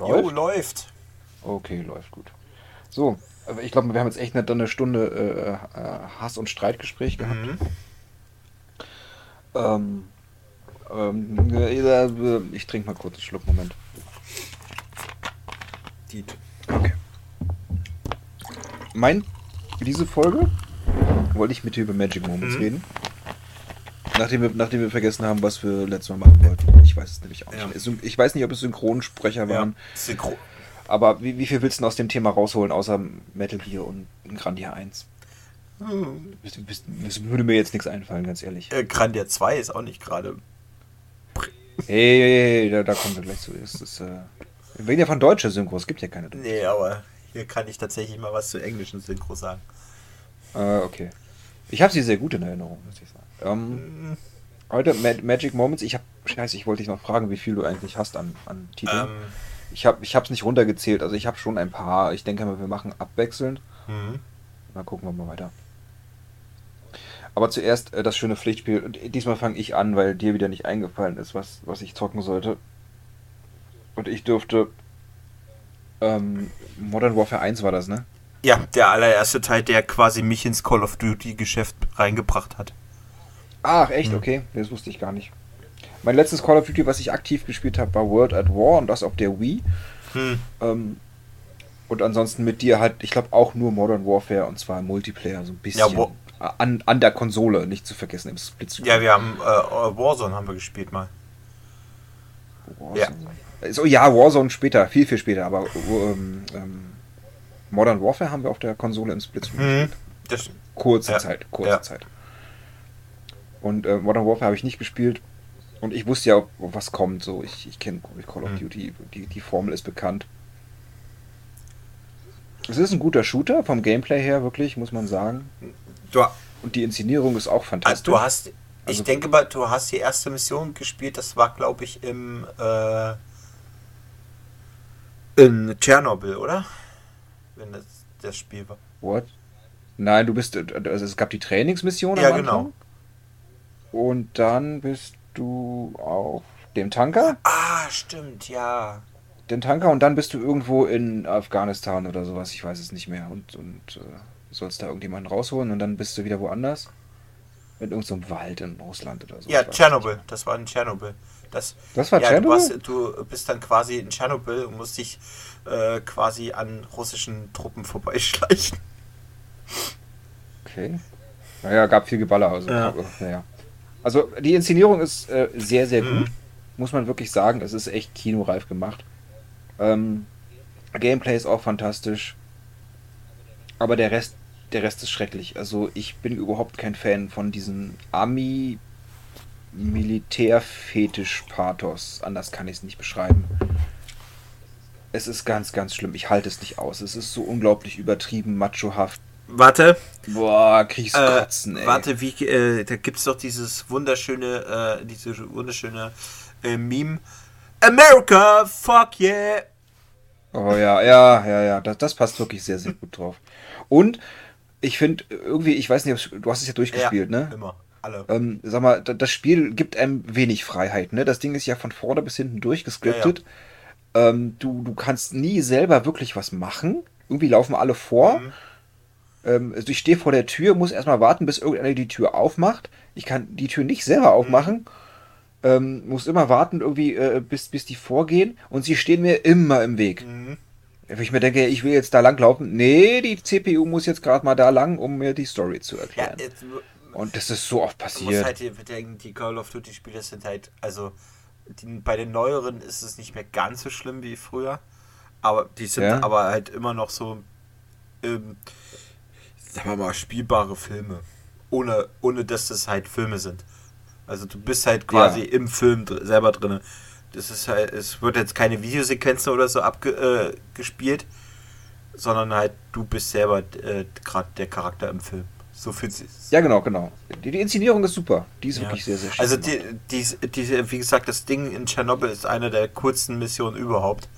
Läuft? Jo, läuft. Okay, läuft gut. So, ich glaube, wir haben jetzt echt nicht eine Stunde äh, äh, Hass- und Streitgespräch gehabt. Mhm. Ähm, ähm, äh, ich trinke mal kurz einen Schluck, Moment. Diet. Okay. Mein, diese Folge wollte ich mit dir über Magic Moments mhm. reden. Nachdem wir, nachdem wir vergessen haben, was wir letztes Mal machen wollten. Ich weiß es nämlich auch ja. nicht. Ich weiß nicht, ob es Synchronsprecher waren. Ja, Synchron. Aber wie, wie viel willst du aus dem Thema rausholen, außer Metal Gear und Grandia 1? Hm. Das würde mir jetzt nichts einfallen, ganz ehrlich. Äh, Grandia 2 ist auch nicht gerade. Hey, hey, hey, da, da kommen wir gleich zu. Das ist, äh, wir reden ja von deutscher Synchro, es gibt ja keine deutsche. Nee, aber hier kann ich tatsächlich mal was zu englischen Synchro sagen. Äh, okay. Ich habe sie sehr gut in Erinnerung, muss ich sagen. Ähm, heute Mag Magic Moments. Ich habe, scheiße, ich wollte dich noch fragen, wie viel du eigentlich hast an, an Titeln. Ähm, ich habe ich es nicht runtergezählt, also ich habe schon ein paar. Ich denke mal, wir machen abwechselnd. Mhm. Dann gucken wir mal weiter. Aber zuerst äh, das schöne Pflichtspiel. Und diesmal fange ich an, weil dir wieder nicht eingefallen ist, was, was ich zocken sollte. Und ich durfte. Ähm, Modern Warfare 1 war das, ne? Ja, der allererste Teil, der quasi mich ins Call of Duty Geschäft reingebracht hat. Ach, echt? Mhm. Okay, das wusste ich gar nicht. Mein letztes Call of Duty, was ich aktiv gespielt habe, war World at War und das auf der Wii. Hm. Ähm, und ansonsten mit dir halt, ich glaube auch nur Modern Warfare und zwar Multiplayer, so ein bisschen. Ja, an, an der Konsole, nicht zu vergessen im Split Ja, wir haben äh, Warzone haben wir gespielt mal. Warzone. Ja. So, ja, Warzone später, viel, viel später, aber ähm, ähm, Modern Warfare haben wir auf der Konsole im Split mhm. gespielt. Kurze ja. Zeit, kurze ja. Zeit. Und äh, Modern Warfare habe ich nicht gespielt. Und ich wusste ja, was kommt. So, ich, ich kenne Call of mhm. Duty, die, die Formel ist bekannt. Es ist ein guter Shooter, vom Gameplay her wirklich, muss man sagen. Du, und die Inszenierung ist auch fantastisch. Also du hast, ich also, denke mal, du hast die erste Mission gespielt, das war glaube ich im äh, in Tschernobyl, oder? Wenn das das Spiel war. What? Nein, du bist, also es gab die Trainingsmission ja, am Anfang. genau. Und dann bist du auf dem Tanker. Ah, stimmt, ja. Den Tanker und dann bist du irgendwo in Afghanistan oder sowas, ich weiß es nicht mehr. Und, und äh, sollst da irgendjemanden rausholen und dann bist du wieder woanders. In irgendeinem Wald in Russland oder so. Ja, Tschernobyl, das war in Tschernobyl. Das, das war ja, Tschernobyl? Du, du, bist dann quasi in Tschernobyl und musst dich äh, quasi an russischen Truppen vorbeischleichen. Okay. Naja, gab viel Geballer. Also, ja. aber, naja. Also die Inszenierung ist äh, sehr, sehr mhm. gut. Muss man wirklich sagen. Es ist echt kinoreif gemacht. Ähm, Gameplay ist auch fantastisch. Aber der Rest, der Rest ist schrecklich. Also ich bin überhaupt kein Fan von diesem Ami Militärfetisch-Pathos. Anders kann ich es nicht beschreiben. Es ist ganz, ganz schlimm. Ich halte es nicht aus. Es ist so unglaublich übertrieben, machohaft. Warte. Boah, kriegst äh, kotzen, ey. Warte, wie, äh, da gibt's doch dieses wunderschöne, äh, diese wunderschöne äh, Meme. America, fuck yeah. Oh ja, ja, ja, ja. Das, das passt wirklich sehr, sehr gut drauf. Und ich finde irgendwie, ich weiß nicht, du hast es ja durchgespielt, ja, ne? Immer. Alle. Ähm, sag mal, das Spiel gibt einem wenig Freiheit, ne? Das Ding ist ja von vorne bis hinten durchgescriptet. Ja, ja. Ähm, du, du kannst nie selber wirklich was machen. Irgendwie laufen alle vor. Mhm. Ähm, also ich stehe vor der Tür, muss erstmal warten, bis irgendeiner die Tür aufmacht. Ich kann die Tür nicht selber aufmachen. Mhm. Ähm, muss immer warten, irgendwie, äh, bis, bis die vorgehen. Und sie stehen mir immer im Weg. Mhm. Wenn ich mir denke, ich will jetzt da langlaufen. Nee, die CPU muss jetzt gerade mal da lang, um mir die Story zu erklären. Ja, jetzt, und das ist so oft passiert. Du musst halt bedenken, die Call of Duty Spiele sind halt, also die, bei den neueren ist es nicht mehr ganz so schlimm wie früher. Aber die sind ja. aber halt immer noch so, ähm, sagen wir mal, spielbare Filme. Ohne, ohne dass das halt Filme sind. Also du bist halt quasi ja. im Film dr selber drin. Das ist halt, es wird jetzt keine Videosequenzen oder so abgespielt, äh, sondern halt du bist selber äh, gerade der Charakter im Film. So fühlt sich. Ja, genau, genau. Die, die, Inszenierung ist super. Die ist ja. wirklich sehr, sehr schön. Also, die, die, die, wie gesagt, das Ding in Tschernobyl ist eine der kurzen Missionen überhaupt.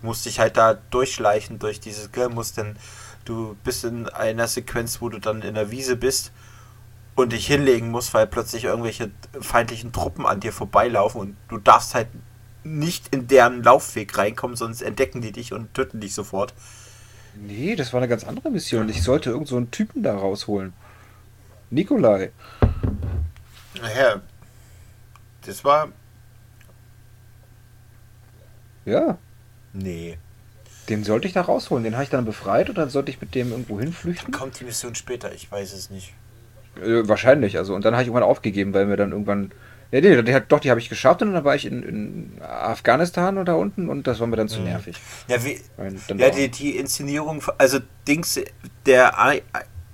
Du musst dich halt da durchschleichen durch dieses, musst dann Du bist in einer Sequenz, wo du dann in der Wiese bist und dich hinlegen musst, weil plötzlich irgendwelche feindlichen Truppen an dir vorbeilaufen und du darfst halt nicht in deren Laufweg reinkommen, sonst entdecken die dich und töten dich sofort. Nee, das war eine ganz andere Mission. Ich sollte irgend so einen Typen da rausholen. Nikolai. Naja, das war. Ja. Nee. Den sollte ich da rausholen. Den habe ich dann befreit und dann sollte ich mit dem irgendwo hinflüchten. Kommt die Mission später? Ich weiß es nicht. Äh, wahrscheinlich. Also und dann habe ich irgendwann aufgegeben, weil mir dann irgendwann. Ja, nee, die, doch, die habe ich geschafft und dann war ich in, in Afghanistan oder unten und das war mir dann zu mhm. nervig. Ja, wie, ja die, die Inszenierung, also Dings, der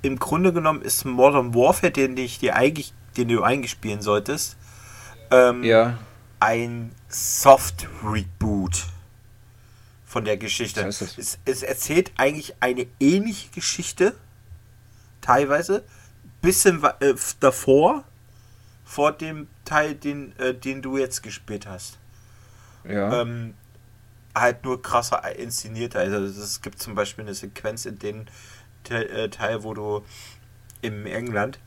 im Grunde genommen ist Modern Warfare, den ich dir eigentlich, den du eingespielen solltest, ähm, ja. ein Soft Reboot von der Geschichte. Was heißt es, es erzählt eigentlich eine ähnliche Geschichte, teilweise, bisschen äh, davor, vor dem Teil, den, äh, den du jetzt gespielt hast. Ja. Ähm, halt nur krasser inszeniert. Also es gibt zum Beispiel eine Sequenz in dem äh, Teil, wo du im England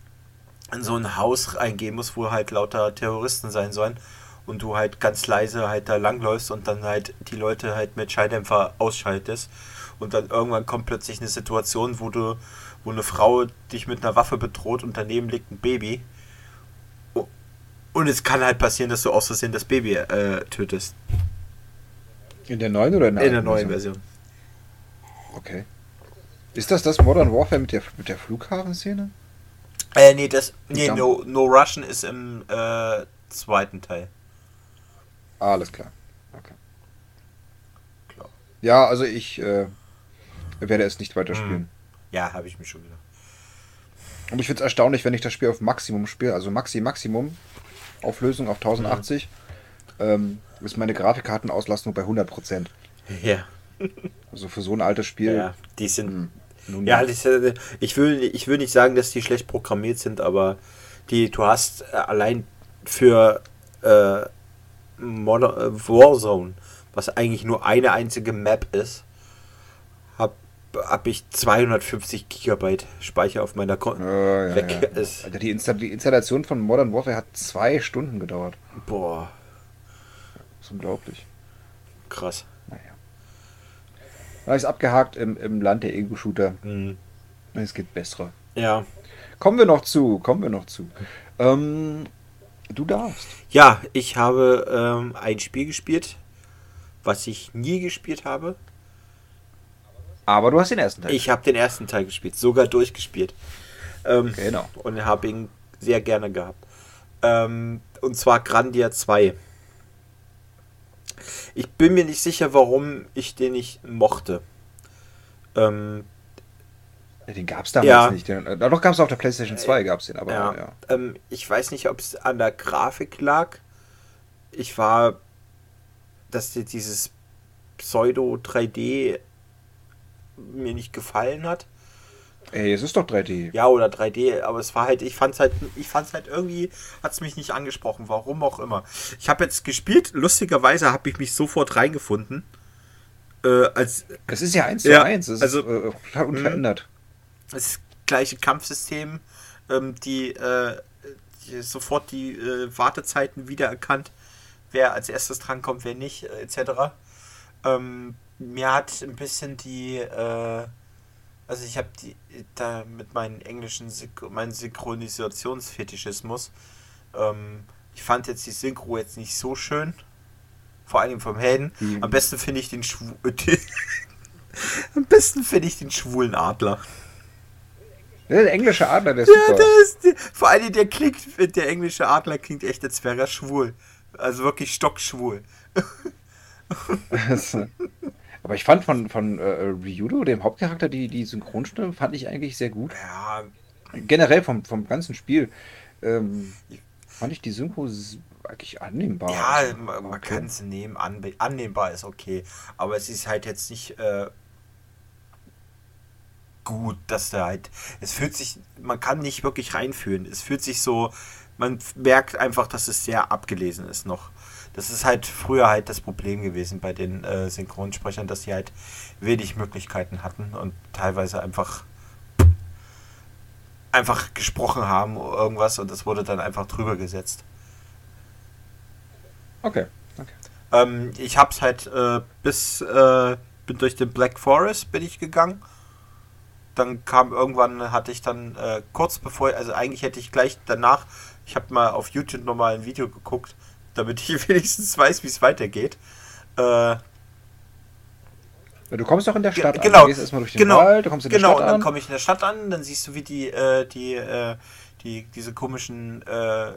in so ein Haus reingehen musst, wo halt lauter Terroristen sein sollen und du halt ganz leise halt da langläufst und dann halt die Leute halt mit Schalldämpfer ausschaltest und dann irgendwann kommt plötzlich eine Situation, wo du, wo eine Frau dich mit einer Waffe bedroht und daneben liegt ein Baby und es kann halt passieren, dass du aus Versehen das Baby äh, tötest. In der neuen oder in der, in der neuen Version? Okay. Ist das das Modern Warfare mit der, mit der Flughafenszene? Äh, nee, das. Nee, no, no Russian ist im äh, zweiten Teil. Alles klar. Okay. Klar. Ja, also ich äh, werde es nicht weiterspielen. Hm. Ja, habe ich mir schon gedacht. Und ich finde es erstaunlich, wenn ich das Spiel auf Maximum spiele, also Maxi Maximum Auflösung auf 1080, mhm. ähm, ist meine Grafikkartenauslastung bei 100%. Ja. Also für so ein altes Spiel. Ja, die sind. Hm, ja, ich will, ich will nicht sagen, dass die schlecht programmiert sind, aber die, du hast äh, allein für äh, Modern, Warzone, was eigentlich nur eine einzige Map ist, habe hab ich 250 Gigabyte Speicher auf meiner Konto. Oh, ja, weg ja. Ist. Alter, die, Insta die Installation von Modern Warfare hat zwei Stunden gedauert. Boah. Das ist unglaublich. Krass. Naja. Ich es abgehakt im, im Land der Ego-Shooter. Mhm. Es geht bessere. Ja. Kommen wir noch zu, kommen wir noch zu. Ähm, Du darfst. Ja, ich habe ähm, ein Spiel gespielt, was ich nie gespielt habe. Aber du hast den ersten Teil. Ich habe den ersten Teil gespielt, sogar durchgespielt. Ähm, genau. Und habe ihn sehr gerne gehabt. Ähm, und zwar Grandia 2. Ich bin mir nicht sicher, warum ich den nicht mochte. Ähm, den gab es damals ja. nicht. Den, äh, doch gab es auf der PlayStation 2, gab es den, aber ja. ja. Ähm, ich weiß nicht, ob es an der Grafik lag. Ich war, dass dieses Pseudo 3D mir nicht gefallen hat. Ey, es ist doch 3D. Ja, oder 3D, aber es war halt, ich fand's halt, ich fand's halt irgendwie, hat es mich nicht angesprochen, warum auch immer. Ich habe jetzt gespielt, lustigerweise habe ich mich sofort reingefunden. Äh, als, es ist ja eins zu eins, es also, ist äh, unverändert das gleiche Kampfsystem, ähm, die, äh, die, sofort die äh, Wartezeiten wiedererkannt, wer als erstes drankommt, wer nicht, äh, etc. Ähm, mir hat ein bisschen die, äh, also ich habe die da mit meinem englischen meinem Synchronisationsfetischismus, ähm, ich fand jetzt die Synchro jetzt nicht so schön, vor allem vom Helden. Mhm. Am besten finde ich den Schwu Am besten finde ich den schwulen Adler. Der englische Adler, der ist ja, super. Der ist, vor allem der klingt, der englische Adler klingt echt, als wäre er schwul. Also wirklich stockschwul. Aber ich fand von, von äh, Ryudo, dem Hauptcharakter, die, die Synchronstimme fand ich eigentlich sehr gut. Ja. Generell vom, vom ganzen Spiel ähm, fand ich die Synchro eigentlich annehmbar. Ja, also, man, man kann es nehmen, annehmbar ist okay. Aber es ist halt jetzt nicht äh, gut, dass da halt, es fühlt sich, man kann nicht wirklich reinfühlen. Es fühlt sich so, man merkt einfach, dass es sehr abgelesen ist noch. Das ist halt früher halt das Problem gewesen bei den äh, Synchronsprechern, dass sie halt wenig Möglichkeiten hatten und teilweise einfach einfach gesprochen haben irgendwas und das wurde dann einfach drüber gesetzt. Okay. okay. Ähm, ich hab's halt äh, bis äh, bin durch den Black Forest bin ich gegangen. Dann kam irgendwann, hatte ich dann äh, kurz bevor, also eigentlich hätte ich gleich danach, ich habe mal auf YouTube nochmal ein Video geguckt, damit ich wenigstens weiß, wie es weitergeht. Äh, Du kommst doch in der Stadt genau, an. Du gehst erstmal durch den genau, Wald, du kommst in genau, der Stadt an. Genau, dann komme ich in der Stadt an, dann siehst du, wie die, äh, die, äh, die, diese komischen äh,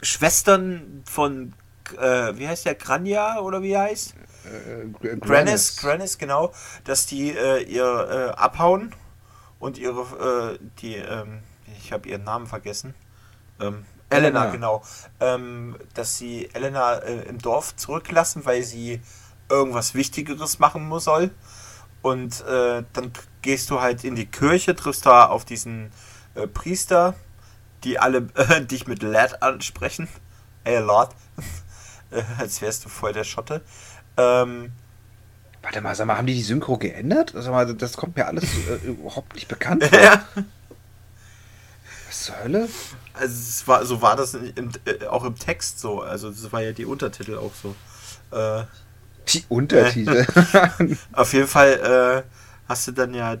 Schwestern von, äh, wie heißt der, Grania oder wie er heißt? Äh, Granis, Granis, genau, dass die äh, ihr abhauen und ihre, die, ähm, ich habe ihren Namen vergessen. Ähm, Elena, Elena, genau. Ähm, dass sie Elena im Dorf zurücklassen, weil sie irgendwas Wichtigeres machen muss soll. Und äh, dann gehst du halt in die Kirche, triffst da auf diesen äh, Priester, die alle äh, dich mit Lad ansprechen. Ey, Lord. Äh, als wärst du voll der Schotte. Ähm, Warte mal, sag mal, haben die die Synchro geändert? Sag mal, das kommt mir alles äh, überhaupt nicht bekannt. Ja. Was zur Hölle? Also es war, so war das im, äh, auch im Text so. Also das war ja die Untertitel auch so. Äh, die Untertitel. Auf jeden Fall äh, hast du dann ja, äh,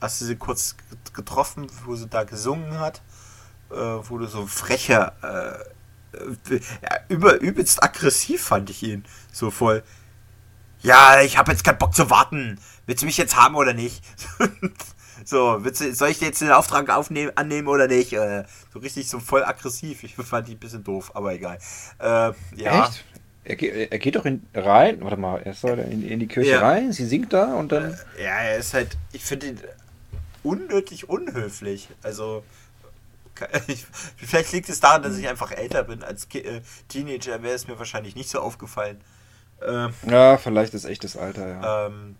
hast du sie kurz getroffen, wo sie da gesungen hat, äh, wo du so frecher, über, übelst aggressiv fand ich ihn. So voll. Ja, ich habe jetzt keinen Bock zu warten. Willst du mich jetzt haben oder nicht? so, du, soll ich jetzt den Auftrag aufnehmen, annehmen oder nicht? Äh, so richtig so voll aggressiv. Ich fand die ein bisschen doof, aber egal. Äh, ja. Echt? Er, er, geht doch in, rein, warte mal, er soll in, in die Kirche ja. rein, sie singt da und dann. Äh, ja, er ist halt, ich finde ihn unnötig unhöflich. Also, vielleicht liegt es daran, dass ich einfach älter bin. Als äh, Teenager wäre es mir wahrscheinlich nicht so aufgefallen. Ähm, ja, vielleicht ist echt das Alter, ja. Ähm,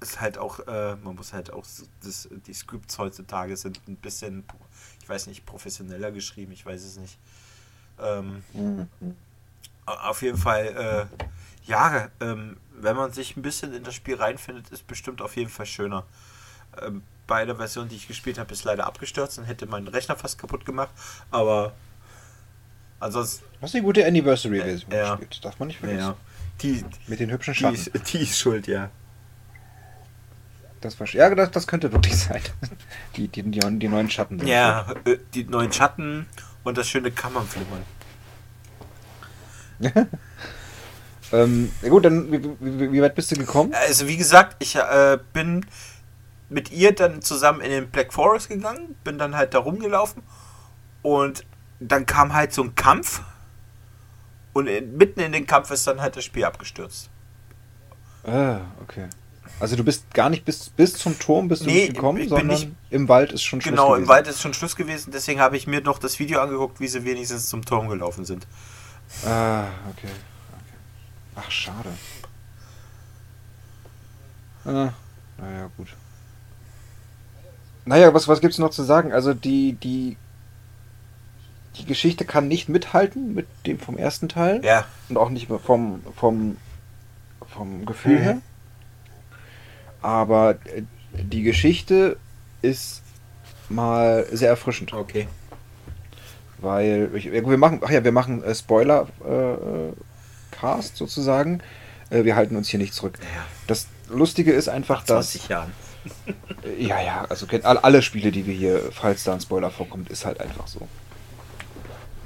ist halt auch, äh, man muss halt auch, das, die Scripts heutzutage sind ein bisschen, ich weiß nicht, professioneller geschrieben, ich weiß es nicht. Ähm, mhm auf jeden Fall, äh, ja, ähm, wenn man sich ein bisschen in das Spiel reinfindet, ist bestimmt auf jeden Fall schöner. Ähm, bei der Version, die ich gespielt habe, ist leider abgestürzt und hätte meinen Rechner fast kaputt gemacht, aber ansonsten. Du die gute Anniversary-Version äh, ja. gespielt? Darf man nicht vergessen. Ja. Die, Mit den hübschen Schatten. Die die ist schuld, ja. Das war, ja, das, das könnte wirklich sein. Die, die, die, die neuen Schatten. Ja, äh, die neuen Schatten und das schöne Kammernflimmern. ähm, gut, dann wie, wie, wie, weit bist du gekommen? Also wie gesagt, ich äh, bin mit ihr dann zusammen in den Black Forest gegangen, bin dann halt da rumgelaufen und dann kam halt so ein Kampf und in, mitten in den Kampf ist dann halt das Spiel abgestürzt. Ah, okay. Also du bist gar nicht bis, bis zum Turm bist du nee, nicht gekommen, sondern nicht, im Wald ist schon Schluss genau, gewesen. Genau, im Wald ist schon Schluss gewesen. Deswegen habe ich mir noch das Video angeguckt, wie sie wenigstens zum Turm gelaufen sind. Ah, okay. okay. Ach, schade. Ah, naja, gut. Naja, was, was gibt's noch zu sagen? Also die, die, die Geschichte kann nicht mithalten mit dem vom ersten Teil. Ja. Und auch nicht vom, vom, vom Gefühl mhm. her. Aber äh, die Geschichte ist mal sehr erfrischend. Okay. Weil ich, wir machen, ach ja, wir machen äh, Spoiler äh, Cast sozusagen. Wir halten uns hier nicht zurück. Das Lustige ist einfach, Nach 20 dass. Jahren. ja, ja, also alle Spiele, die wir hier, falls da ein Spoiler vorkommt, ist halt einfach so.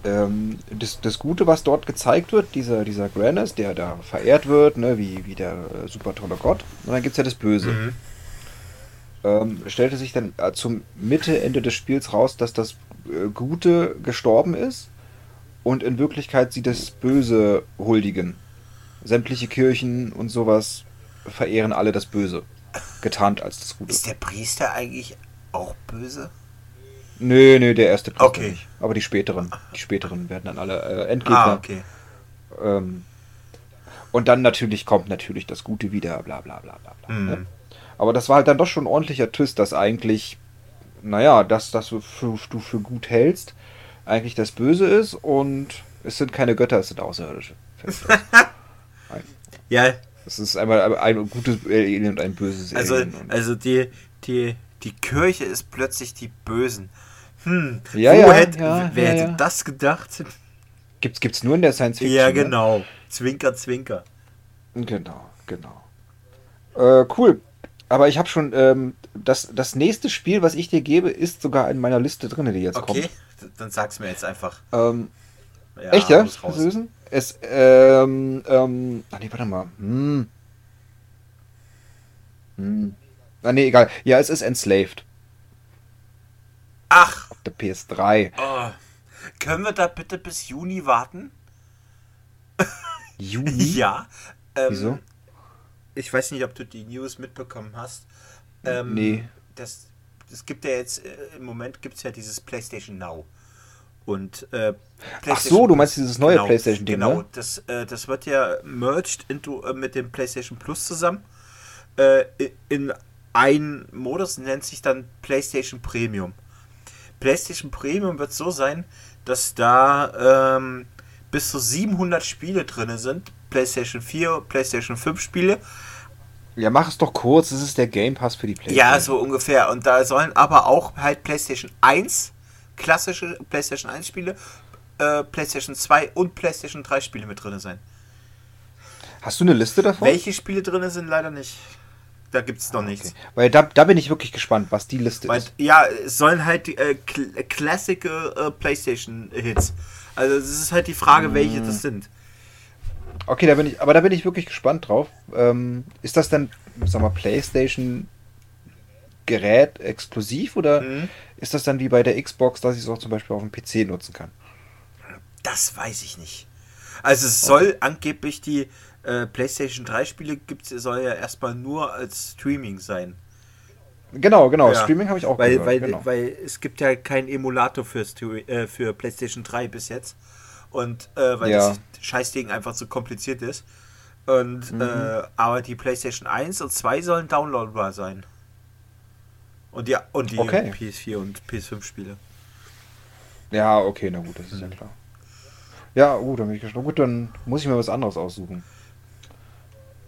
Ähm, das, das Gute, was dort gezeigt wird, dieser, dieser Granis, der da verehrt wird, ne, wie, wie der äh, super tolle Gott. Und dann gibt es ja das Böse. Mhm. Ähm, stellte sich dann äh, zum Mitte, Ende des Spiels raus, dass das äh, Gute gestorben ist und in Wirklichkeit sie das Böse huldigen. Sämtliche Kirchen und sowas verehren alle das Böse. Getarnt als das Gute. Ist der Priester eigentlich auch böse? Nö, nö, der erste Priester okay. nicht. Aber die späteren. Die späteren werden dann alle äh, Endgegner. Ah, okay. Ähm, und dann natürlich kommt natürlich das Gute wieder, bla bla bla bla. bla ne? Aber das war halt dann doch schon ein ordentlicher Twist, dass eigentlich naja, das, das du für, du für gut hältst, eigentlich das Böse ist und es sind keine Götter, es sind Außerirdische. ja. Es ist einmal ein gutes Alien und ein böses also, Alien. Also die, die, die Kirche ist plötzlich die Bösen. Hm, ja, ja, hätte, ja, wer hätte das gedacht? Gibt's, gibt's nur in der Science Fiction? Ja, ne? genau. Ne? Zwinker, zwinker. Genau, genau. Äh, cool. Aber ich habe schon, ähm, das, das nächste Spiel, was ich dir gebe, ist sogar in meiner Liste drin, die jetzt okay. kommt. Okay, dann sag's mir jetzt einfach. Ähm, ja, echt, ja? Süßen? Es, ähm, ähm, ach nee, warte mal. Hm. Hm. Ah nee, egal. Ja, es ist Enslaved. Ach. Auf der PS3. Oh. Können wir da bitte bis Juni warten? Juni? ja. Ähm, Wieso? Ich weiß nicht, ob du die News mitbekommen hast. Ähm, nee. Das, das gibt ja jetzt, äh, im Moment gibt es ja dieses PlayStation Now. Und äh, Ach so, du meinst dieses neue genau, PlayStation-Ding, Genau, ne? das, äh, das wird ja merged into, äh, mit dem PlayStation Plus zusammen. Äh, in einen Modus nennt sich dann PlayStation Premium. PlayStation Premium wird so sein, dass da ähm, bis zu 700 Spiele drin sind. PlayStation 4, PlayStation 5 Spiele. Ja, mach es doch kurz, das ist der Game Pass für die PlayStation. Ja, so ungefähr. Und da sollen aber auch halt PlayStation 1, klassische PlayStation 1 Spiele, äh, PlayStation 2 und PlayStation 3 Spiele mit drin sein. Hast du eine Liste davon? Welche Spiele drin sind, leider nicht. Da gibt es noch ah, okay. nichts. Weil da, da bin ich wirklich gespannt, was die Liste Weil, ist. Ja, es sollen halt äh, Classic äh, PlayStation-Hits. Also es ist halt die Frage, mm. welche das sind. Okay, da bin ich, aber da bin ich wirklich gespannt drauf. Ähm, ist das dann, sag mal, PlayStation Gerät exklusiv oder mhm. ist das dann wie bei der Xbox, dass ich es auch zum Beispiel auf dem PC nutzen kann? Das weiß ich nicht. Also es soll okay. angeblich die äh, PlayStation 3 Spiele gibt, soll ja erstmal nur als Streaming sein. Genau, genau. Ja. Streaming habe ich auch weil, gehört. Weil, genau. weil es gibt ja keinen Emulator für, äh, für PlayStation 3 bis jetzt. Und äh, weil ja. das Scheißding einfach zu kompliziert ist. Und mhm. äh, aber die PlayStation 1 und 2 sollen downloadbar sein. Und die, und die okay. PS4 und PS5 Spiele. Ja, okay, na gut, das ist mhm. ja klar. Ja, gut, dann bin ich gespannt. Gut, dann muss ich mir was anderes aussuchen.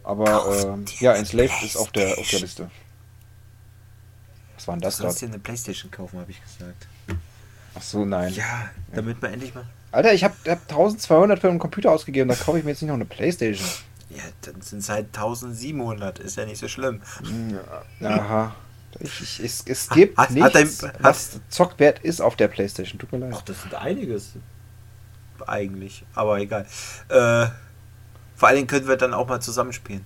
Aber äh, ja, Enslaved ist auf der, auf der Liste. Was war denn das da? Du sollst dir eine Playstation kaufen, habe ich gesagt. Ach so, nein. Ja, damit man endlich mal... Alter, ich habe hab 1200 für einen Computer ausgegeben, da kaufe ich mir jetzt nicht noch eine Playstation. Ja, dann sind es halt 1700, ist ja nicht so schlimm. Ja, aha. Ich, ich, es, es gibt hat, nichts, hat dein, was Zockwert ist auf der Playstation, tut mir leid. Ach, das sind einiges. Eigentlich, aber egal. Äh, vor allen Dingen können wir dann auch mal zusammenspielen.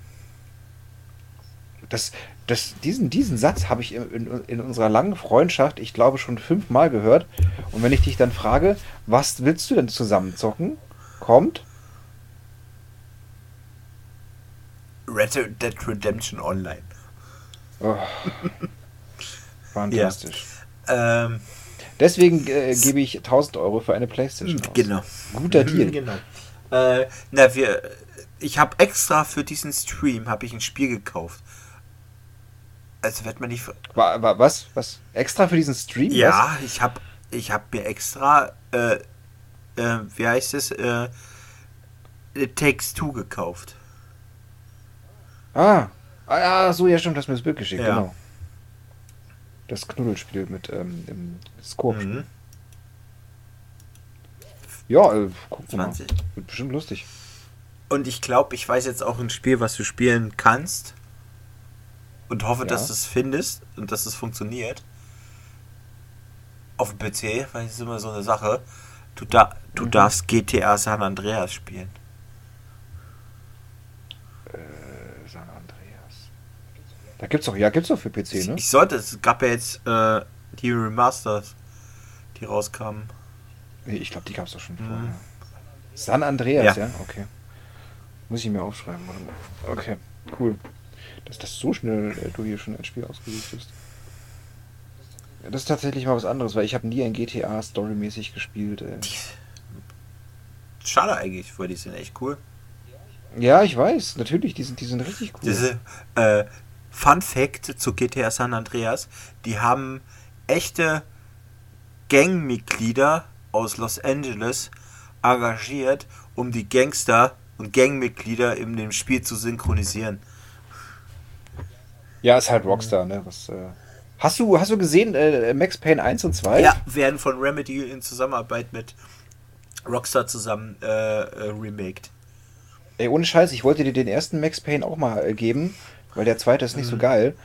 Das, das, diesen, diesen Satz habe ich in, in, in, unserer langen Freundschaft, ich glaube, schon fünfmal gehört. Und wenn ich dich dann frage, was willst du denn zusammenzocken? Kommt. Red Dead Redemption Online. Oh. Fantastisch. Ja. Ähm, Deswegen äh, gebe ich 1000 Euro für eine Playstation aus. Genau. Guter Deal. Genau. Äh, na, wir, ich habe extra für diesen Stream habe ich ein Spiel gekauft. Also wird man nicht. Was? Was? Extra für diesen Stream? Ja, was? ich habe ich hab mir extra, äh, äh, wie heißt es, äh, It Takes Two gekauft. Ah. ah, ja, so, ja, stimmt, das mir das Bild geschickt, ja. genau. Das Knuddelspiel mit ähm, dem Scorpion. Mhm. Ja, äh, guck 20. mal. Wird bestimmt lustig. Und ich glaube, ich weiß jetzt auch ein Spiel, was du spielen kannst. Und hoffe, ja. dass du es findest und dass es funktioniert. Auf dem PC, weil es ist immer so eine Sache. Du, da, du mhm. darfst GTA San Andreas spielen. Äh, San Andreas. Da gibt's doch, ja, gibt's doch für PC, ne? Ich sollte, es gab ja jetzt äh, die Remasters, die rauskamen. Ich glaube, die gab's doch schon mhm. vorher. San Andreas, ja. ja? Okay. Muss ich mir aufschreiben. Okay, cool. Dass das so schnell äh, du hier schon ein Spiel ausgesucht hast. Ja, das ist tatsächlich mal was anderes, weil ich habe nie ein GTA storymäßig gespielt. Äh. Schade eigentlich, weil die sind echt cool. Ja, ich weiß, natürlich, die sind, die sind richtig cool. Diese äh, Fun Fact zu GTA San Andreas, die haben echte Gangmitglieder aus Los Angeles engagiert, um die Gangster und Gangmitglieder in dem Spiel zu synchronisieren. Ja, ist halt Rockstar, ne? Was, äh, Hast du, hast du gesehen, äh, Max Payne 1 und 2? Ja, werden von Remedy in Zusammenarbeit mit Rockstar zusammen äh, äh, remaked. Ey, ohne Scheiß, ich wollte dir den ersten Max Payne auch mal äh, geben, weil der zweite ist nicht mhm. so geil.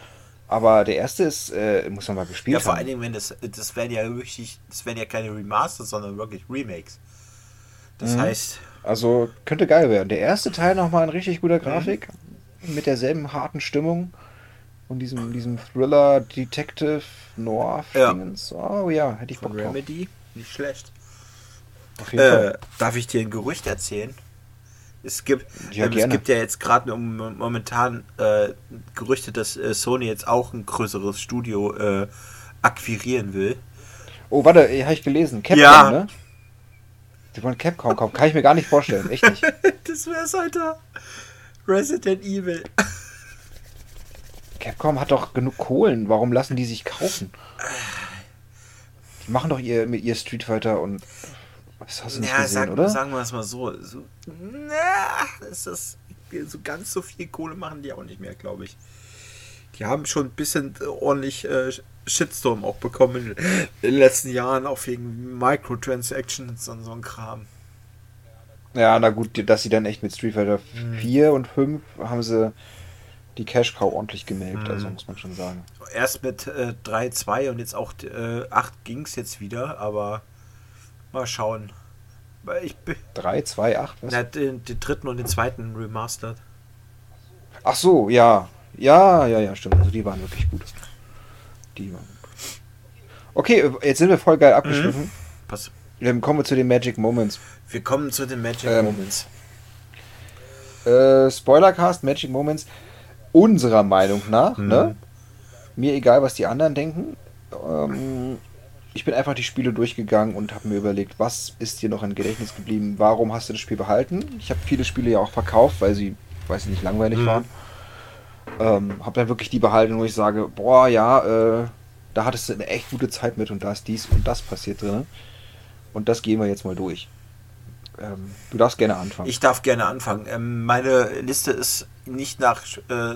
Aber der erste ist, äh, muss man mal gespielt haben. Ja, vor allen Dingen, wenn das, das wären ja wirklich, das wären ja keine Remasters, sondern wirklich Remakes. Das mhm. heißt. Also könnte geil werden. Der erste Teil nochmal in richtig guter Grafik, mhm. mit derselben harten Stimmung und diesem, diesem Thriller Detective Noir ja. Oh ja, hätte ich Bock drauf. Remedy, nicht schlecht. Äh, darf ich dir ein Gerücht erzählen? Es gibt ja, ähm, es gibt ja jetzt gerade momentan äh, Gerüchte, dass äh, Sony jetzt auch ein größeres Studio äh, akquirieren will. Oh, warte, habe ich gelesen. Capcom, ja. ne? Die wollen Capcom kaufen. Kann ich mir gar nicht vorstellen. Echt nicht. das wär's, Alter. Resident Evil. Capcom hat doch genug Kohlen. Warum lassen die sich kaufen? Die machen doch ihr, mit ihr Street Fighter und. Was hast du nicht ja, gesehen, sag, oder? Sagen wir es mal so. so na, ist das, so ganz so viel Kohle machen die auch nicht mehr, glaube ich. Die haben schon ein bisschen ordentlich äh, Shitstorm auch bekommen in den letzten Jahren, auch wegen Microtransactions und so ein Kram. Ja, na gut, dass sie dann echt mit Street Fighter hm. 4 und 5 haben sie die Cash Cow ordentlich gemelkt, also mhm. muss man schon sagen. Erst mit äh, 3-2 und jetzt auch äh, 8 ging es jetzt wieder, aber mal schauen. Ich 3, 2, 8, was? Ja, den, den, dritten und den zweiten remastered. Ach so, ja. Ja, ja, ja, stimmt. Also die waren wirklich gut. Die. Okay, jetzt sind wir voll geil abgeschliffen. Mhm. Pass. Dann kommen wir zu den Magic Moments. Wir kommen zu den Magic ähm, Moments. Äh, Spoilercast, Magic Moments unserer Meinung nach, mhm. ne? Mir egal, was die anderen denken. Ähm, ich bin einfach die Spiele durchgegangen und habe mir überlegt, was ist dir noch im Gedächtnis geblieben? Warum hast du das Spiel behalten? Ich habe viele Spiele ja auch verkauft, weil sie, weiß ich nicht, langweilig mhm. waren. Ähm, habe dann wirklich die behalten, wo ich sage, boah, ja, äh, da hattest du eine echt gute Zeit mit und da ist dies und das passiert drin. Und das gehen wir jetzt mal durch. Ähm, du darfst gerne anfangen. Ich darf gerne anfangen. Ähm, meine Liste ist nicht nach äh,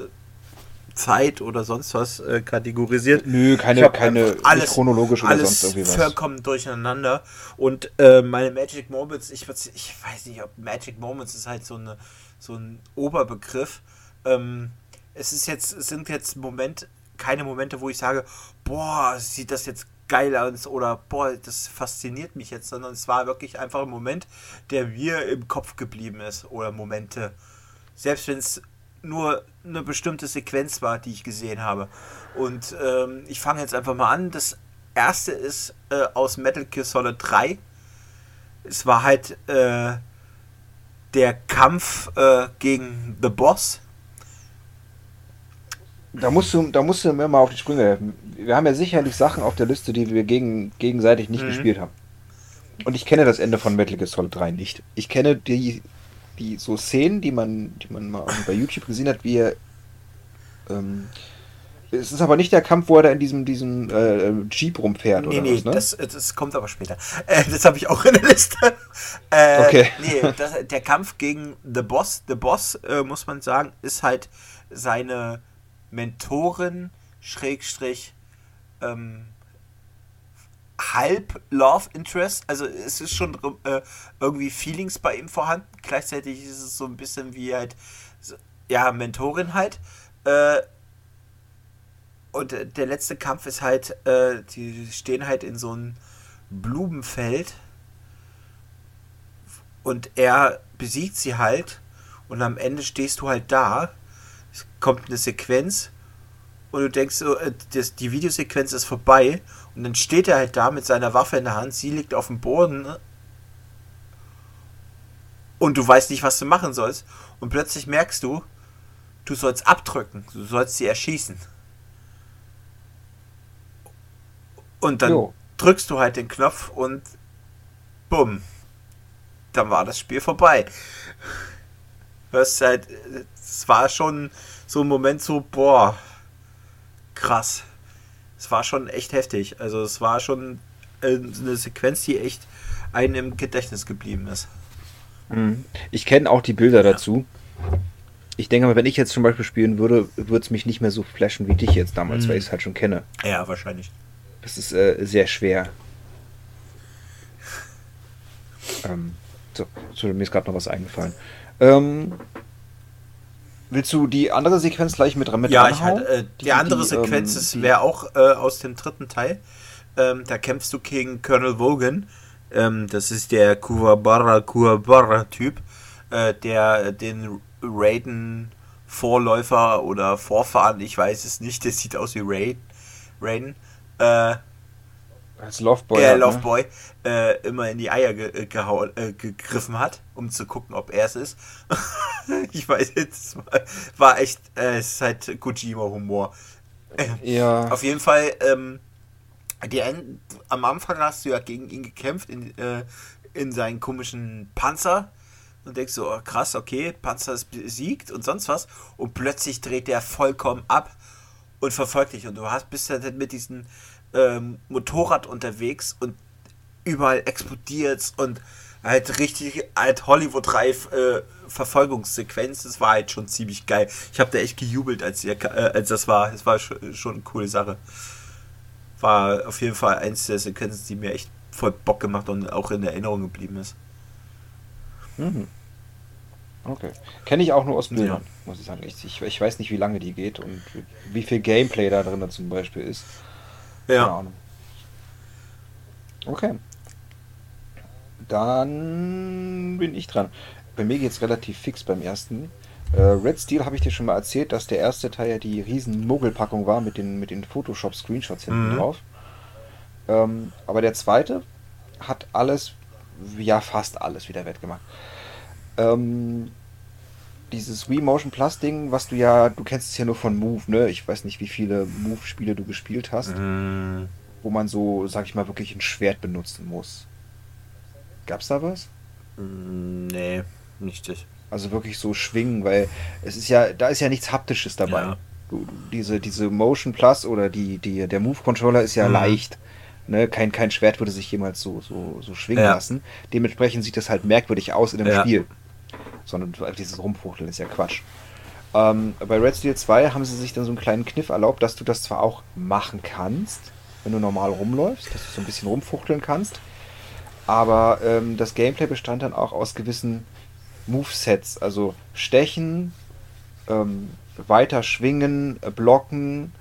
Zeit oder sonst was äh, kategorisiert. Nö, keine, keine alles, chronologisch oder alles sonst irgendwie was. vollkommen durcheinander. Und äh, meine Magic Moments, ich, ich weiß nicht, ob Magic Moments ist halt so, eine, so ein Oberbegriff. Ähm, es ist jetzt, es sind jetzt Moment, keine Momente, wo ich sage, boah, sieht das jetzt geil aus oder boah, das fasziniert mich jetzt, sondern es war wirklich einfach ein Moment, der mir im Kopf geblieben ist oder Momente. Selbst wenn es nur eine bestimmte Sequenz war, die ich gesehen habe. Und ähm, ich fange jetzt einfach mal an. Das erste ist äh, aus Metal Gear Solid 3. Es war halt äh, der Kampf äh, gegen The Boss. Da musst, du, da musst du mir mal auf die Sprünge helfen. Wir haben ja sicherlich Sachen auf der Liste, die wir gegen, gegenseitig nicht mhm. gespielt haben. Und ich kenne das Ende von Metal Gear Solid 3 nicht. Ich kenne die die so Szenen, die man, die man mal bei YouTube gesehen hat, wie er. Ähm, es ist aber nicht der Kampf, wo er da in diesem, diesem äh, Jeep rumfährt, nee, oder nee, was, ne? das, das kommt aber später. Äh, das habe ich auch in der Liste. Äh, okay. Nee, das, der Kampf gegen The Boss, The Boss, äh, muss man sagen, ist halt seine Mentorin, Schrägstrich, ähm, halb Love Interest. Also es ist schon äh, irgendwie Feelings bei ihm vorhanden. Gleichzeitig ist es so ein bisschen wie halt, ja, Mentorin halt. Äh, und der letzte Kampf ist halt, äh, die stehen halt in so einem Blumenfeld und er besiegt sie halt und am Ende stehst du halt da. Kommt eine Sequenz und du denkst so, äh, das, die Videosequenz ist vorbei und dann steht er halt da mit seiner Waffe in der Hand, sie liegt auf dem Boden und du weißt nicht, was du machen sollst. Und plötzlich merkst du, du sollst abdrücken, du sollst sie erschießen. Und dann jo. drückst du halt den Knopf und bumm, dann war das Spiel vorbei. Hörst halt, es war schon so ein Moment so, boah, krass es war schon echt heftig. Also es war schon äh, eine Sequenz, die echt einem im Gedächtnis geblieben ist. Mhm. Ich kenne auch die Bilder ja. dazu. ich denke mal, wenn ich jetzt zum Beispiel spielen würde, würde es mich nicht mehr so flashen wie dich jetzt damals, mhm. weil ich es halt schon kenne. Ja, wahrscheinlich. Das ist äh, sehr schwer. Ähm, so, so, mir ist gerade noch was eingefallen. Ähm, willst du die andere Sequenz gleich mit, mit Ja, ich halt, äh, die, die, andere die, Sequenz ähm, wäre auch äh, aus dem dritten Teil. Ähm, da kämpfst du gegen Colonel Vogan. Ähm, das ist der Kuwabara Kuwabara Typ, äh, der den Raiden Vorläufer oder Vorfahren, ich weiß es nicht, der sieht aus wie Raiden. Raiden äh, als Loveboy. Ja, Loveboy ne? äh, immer in die Eier ge äh, gehauen, äh, gegriffen hat, um zu gucken, ob er es ist. ich weiß jetzt, war, echt, äh, es ist halt Kojima-Humor. Ja. Auf jeden Fall, ähm, die, am Anfang hast du ja gegen ihn gekämpft in, äh, in seinen komischen Panzer und denkst so, oh, krass, okay, Panzer ist besiegt und sonst was. Und plötzlich dreht der vollkommen ab und verfolgt dich. Und du hast bist dann mit diesem ähm, Motorrad unterwegs und überall explodiert und halt richtig halt Hollywood-reif äh, Verfolgungssequenz. Das war halt schon ziemlich geil. Ich habe da echt gejubelt, als, ihr, äh, als das war. Es war schon, schon eine coole Sache. War auf jeden Fall eins der Sequenzen, die mir echt voll Bock gemacht und auch in Erinnerung geblieben ist. Mhm. Okay. Kenne ich auch nur aus Bildern, ja. muss ich sagen. Ich, ich, ich, weiß nicht, wie lange die geht und wie viel Gameplay da drin zum Beispiel ist. Ja. Keine Ahnung. Okay. Dann bin ich dran. Bei mir geht es relativ fix beim ersten. Äh, Red Steel habe ich dir schon mal erzählt, dass der erste Teil ja die riesen Mogelpackung war mit den, mit den Photoshop-Screenshots hinten mhm. drauf. Ähm, aber der zweite hat alles, ja fast alles wieder wettgemacht. Ähm, dieses Wii Motion Plus Ding, was du ja, du kennst es ja nur von Move, ne? Ich weiß nicht, wie viele Move-Spiele du gespielt hast, mm. wo man so, sag ich mal, wirklich ein Schwert benutzen muss. Gab's da was? Mm, nee, nicht das. Also wirklich so schwingen, weil es ist ja, da ist ja nichts Haptisches dabei. Ja. Du, diese, diese Motion Plus oder die, die, der Move Controller ist ja mm. leicht. Ne, kein, kein Schwert würde sich jemals so, so, so schwingen ja. lassen. Dementsprechend sieht das halt merkwürdig aus in dem ja. Spiel sondern dieses Rumfuchteln ist ja Quatsch. Ähm, bei Red Steel 2 haben sie sich dann so einen kleinen Kniff erlaubt, dass du das zwar auch machen kannst, wenn du normal rumläufst, dass du so ein bisschen rumfuchteln kannst, aber ähm, das Gameplay bestand dann auch aus gewissen Movesets, also Stechen, ähm, weiter schwingen, äh, blocken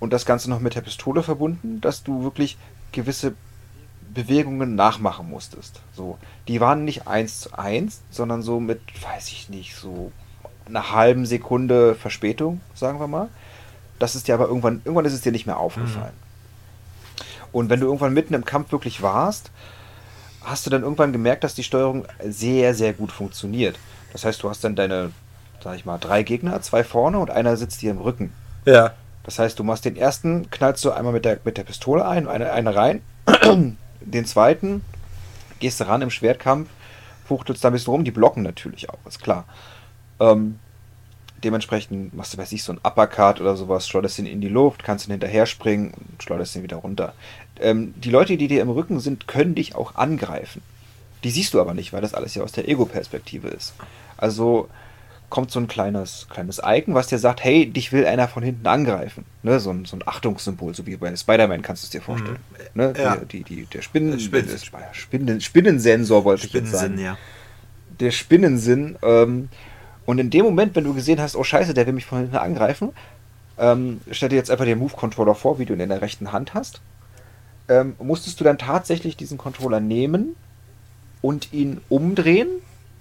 und das Ganze noch mit der Pistole verbunden, dass du wirklich gewisse Bewegungen nachmachen musstest. So, die waren nicht eins zu eins, sondern so mit, weiß ich nicht, so einer halben Sekunde Verspätung, sagen wir mal. Das ist dir aber irgendwann, irgendwann ist es dir nicht mehr aufgefallen. Mhm. Und wenn du irgendwann mitten im Kampf wirklich warst, hast du dann irgendwann gemerkt, dass die Steuerung sehr, sehr gut funktioniert. Das heißt, du hast dann deine, sag ich mal, drei Gegner, zwei vorne und einer sitzt dir im Rücken. Ja. Das heißt, du machst den ersten, knallst du einmal mit der, mit der Pistole ein, eine, eine rein, den zweiten gehst du ran im Schwertkampf, fuchtelst da ein bisschen rum, die blocken natürlich auch, ist klar. Ähm, dementsprechend machst du, weiß ich, so ein Uppercut oder sowas, schleuderst ihn in die Luft, kannst ihn hinterher springen und schleuderst ihn wieder runter. Ähm, die Leute, die dir im Rücken sind, können dich auch angreifen. Die siehst du aber nicht, weil das alles ja aus der Ego-Perspektive ist. Also kommt so ein kleines, kleines Icon, was dir sagt, hey, dich will einer von hinten angreifen. Ne? So, ein, so ein Achtungssymbol, so wie bei Spider-Man kannst du es dir vorstellen. Mhm. Ne? Ja. Die, die, der Spinnen, Spinn. Spinnen, Spinnensensor wollte ich jetzt sagen. Ja. Der Spinnensinn. Ähm, und in dem Moment, wenn du gesehen hast, oh scheiße, der will mich von hinten angreifen, ähm, stell dir jetzt einfach den Move-Controller vor, wie du ihn in der rechten Hand hast. Ähm, musstest du dann tatsächlich diesen Controller nehmen und ihn umdrehen,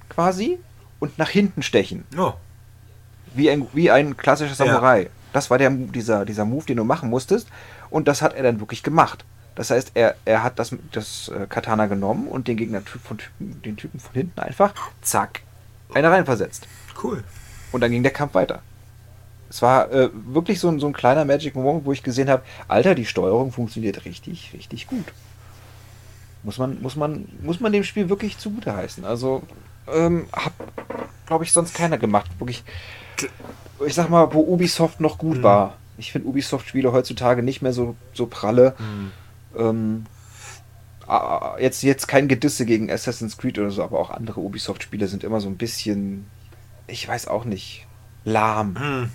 quasi, und nach hinten stechen. Oh. Wie ein, wie ein klassischer Samurai. Ja. Das war der, dieser, dieser Move, den du machen musstest. Und das hat er dann wirklich gemacht. Das heißt, er, er hat das, das äh, Katana genommen und den Gegner von Typen, den Typen von hinten einfach, zack, eine reinversetzt. Cool. Und dann ging der Kampf weiter. Es war äh, wirklich so ein, so ein kleiner Magic Moment, wo ich gesehen habe, Alter, die Steuerung funktioniert richtig, richtig gut. Muss man, muss man, muss man dem Spiel wirklich zugute heißen. Also, ähm, hat, glaube ich, sonst keiner gemacht. Wirklich, ich sag mal, wo Ubisoft noch gut mhm. war. Ich finde Ubisoft-Spiele heutzutage nicht mehr so, so pralle. Mhm. Ähm, jetzt, jetzt kein Gedisse gegen Assassin's Creed oder so, aber auch andere Ubisoft-Spiele sind immer so ein bisschen ich weiß auch nicht. Lahm. Hm.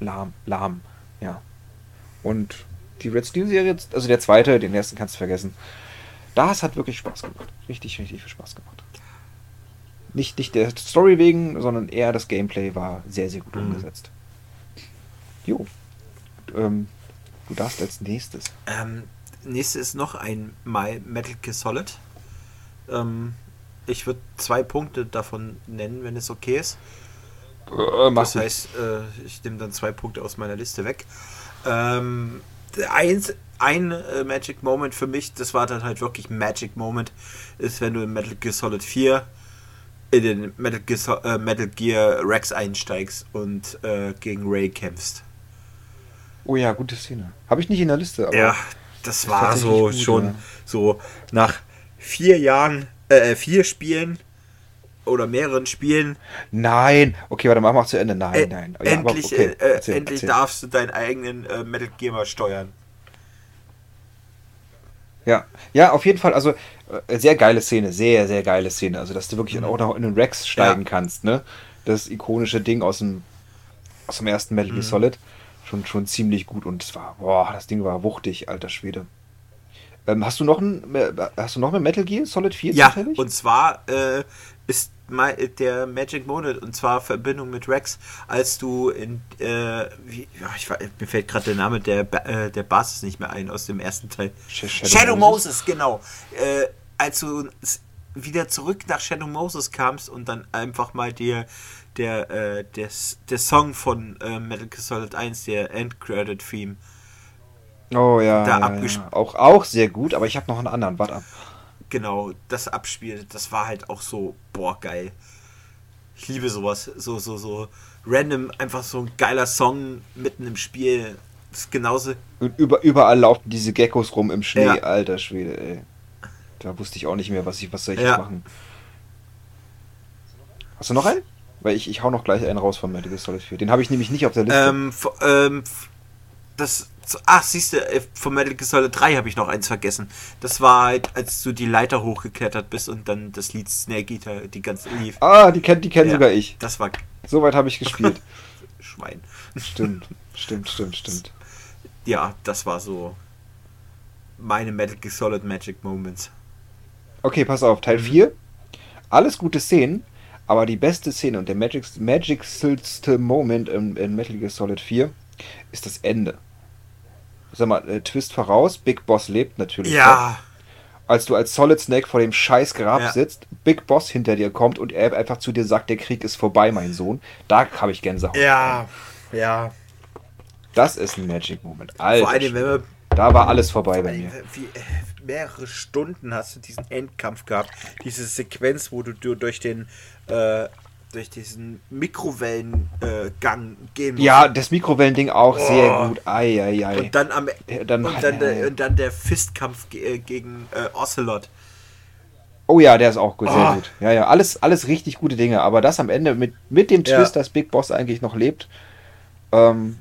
Lahm, lahm, ja. Und die Red Steel-Serie, also der zweite, den ersten kannst du vergessen. Das hat wirklich Spaß gemacht. Richtig, richtig viel Spaß gemacht. Nicht, nicht der Story wegen, sondern eher das Gameplay war sehr, sehr gut mhm. umgesetzt. Jo. Ähm, du darfst als nächstes. Ähm, nächstes ist noch ein My Metal Gear Solid. Ähm, ich würde zwei Punkte davon nennen, wenn es okay ist. Äh, das heißt, äh, ich nehme dann zwei Punkte aus meiner Liste weg. Ähm, eins, ein äh, Magic Moment für mich, das war dann halt wirklich Magic Moment, ist, wenn du in Metal Gear Solid 4 in den Metal Gear, äh, Metal Gear Rex einsteigst und äh, gegen Ray kämpfst. Oh ja, gute Szene. Habe ich nicht in der Liste. ja, das war so gut, schon ja. so nach vier Jahren, äh, vier Spielen oder mehreren Spielen. Nein, okay, warte, mach mal zu Ende. Nein, äh, nein. Ja, endlich okay, äh, erzähl, endlich erzähl. darfst du deinen eigenen äh, Metal Gear mal steuern. Ja, ja, auf jeden Fall. Also äh, sehr geile Szene, sehr, sehr geile Szene. Also, dass du wirklich mhm. auch noch in den Rex steigen ja. kannst, ne? Das ikonische Ding aus dem, aus dem ersten Metal Gear mhm. Solid. Schon, schon ziemlich gut und es war, boah, das Ding war wuchtig, alter Schwede. Ähm, hast du noch ein, äh, hast du noch ein Metal Gear Solid 4 Ja, zufällig? und zwar äh, ist der Magic Monat und zwar Verbindung mit Rex, als du in äh, wie, ja, ich, mir fällt gerade der Name der äh, der Basis nicht mehr ein aus dem ersten Teil. Shadow, Shadow Moses. Moses, genau. Äh, als du wieder zurück nach Shadow Moses kamst und dann einfach mal dir der, äh, der, der Song von äh, Metal Gear Solid 1, der End Credit Theme. Oh ja, da ja, ja. Auch, auch sehr gut, aber ich habe noch einen anderen. Warte ab genau, das Abspiel, das war halt auch so, boah, geil. Ich liebe sowas. So, so, so random, einfach so ein geiler Song mitten im Spiel. Das ist genauso. Und über, überall laufen diese Geckos rum im Schnee, ja. alter Schwede, ey. Da wusste ich auch nicht mehr, was ich, was soll ich ja. machen. Hast du noch einen? Weil ich, ich hau noch gleich einen raus von Metal Gear Solid 4. Den habe ich nämlich nicht auf der Liste. Ähm, ähm, das Ach, siehst du, äh, von Metal Gear Solid 3 habe ich noch eins vergessen. Das war halt, als du die Leiter hochgeklettert bist und dann das Lied Snake Eater die ganze lief. Ah, die kennt die kenn ja, sogar ich. Das war. Soweit habe ich gespielt. Schwein. Stimmt, stimmt, stimmt, stimmt. Ja, das war so meine Metal Gear Solid Magic Moments. Okay, pass auf, Teil 4. Mhm. Alles gute Szenen, aber die beste Szene und der Magic, magicste Moment in, in Metal Gear Solid 4 ist das Ende sag mal, äh, Twist voraus, Big Boss lebt natürlich. Ja. Noch. Als du als Solid Snake vor dem scheiß Grab ja. sitzt, Big Boss hinter dir kommt und er einfach zu dir sagt, der Krieg ist vorbei, mein Sohn. Da habe ich Gänsehaut. Ja, ja. Das ist ein Magic Moment. Alter, Vor allem, wenn wir da war alles vorbei bei mir. Wie, äh, mehrere Stunden hast du diesen Endkampf gehabt. Diese Sequenz, wo du, du durch den äh, durch diesen Mikrowellengang äh, gehen muss. Ja, das Mikrowellending auch oh. sehr gut. Ei, ei, ei. Und dann, am, dann, und dann, der, und dann der Fistkampf äh, gegen äh, Ocelot. Oh ja, der ist auch gut, sehr oh. gut. Ja, ja, alles, alles richtig gute Dinge. Aber das am Ende mit, mit dem Twist, ja. dass Big Boss eigentlich noch lebt ähm,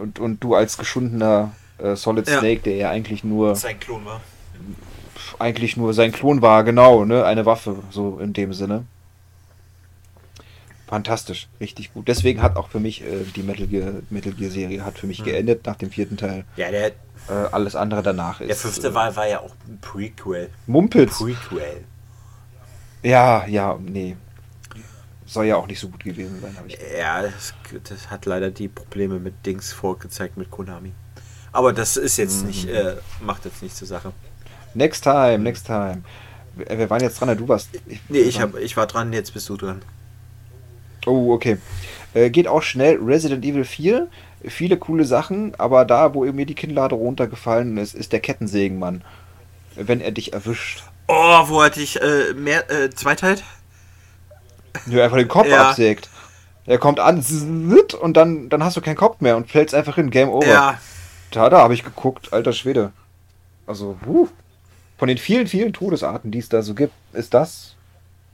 und, und du als geschundener äh, Solid ja. Snake, der ja eigentlich nur sein Klon war. Eigentlich nur sein Klon war, genau, ne? Eine Waffe, so in dem Sinne fantastisch, richtig gut. Deswegen hat auch für mich äh, die Metal Gear, Metal Gear Serie hat für mich mhm. geendet nach dem vierten Teil. Ja, der. Äh, alles andere danach ist. Der fünfte äh, war, war ja auch ein Prequel. Mumpitz. Prequel. Ja, ja, nee. Soll ja auch nicht so gut gewesen sein, habe ich. Ja, das, das, hat leider die Probleme mit Dings vorgezeigt mit Konami. Aber das ist jetzt mhm. nicht, äh, macht jetzt nicht zur Sache. Next time, next time. Wir, wir waren jetzt dran, du warst. Ich, nee, ich, hab, ich war dran, jetzt bist du dran. Oh, okay. Äh, geht auch schnell. Resident Evil 4, viele coole Sachen, aber da, wo mir die Kinnlade runtergefallen ist, ist der Kettensägenmann. Wenn er dich erwischt. Oh, wo er dich äh, mehr, äh, zweiteilt? Ja, einfach den Kopf ja. absägt. Er kommt an und dann, dann hast du keinen Kopf mehr und fällst einfach hin. Game over. Ja. Da, da habe ich geguckt, alter Schwede. Also, uh, von den vielen, vielen Todesarten, die es da so gibt, ist das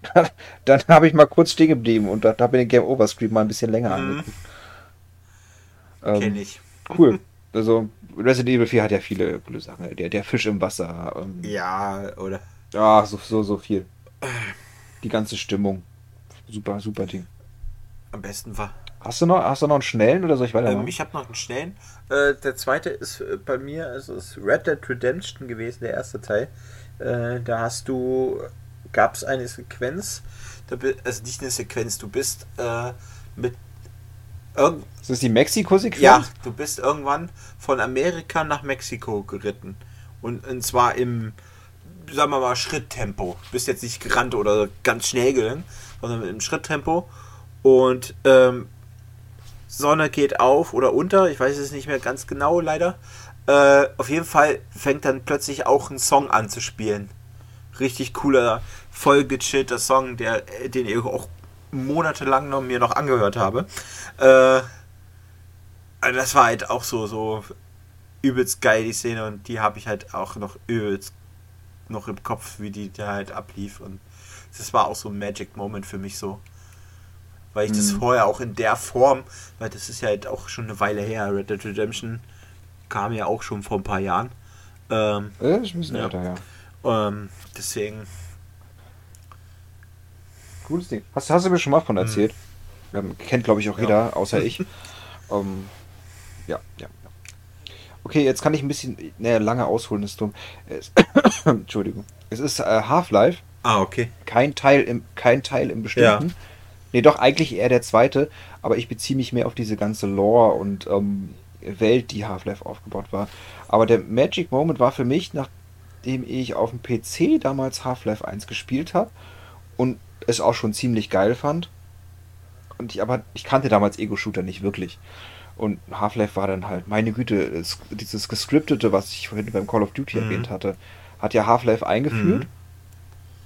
dann habe ich mal kurz stehen geblieben und da habe ich den Game Over Screen mal ein bisschen länger mhm. angeguckt. Ähm, Kenn ich. Cool. Also Resident Evil 4 hat ja viele coole Sachen. Der, der Fisch im Wasser. Ähm, ja, oder? Ja, so, so, so viel. Die ganze Stimmung. Super, super Ding. Am besten war. Hast du noch, hast du noch einen schnellen oder soll ich weitermachen? Ähm, ich habe noch einen schnellen. Äh, der zweite ist äh, bei mir, also ist Red Dead Redemption gewesen, der erste Teil. Äh, da hast du, gab es eine Sequenz, also nicht eine Sequenz, du bist äh, mit Irgend ist das die Mexiko-Sequenz? Ja, du bist irgendwann von Amerika nach Mexiko geritten. Und, und zwar im, sagen wir mal, Schritttempo. Du bist jetzt nicht gerannt oder ganz schnell gegangen, sondern im Schritttempo. Und ähm, Sonne geht auf oder unter, ich weiß es nicht mehr ganz genau leider. Äh, auf jeden Fall fängt dann plötzlich auch ein Song an zu spielen. Richtig cooler, voll gechillter Song, der, den ich auch monatelang noch mir noch angehört habe. Äh, also das war halt auch so, so übelst geil, die Szene, und die habe ich halt auch noch übelst noch im Kopf, wie die da halt ablief. Und das war auch so ein Magic Moment für mich so. Weil ich mhm. das vorher auch in der Form, weil das ist ja halt auch schon eine Weile her, Red Dead Redemption kam ja auch schon vor ein paar Jahren. Ähm, ja, ist ein bisschen ja. älter, ja. Ähm, deswegen Cooles Ding. Hast, hast du mir schon mal von erzählt? Mhm. Ähm, kennt, glaube ich, auch jeder, außer ich. ähm, ja, ja, ja. Okay, jetzt kann ich ein bisschen, naja, lange ausholen, ist dumm. Es, Entschuldigung. Es ist äh, Half-Life. Ah, okay. Kein Teil im, kein Teil im bestimmten. Ja. Nee, doch, eigentlich eher der zweite, aber ich beziehe mich mehr auf diese ganze Lore und ähm, Welt, die Half-Life aufgebaut war. Aber der Magic Moment war für mich, nachdem ich auf dem PC damals Half-Life 1 gespielt habe und es auch schon ziemlich geil fand. Und ich aber, ich kannte damals Ego-Shooter nicht wirklich. Und Half-Life war dann halt, meine Güte, es, dieses gescriptete, was ich vorhin beim Call of Duty mhm. erwähnt hatte, hat ja Half-Life eingeführt mhm.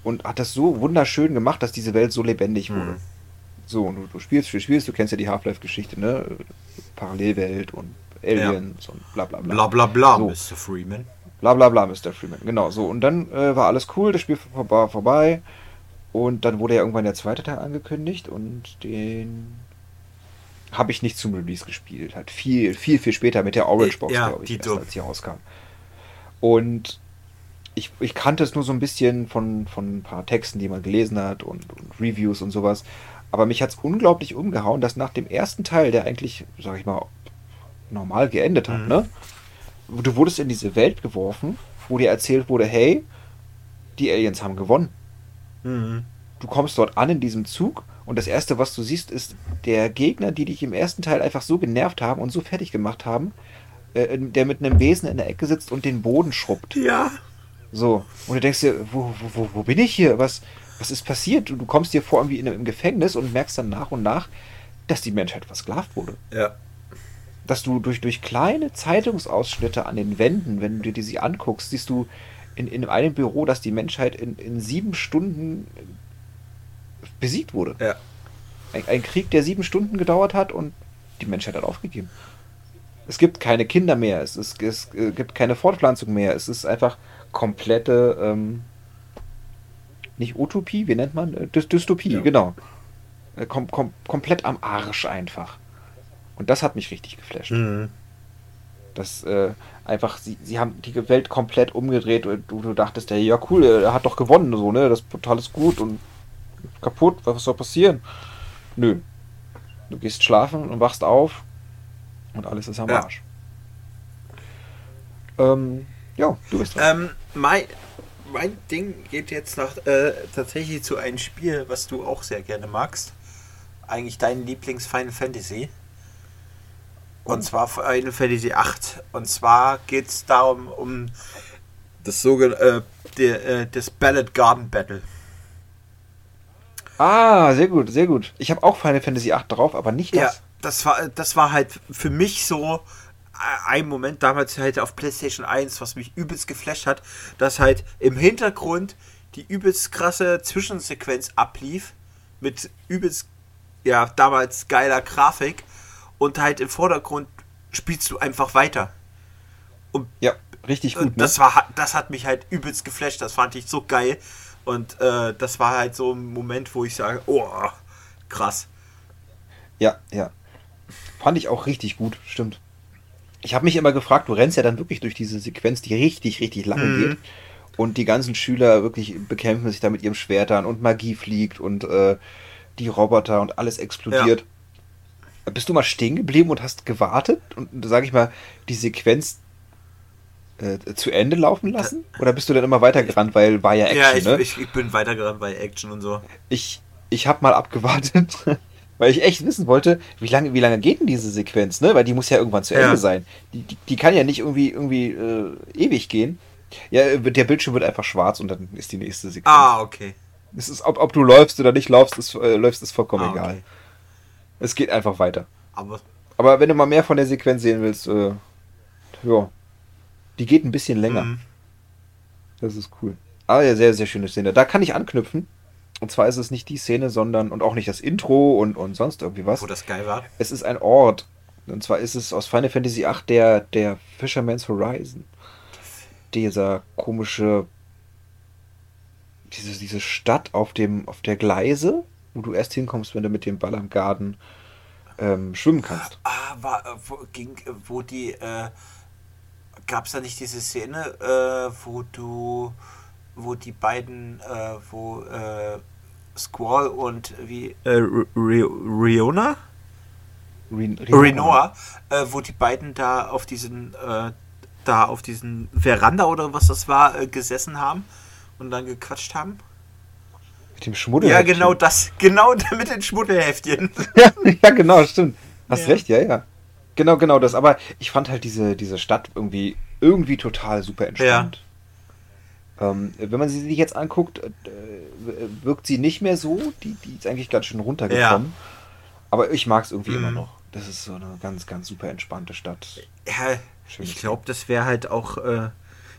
und hat das so wunderschön gemacht, dass diese Welt so lebendig mhm. wurde. So, und du, du spielst, du spielst, du kennst ja die Half-Life-Geschichte, ne? Parallelwelt und Aliens ja. und bla bla bla. Bla bla bla, so. Mr. Freeman. Bla bla bla, Mr. Freeman, genau. So, und dann äh, war alles cool, das Spiel war vorbei. Und dann wurde ja irgendwann der zweite Teil angekündigt und den habe ich nicht zum Release gespielt. Halt viel, viel, viel später mit der Orange Box, ja, glaube ich, erst, als sie rauskam. Und ich, ich kannte es nur so ein bisschen von, von ein paar Texten, die man gelesen hat und, und Reviews und sowas. Aber mich hat es unglaublich umgehauen, dass nach dem ersten Teil, der eigentlich, sag ich mal, normal geendet hat, mhm. ne? Du wurdest in diese Welt geworfen, wo dir erzählt wurde, hey, die Aliens haben gewonnen. Mhm. Du kommst dort an in diesem Zug und das erste, was du siehst, ist der Gegner, die dich im ersten Teil einfach so genervt haben und so fertig gemacht haben, äh, der mit einem Wesen in der Ecke sitzt und den Boden schrubbt. Ja. So. Und du denkst dir, wo, wo, wo bin ich hier? Was, was ist passiert? Du, du kommst dir vor irgendwie in, im Gefängnis und merkst dann nach und nach, dass die Menschheit versklavt wurde. Ja. Dass du durch, durch kleine Zeitungsausschnitte an den Wänden, wenn du dir die anguckst, siehst du in, in einem Büro, dass die Menschheit in, in sieben Stunden besiegt wurde. Ja. Ein, ein, Krieg, der sieben Stunden gedauert hat und die Menschheit hat aufgegeben. Es gibt keine Kinder mehr, es, ist, es gibt keine Fortpflanzung mehr, es ist einfach komplette, ähm, nicht Utopie, wie nennt man? Äh, Dy Dystopie, ja. genau. Äh, kom kom komplett am Arsch einfach. Und das hat mich richtig geflasht. Mhm. Das äh, einfach, sie, sie haben die Welt komplett umgedreht und du, du dachtest, ja cool, er hat doch gewonnen, so, ne? Das Portal ist gut und kaputt, was soll passieren? Nö. Du gehst schlafen und wachst auf und alles ist am ja. Arsch. Ähm, ja, du bist dran. Ähm, mein, mein Ding geht jetzt noch äh, tatsächlich zu einem Spiel, was du auch sehr gerne magst. Eigentlich dein Lieblings-Final Fantasy. Und zwar Final Fantasy 8. Und zwar geht es darum, um das sogenannte, äh, äh, das Ballad Garden Battle. Ah, sehr gut, sehr gut. Ich habe auch Final Fantasy 8 drauf, aber nicht das. Ja, das war, das war halt für mich so ein Moment damals halt auf PlayStation 1, was mich übelst geflasht hat, dass halt im Hintergrund die übelst krasse Zwischensequenz ablief mit übelst, ja, damals geiler Grafik und halt im Vordergrund spielst du einfach weiter. Und ja, richtig gut. Das, ne? war, das hat mich halt übelst geflasht, das fand ich so geil. Und äh, das war halt so ein Moment, wo ich sage, oh, krass. Ja, ja. Fand ich auch richtig gut, stimmt. Ich habe mich immer gefragt, du rennst ja dann wirklich durch diese Sequenz, die richtig, richtig lange mhm. geht. Und die ganzen Schüler wirklich bekämpfen sich da mit ihren Schwertern und Magie fliegt und äh, die Roboter und alles explodiert. Ja. Bist du mal stehen geblieben und hast gewartet und, sag ich mal, die Sequenz äh, zu Ende laufen lassen? Oder bist du dann immer weitergerannt, weil war ja Action, Ja, ich, ne? ich, ich bin weitergerannt bei Action und so. Ich, ich habe mal abgewartet, weil ich echt wissen wollte, wie lange, wie lange geht denn diese Sequenz, ne? Weil die muss ja irgendwann zu ja. Ende sein. Die, die, die, kann ja nicht irgendwie, irgendwie äh, ewig gehen. Ja, äh, der Bildschirm wird einfach schwarz und dann ist die nächste Sequenz. Ah, okay. Es ist, ob, ob du läufst oder nicht läufst, ist, äh, läufst, ist vollkommen ah, okay. egal. Es geht einfach weiter. Aber, Aber wenn du mal mehr von der Sequenz sehen willst, äh, ja, die geht ein bisschen länger. Mhm. Das ist cool. Ah ja, sehr, sehr schöne Szene. Da kann ich anknüpfen. Und zwar ist es nicht die Szene, sondern und auch nicht das Intro und, und sonst irgendwie was. Wo das geil war. Es ist ein Ort. Und zwar ist es aus Final Fantasy VIII der, der Fisherman's Horizon. Dieser komische. Diese, diese Stadt auf dem auf der Gleise, wo du erst hinkommst, wenn du mit dem Ball am Garten ähm, schwimmen kannst. Ah, war, wo, ging, wo die. Äh, Gab es da nicht diese Szene, äh, wo du. Wo die beiden. Äh, wo. Äh, Squall und wie. Äh, Riona? Renoa, äh, wo die beiden da auf diesen, äh, da auf diesen Veranda oder was das war, äh, gesessen haben und dann gequatscht haben. Mit dem Schmuddelheftchen. Ja, genau das, genau mit den Schmuddelheftchen. ja, ja, genau, stimmt. Hast ja. recht, ja, ja. Genau, genau das. Aber ich fand halt diese, diese Stadt irgendwie, irgendwie total super entspannt. Ja. Ähm, wenn man sie sich jetzt anguckt, äh, wirkt sie nicht mehr so. Die, die ist eigentlich ganz schön runtergekommen. Aber ich mag es irgendwie mhm. immer noch. Das ist so eine ganz, ganz super entspannte Stadt. Ja, Schön ich glaube, das wäre halt auch, äh,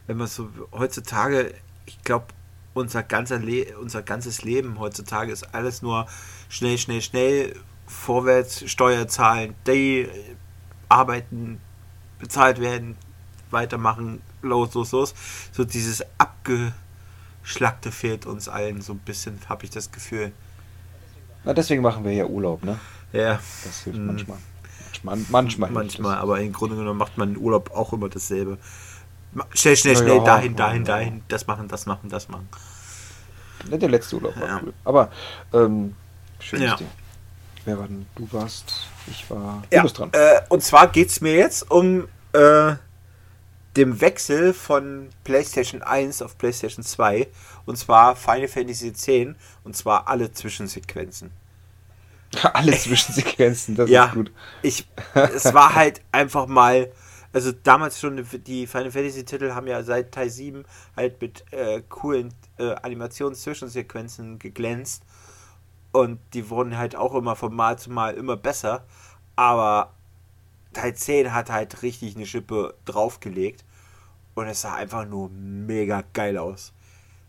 wenn man so heutzutage, ich glaube, unser, ganzer Le unser ganzes Leben heutzutage ist alles nur schnell, schnell, schnell, vorwärts, Steuer zahlen, die arbeiten, bezahlt werden, weitermachen, los, los, los. So dieses Abgeschlackte fehlt uns allen so ein bisschen, habe ich das Gefühl. Na, deswegen machen wir ja Urlaub, ne? Ja. Das hilft hm. manchmal. Manchmal, manchmal, manchmal aber im Grunde genommen macht man Urlaub auch immer dasselbe. Schnell, schnell, schnell, ja, dahin, dahin, ja. dahin, das machen, das machen, das machen. Ja, der letzte Urlaub war ja. cool. Aber ähm, schönes ja. Ding. Wer war denn? Du warst, ich war. Du bist dran. Äh, und zwar geht es mir jetzt um äh, den Wechsel von PlayStation 1 auf PlayStation 2. Und zwar Final Fantasy X. Und zwar alle Zwischensequenzen. Alle Zwischensequenzen, das ja, ist gut. Ich, es war halt einfach mal, also damals schon die Final Fantasy Titel haben ja seit Teil 7 halt mit äh, coolen äh, Animations-Zwischensequenzen geglänzt und die wurden halt auch immer von Mal zu Mal immer besser, aber Teil 10 hat halt richtig eine Schippe draufgelegt und es sah einfach nur mega geil aus.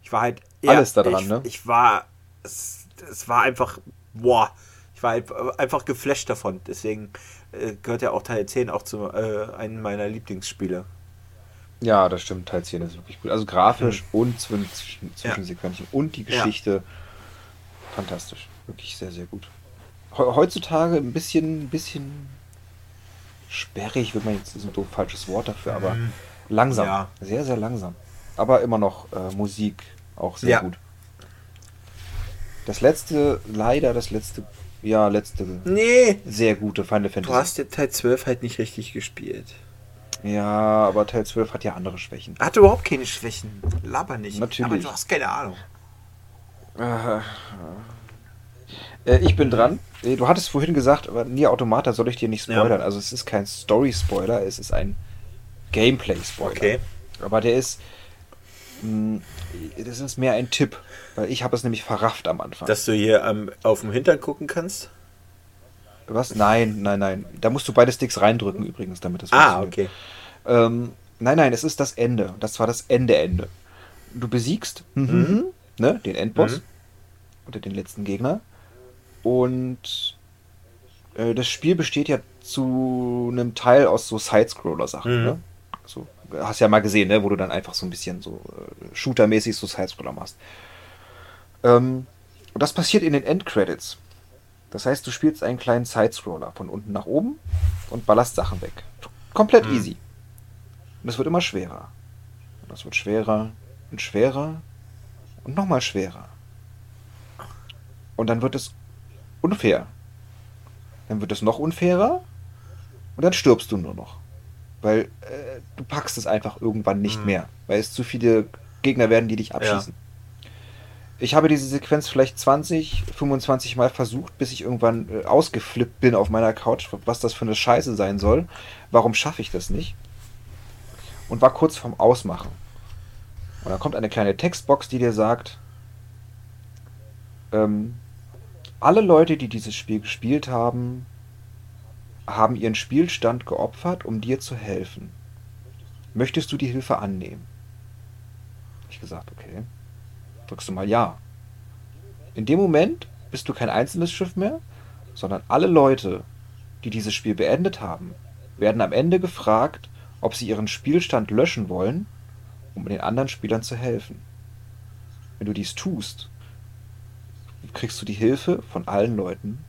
Ich war halt ja, alles daran, ich, ne? Ich war es, es war einfach boah, ich war einfach geflasht davon. Deswegen äh, gehört ja auch Teil 10 auch zu äh, einem meiner Lieblingsspiele. Ja, das stimmt. Teil 10 ist wirklich gut. Also grafisch mhm. und zwischen, Zwischensequenzen ja. und die Geschichte. Ja. Fantastisch. Wirklich sehr, sehr gut. Heutzutage ein bisschen, ein bisschen sperrig, wird man jetzt ist ein doof falsches Wort dafür, aber mhm. langsam. Ja. Sehr, sehr langsam. Aber immer noch äh, Musik auch sehr gut. Das letzte, leider das letzte ja, letzte. Nee. Sehr gute Final Fantasy. Du hast ja Teil 12 halt nicht richtig gespielt. Ja, aber Teil 12 hat ja andere Schwächen. Hat überhaupt keine Schwächen. Laber nicht. Natürlich. Aber du hast keine Ahnung. Äh, äh, ich bin dran. Du hattest vorhin gesagt, Nier Automata soll ich dir nicht spoilern. Ja. Also es ist kein Story-Spoiler, es ist ein Gameplay-Spoiler. Okay. Aber der ist. Hm, das ist mehr ein Tipp. Weil ich habe es nämlich verrafft am Anfang. Dass du hier ähm, auf dem Hintern gucken kannst? Was? Nein, nein, nein. Da musst du beide Sticks reindrücken übrigens, damit das Ah, okay. Ähm, nein, nein, es ist das Ende. Das war das Ende-Ende. Du besiegst mhm. mhm. ne, den Endboss mhm. oder den letzten Gegner. Und äh, das Spiel besteht ja zu einem Teil aus so Sidescroller-Sachen. Mhm. Ne? So, hast ja mal gesehen, ne, wo du dann einfach so ein bisschen so äh, Shooter-mäßig so Sidescroller machst. Ähm, und das passiert in den Endcredits. Das heißt, du spielst einen kleinen Sidescroller von unten nach oben und ballerst Sachen weg. Komplett mhm. easy. Und es wird immer schwerer. Und es wird schwerer und schwerer und nochmal schwerer. Und dann wird es unfair. dann wird es noch unfairer und dann stirbst du nur noch. Weil äh, du packst es einfach irgendwann nicht mhm. mehr, weil es zu viele Gegner werden, die dich abschießen. Ja. Ich habe diese Sequenz vielleicht 20, 25 Mal versucht, bis ich irgendwann äh, ausgeflippt bin auf meiner Couch, was das für eine Scheiße sein soll. Warum schaffe ich das nicht? Und war kurz vorm Ausmachen. Und dann kommt eine kleine Textbox, die dir sagt, ähm, alle Leute, die dieses Spiel gespielt haben, haben ihren Spielstand geopfert, um dir zu helfen. Möchtest du die Hilfe annehmen? Ich gesagt, okay. Drückst du mal ja. In dem Moment bist du kein einzelnes Schiff mehr, sondern alle Leute, die dieses Spiel beendet haben, werden am Ende gefragt, ob sie ihren Spielstand löschen wollen, um den anderen Spielern zu helfen. Wenn du dies tust, kriegst du die Hilfe von allen Leuten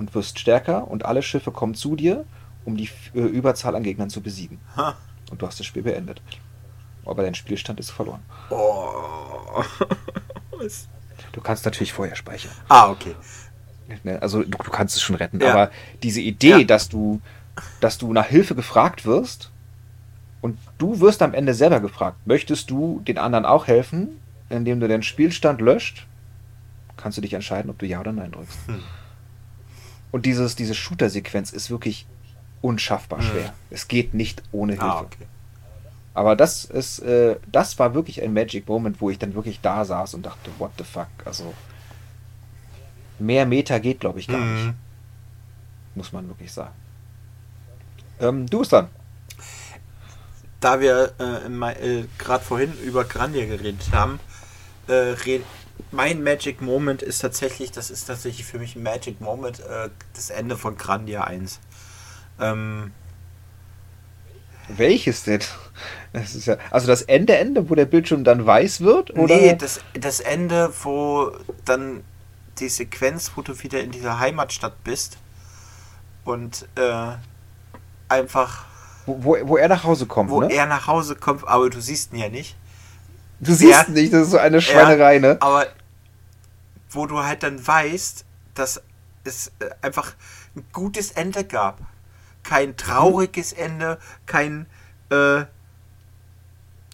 und wirst stärker und alle Schiffe kommen zu dir, um die äh, Überzahl an Gegnern zu besiegen. Ha. Und du hast das Spiel beendet. Aber dein Spielstand ist verloren. Oh. du kannst natürlich vorher speichern. Ah, okay. Ne, also du, du kannst es schon retten, ja. aber diese Idee, ja. dass du, dass du nach Hilfe gefragt wirst und du wirst am Ende selber gefragt, möchtest du den anderen auch helfen, indem du den Spielstand löscht kannst du dich entscheiden, ob du Ja oder Nein drückst. Hm. Und dieses, diese Shooter-Sequenz ist wirklich unschaffbar schwer. Es geht nicht ohne ah, Hilfe. Ah, okay. Aber das ist, äh, das war wirklich ein Magic Moment, wo ich dann wirklich da saß und dachte, what the fuck? Also mehr Meter geht, glaube ich, gar mhm. nicht. Muss man wirklich sagen. Ähm, du bist dann. Da wir äh, äh, gerade vorhin über Grandia geredet haben, äh, mein Magic Moment ist tatsächlich, das ist tatsächlich für mich ein Magic Moment, äh, das Ende von Grandia 1. Ähm, Welches denn? Das ist ja, also das Ende, Ende, wo der Bildschirm dann weiß wird? Oder? Nee, das, das Ende, wo dann die Sequenz, wo du wieder in dieser Heimatstadt bist und äh, einfach. Wo, wo, wo, er nach Hause kommt, Wo ne? er nach Hause kommt, aber du siehst ihn ja nicht. Du siehst er, nicht, das ist so eine Schweinerei, er, ne? Aber wo du halt dann weißt, dass es äh, einfach ein gutes Ende gab. Kein trauriges Ende, kein äh,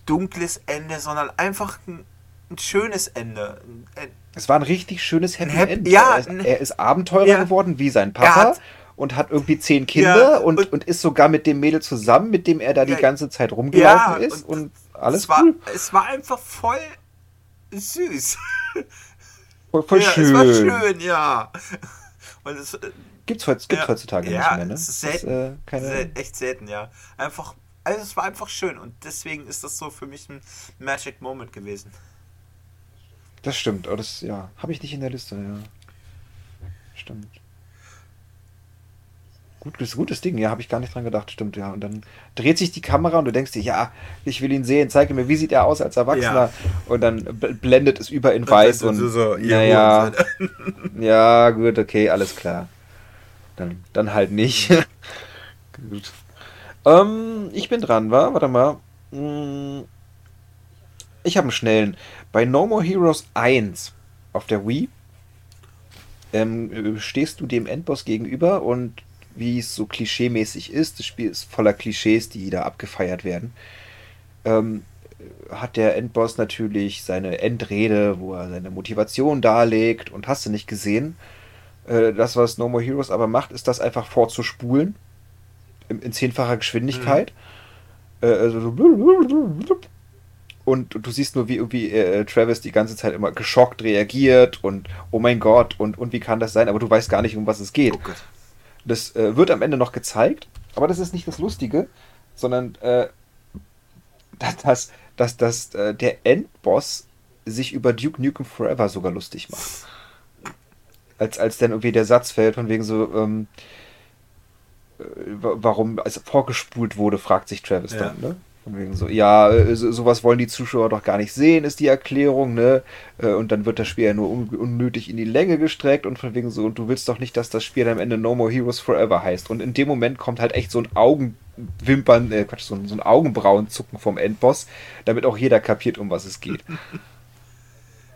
dunkles Ende, sondern einfach ein, ein schönes Ende. Ein, es war ein richtig schönes Happy End. Ja, er ist, er ist Abenteurer ja, geworden, wie sein Papa. Hat, und hat irgendwie zehn Kinder ja, und, und, und, ist sogar mit dem Mädel zusammen, mit dem er da die ganze Zeit rumgelaufen ja, ist und, und alles es war, cool. Es war einfach voll süß. Voll, voll ja, schön. Es war schön, ja. Und es, gibt's, heutz, gibt's ja, heutzutage ja, nicht mehr, ne? Es ist selten. Das, äh, keine... echt selten, ja. Einfach, also es war einfach schön und deswegen ist das so für mich ein Magic Moment gewesen. Das stimmt, aber das, ja, habe ich nicht in der Liste, ja. Stimmt. Gutes, gutes Ding, ja, habe ich gar nicht dran gedacht, stimmt, ja. Und dann dreht sich die Kamera und du denkst dir, ja, ich will ihn sehen, zeige mir, wie sieht er aus als Erwachsener? Ja. Und dann blendet es über in weiß und, so, so naja, ja, gut, okay, alles klar. Dann, dann halt nicht. gut. Ähm, ich bin dran, war, warte mal. Hm. Ich habe einen schnellen. Bei No More Heroes 1 auf der Wii ähm, stehst du dem Endboss gegenüber und wie es so klischeemäßig ist, das Spiel ist voller Klischees, die da abgefeiert werden, ähm, hat der Endboss natürlich seine Endrede, wo er seine Motivation darlegt und hast du nicht gesehen. Äh, das, was No More Heroes aber macht, ist das einfach vorzuspulen. In, in zehnfacher Geschwindigkeit. Mhm. Äh, also so und du siehst nur, wie irgendwie äh, Travis die ganze Zeit immer geschockt reagiert und oh mein Gott und, und wie kann das sein, aber du weißt gar nicht, um was es geht. Oh das äh, wird am Ende noch gezeigt, aber das ist nicht das Lustige, sondern äh, dass, dass, dass äh, der Endboss sich über Duke Nukem Forever sogar lustig macht. Als, als dann irgendwie der Satz fällt, von wegen so, ähm, äh, warum es vorgespult wurde, fragt sich Travis ja. dann, ne? Von wegen so, ja, äh, so, sowas wollen die Zuschauer doch gar nicht sehen, ist die Erklärung, ne? Äh, und dann wird das Spiel ja nur un unnötig in die Länge gestreckt und von wegen so, und du willst doch nicht, dass das Spiel am Ende No More Heroes Forever heißt. Und in dem Moment kommt halt echt so ein Augenwimpern, äh, Quatsch, so ein, so ein Augenbrauenzucken vom Endboss, damit auch jeder kapiert, um was es geht.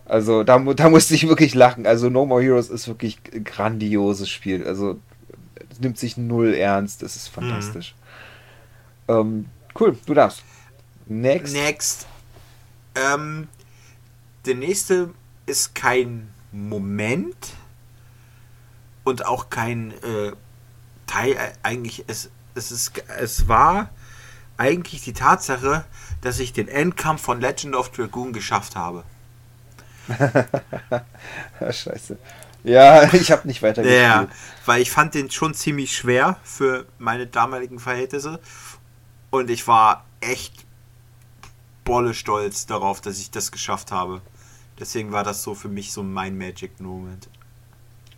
Also da, da musste ich wirklich lachen. Also No More Heroes ist wirklich ein grandioses Spiel. Also nimmt sich null ernst. Das ist fantastisch. Mhm. Ähm, cool, du darfst. Next. Next. Ähm, der nächste ist kein Moment und auch kein äh, Teil. Äh, eigentlich, es, es, ist, es war eigentlich die Tatsache, dass ich den Endkampf von Legend of Dragoon geschafft habe. Scheiße. Ja, ich habe nicht weiter gespielt. Ja, weil ich fand den schon ziemlich schwer für meine damaligen Verhältnisse. Und ich war echt bolle stolz darauf, dass ich das geschafft habe. Deswegen war das so für mich so mein Magic Moment.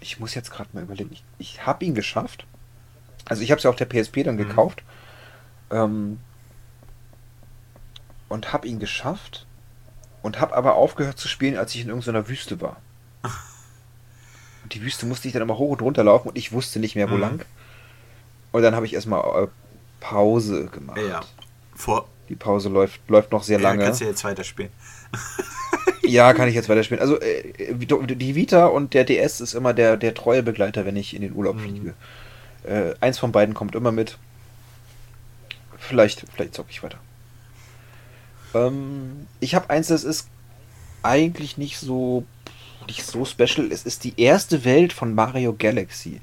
Ich muss jetzt gerade mal überlegen. Ich, ich habe ihn geschafft. Also ich habe es ja auf der PSP dann mhm. gekauft. Ähm, und habe ihn geschafft. Und habe aber aufgehört zu spielen, als ich in irgendeiner Wüste war. Und die Wüste musste ich dann immer hoch und runter laufen und ich wusste nicht mehr, wo mhm. lang. Und dann habe ich erstmal äh, Pause gemacht. Ja. Vor die Pause läuft, läuft noch sehr ja, lange. Kannst du jetzt weiterspielen. ja, kann ich jetzt weiterspielen. Also äh, die Vita und der DS ist immer der, der treue Begleiter, wenn ich in den Urlaub mhm. fliege. Äh, eins von beiden kommt immer mit. Vielleicht, vielleicht zocke ich weiter. Ähm, ich habe eins, das ist eigentlich nicht so nicht so special. Es ist die erste Welt von Mario Galaxy.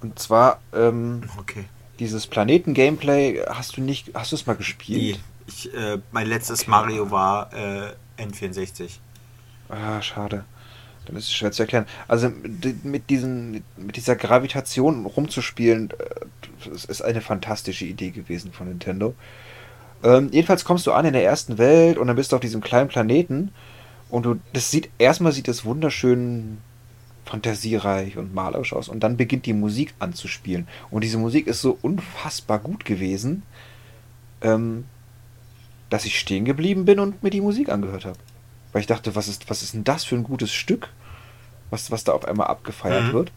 Und zwar ähm, okay. Dieses Planeten-Gameplay hast du nicht, hast du es mal gespielt? Nee. Ich, äh, mein letztes okay. Mario war äh, N64. Ah, schade. Dann ist es schwer zu erklären. Also mit, diesen, mit dieser Gravitation rumzuspielen, das äh, ist eine fantastische Idee gewesen von Nintendo. Ähm, jedenfalls kommst du an in der ersten Welt und dann bist du auf diesem kleinen Planeten und du, das sieht, erstmal sieht es wunderschön fantasiereich und malerisch aus und dann beginnt die Musik anzuspielen. Und diese Musik ist so unfassbar gut gewesen, ähm, dass ich stehen geblieben bin und mir die Musik angehört habe. Weil ich dachte, was ist, was ist denn das für ein gutes Stück, was, was da auf einmal abgefeiert mhm. wird.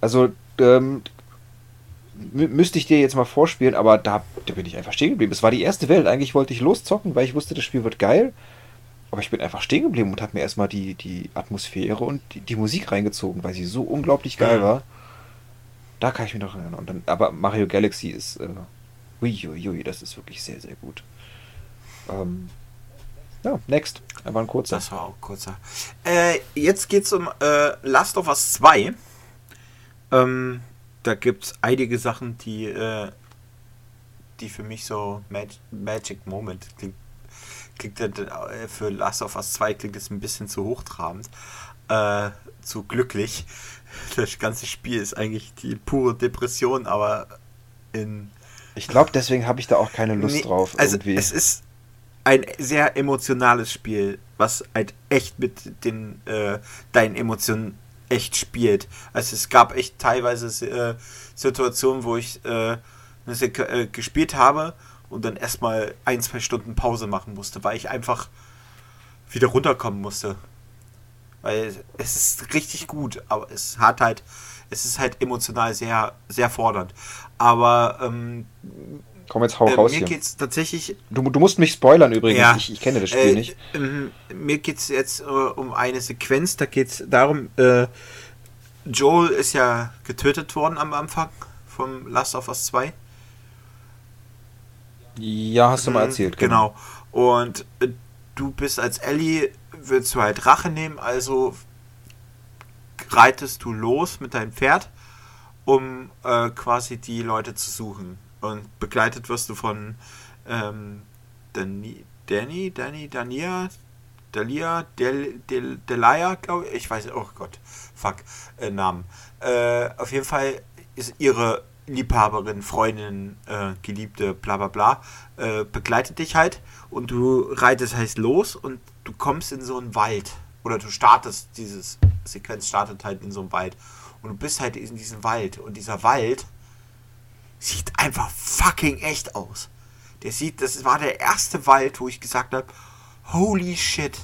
Also, ähm, müsste ich dir jetzt mal vorspielen, aber da, da bin ich einfach stehen geblieben. Es war die erste Welt. Eigentlich wollte ich loszocken, weil ich wusste, das Spiel wird geil. Aber ich bin einfach stehen geblieben und habe mir erstmal die, die Atmosphäre und die, die, Musik reingezogen, weil sie so unglaublich geil war. Da kann ich mich noch erinnern. Und dann, aber Mario Galaxy ist. Äh, uiuiui, das ist wirklich sehr, sehr gut. Ähm, ja, next. Einfach ein kurzer. Das war auch kurzer. Äh, jetzt geht's um äh, Last of Us 2. Ähm, da gibt's einige Sachen, die, äh, die für mich so Mag Magic Moment klingt klingt äh, für Last of Us 2 klingt es ein bisschen zu hochtrabend, äh, zu glücklich. Das ganze Spiel ist eigentlich die pure Depression, aber in. Ich glaube, deswegen habe ich da auch keine Lust nee, drauf. Also irgendwie. es ist ein sehr emotionales Spiel, was halt echt mit den äh, deinen Emotionen echt spielt. Also es gab echt teilweise äh, Situationen, wo ich äh, äh gespielt habe und dann erstmal ein, zwei Stunden Pause machen musste, weil ich einfach wieder runterkommen musste. Weil es ist richtig gut, aber es hat halt, es ist halt emotional sehr, sehr fordernd. Aber ähm, Komm, jetzt hau äh, raus. Mir hier. geht's tatsächlich. Du, du musst mich spoilern übrigens. Ja, ich, ich, kenne das Spiel äh, nicht. Äh, mir geht's jetzt äh, um eine Sequenz. Da geht es darum, äh, Joel ist ja getötet worden am Anfang vom Last of Us 2. Ja, hast du mal mhm, erzählt. Genau. genau. Und äh, du bist als Ellie, willst du halt Rache nehmen, also reitest du los mit deinem Pferd, um äh, quasi die Leute zu suchen. Und begleitet wirst du von ähm, Dani, Danny, Danny, Dania, Dalia, Del, Del, Delia, glaube ich. Ich weiß, oh Gott, fuck, äh, Namen. Äh, auf jeden Fall ist ihre Liebhaberin, Freundin, äh, Geliebte, bla bla bla, äh, begleitet dich halt und du reitest heißt los und du kommst in so einen Wald. Oder du startest, dieses Sequenz startet halt in so einem Wald. Und du bist halt in diesem Wald. Und dieser Wald sieht einfach fucking echt aus. Der sieht, das war der erste Wald, wo ich gesagt habe, holy shit,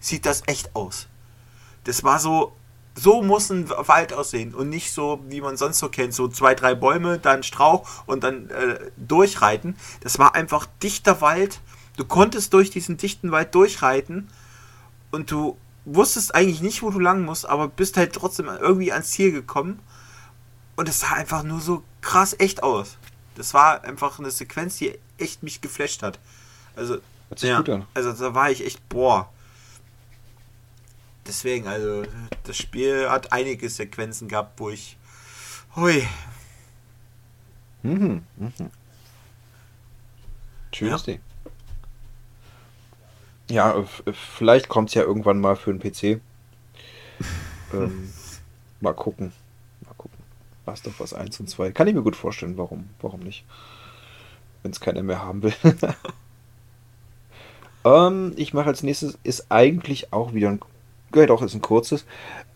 sieht das echt aus. Das war so, so muss ein Wald aussehen und nicht so, wie man sonst so kennt, so zwei, drei Bäume, dann Strauch und dann äh, durchreiten. Das war einfach dichter Wald. Du konntest durch diesen dichten Wald durchreiten und du wusstest eigentlich nicht, wo du lang musst, aber bist halt trotzdem irgendwie ans Ziel gekommen. Und es sah einfach nur so krass echt aus. Das war einfach eine Sequenz, die echt mich geflasht hat. Also, ja, also da war ich echt, boah. Deswegen, also, das Spiel hat einige Sequenzen gehabt, wo ich. Hui. Mhm. mhm. Schönes ja. Ding. Ja, vielleicht kommt es ja irgendwann mal für den PC. ähm, mal gucken. Mal gucken. Last of Us 1 und 2. Kann ich mir gut vorstellen, warum, warum nicht. Wenn es keiner mehr haben will. ähm, ich mache als nächstes, ist eigentlich auch wieder ein. Ja, doch, ist ein kurzes.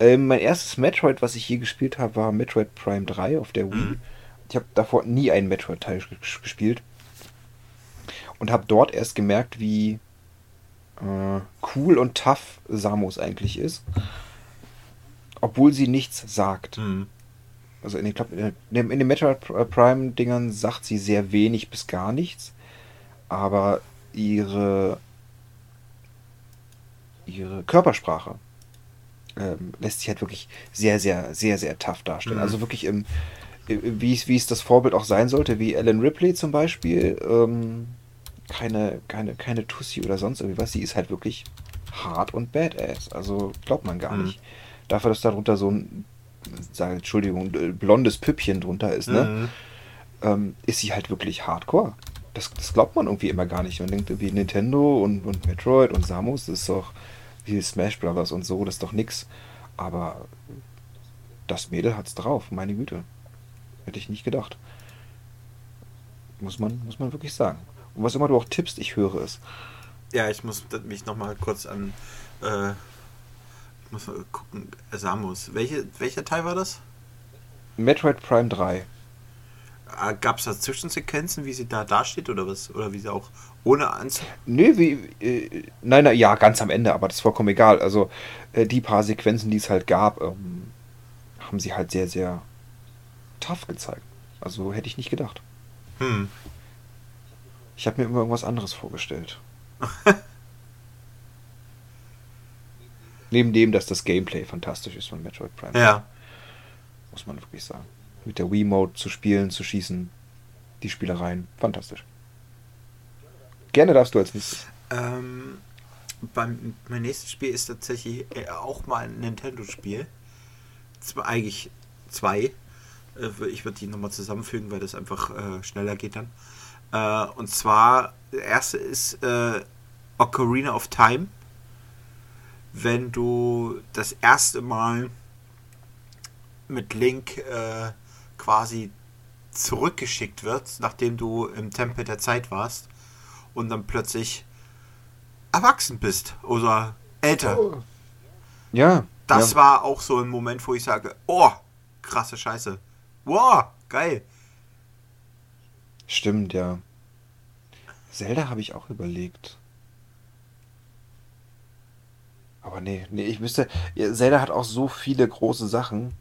Ähm, mein erstes Metroid, was ich je gespielt habe, war Metroid Prime 3 auf der Wii. Mhm. Ich habe davor nie einen Metroid-Teil gespielt. Und habe dort erst gemerkt, wie äh, cool und tough Samus eigentlich ist. Obwohl sie nichts sagt. Mhm. Also in den, in den, Metroid Prime-Dingern sagt sie sehr wenig bis gar nichts. Aber ihre, ihre Körpersprache ähm, lässt sich halt wirklich sehr, sehr, sehr, sehr tough darstellen. Mhm. Also wirklich im, wie es, wie es das Vorbild auch sein sollte, wie Ellen Ripley zum Beispiel. Ähm, keine, keine, keine Tussi oder sonst irgendwas. Sie ist halt wirklich hart und badass. Also glaubt man gar mhm. nicht. Dafür, dass darunter so ein, sage Entschuldigung, blondes Püppchen drunter ist, ne? Mhm. Ähm, ist sie halt wirklich hardcore. Das, das, glaubt man irgendwie immer gar nicht. Man denkt irgendwie Nintendo und, und Metroid und Samus, das ist doch wie Smash Brothers und so, das ist doch nix. Aber das Mädel hat's drauf, meine Güte. Hätte ich nicht gedacht. Muss man, muss man wirklich sagen. Und was immer du auch tippst, ich höre es. Ja, ich muss mich nochmal kurz an. Äh, ich muss mal gucken. Samus. Welche, welcher Teil war das? Metroid Prime 3. Ah, Gab es da Zwischensequenzen, wie sie da dasteht oder was? Oder wie sie auch ohne Anzug? Nö, wie. Äh, nein, nein, ja, ganz am Ende, aber das ist vollkommen egal. Also, äh, die paar Sequenzen, die es halt gab, ähm, haben sie halt sehr, sehr tough gezeigt. Also hätte ich nicht gedacht. Hm. Ich habe mir immer irgendwas anderes vorgestellt. Neben dem, dass das Gameplay fantastisch ist von Metroid Prime. Ja. Muss man wirklich sagen. Mit der Wii-Mode zu spielen, zu schießen, die Spielereien, fantastisch. Gerne darfst du als nächstes. Ähm, beim, mein nächstes Spiel ist tatsächlich äh, auch mal ein Nintendo-Spiel. Eigentlich zwei. Äh, ich würde die nochmal zusammenfügen, weil das einfach äh, schneller geht dann. Äh, und zwar, der erste ist äh, Ocarina of Time. Wenn du das erste Mal mit Link äh, quasi zurückgeschickt wirst, nachdem du im Tempel der Zeit warst und dann plötzlich erwachsen bist oder älter. Oh. Ja. Das ja. war auch so ein Moment, wo ich sage, oh, krasse Scheiße. Wow, geil. Stimmt, ja. Zelda habe ich auch überlegt. Aber nee, nee, ich müsste. Zelda hat auch so viele große Sachen.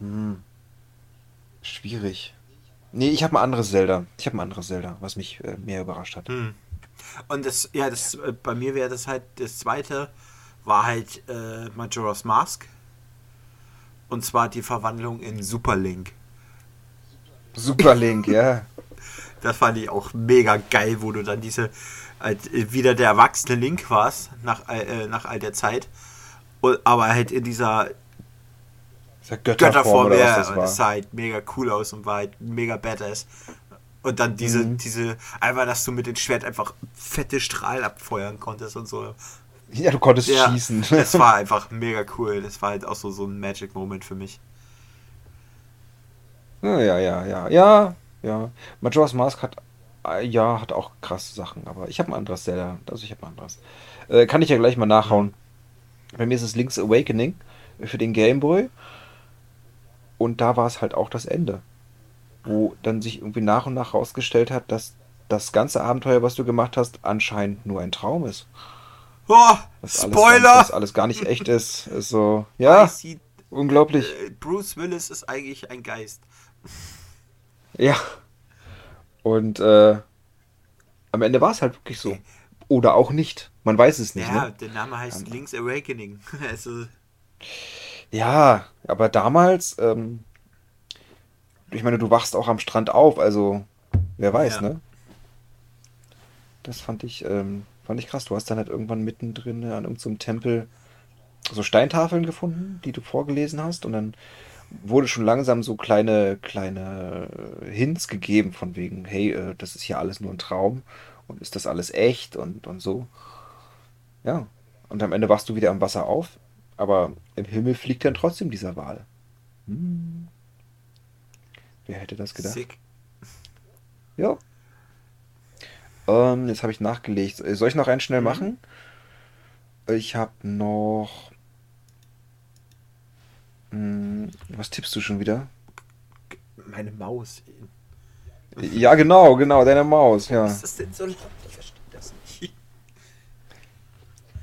Hm. Schwierig. Nee, ich habe ein anderes Zelda. Ich habe ein anderes Zelda, was mich äh, mehr überrascht hat. Hm. Und das, ja, das äh, bei mir wäre das halt das zweite, war halt äh, Majora's Mask. Und zwar die Verwandlung in Super Link. Super Link, ja. Das fand ich auch mega geil, wo du dann diese halt wieder der erwachsene Link warst nach, äh, nach all der Zeit. aber halt in dieser Götterform, Götterform ja, das, das sah halt mega cool aus und war halt mega badass. Und dann diese, mhm. diese, einfach, dass du mit dem Schwert einfach fette Strahlen abfeuern konntest und so. Ja, du konntest ja, schießen. Das war einfach mega cool. Das war halt auch so, so ein Magic Moment für mich. Ja, ja, ja, ja. Ja, ja. Majora's Mask hat, äh, ja, hat auch krasse Sachen, aber ich habe ein anderes Zelda. Also ich habe ein anderes. Äh, kann ich ja gleich mal nachhauen. Bei mir ist es Link's Awakening für den Game Boy. Und da war es halt auch das Ende. Wo dann sich irgendwie nach und nach herausgestellt hat, dass das ganze Abenteuer, was du gemacht hast, anscheinend nur ein Traum ist. Oh, Spoiler! Alles, das alles gar nicht echt ist. ist so, ja, unglaublich. Äh, Bruce Willis ist eigentlich ein Geist. Ja. Und äh, am Ende war es halt wirklich so. Oder auch nicht. Man weiß es nicht. Ja, ne? der Name heißt um, Link's Awakening. also. Ja, aber damals, ähm, ich meine, du wachst auch am Strand auf, also wer weiß, ja. ne? Das fand ich, ähm, fand ich krass. Du hast dann halt irgendwann mittendrin an irgendeinem Tempel so Steintafeln gefunden, die du vorgelesen hast, und dann wurde schon langsam so kleine, kleine Hints gegeben von wegen, hey, äh, das ist hier alles nur ein Traum und ist das alles echt und, und so. Ja. Und am Ende wachst du wieder am Wasser auf, aber im Himmel fliegt dann trotzdem dieser Wal. Hm. Wer hätte das gedacht? Sick. Ja. Ähm, jetzt habe ich nachgelegt. Soll ich noch einen schnell mhm. machen? Ich habe noch hm, was tippst du schon wieder? Meine Maus. Ja, genau, genau, deine Maus, ja. Was ist das denn so laut? Ich verstehe das nicht.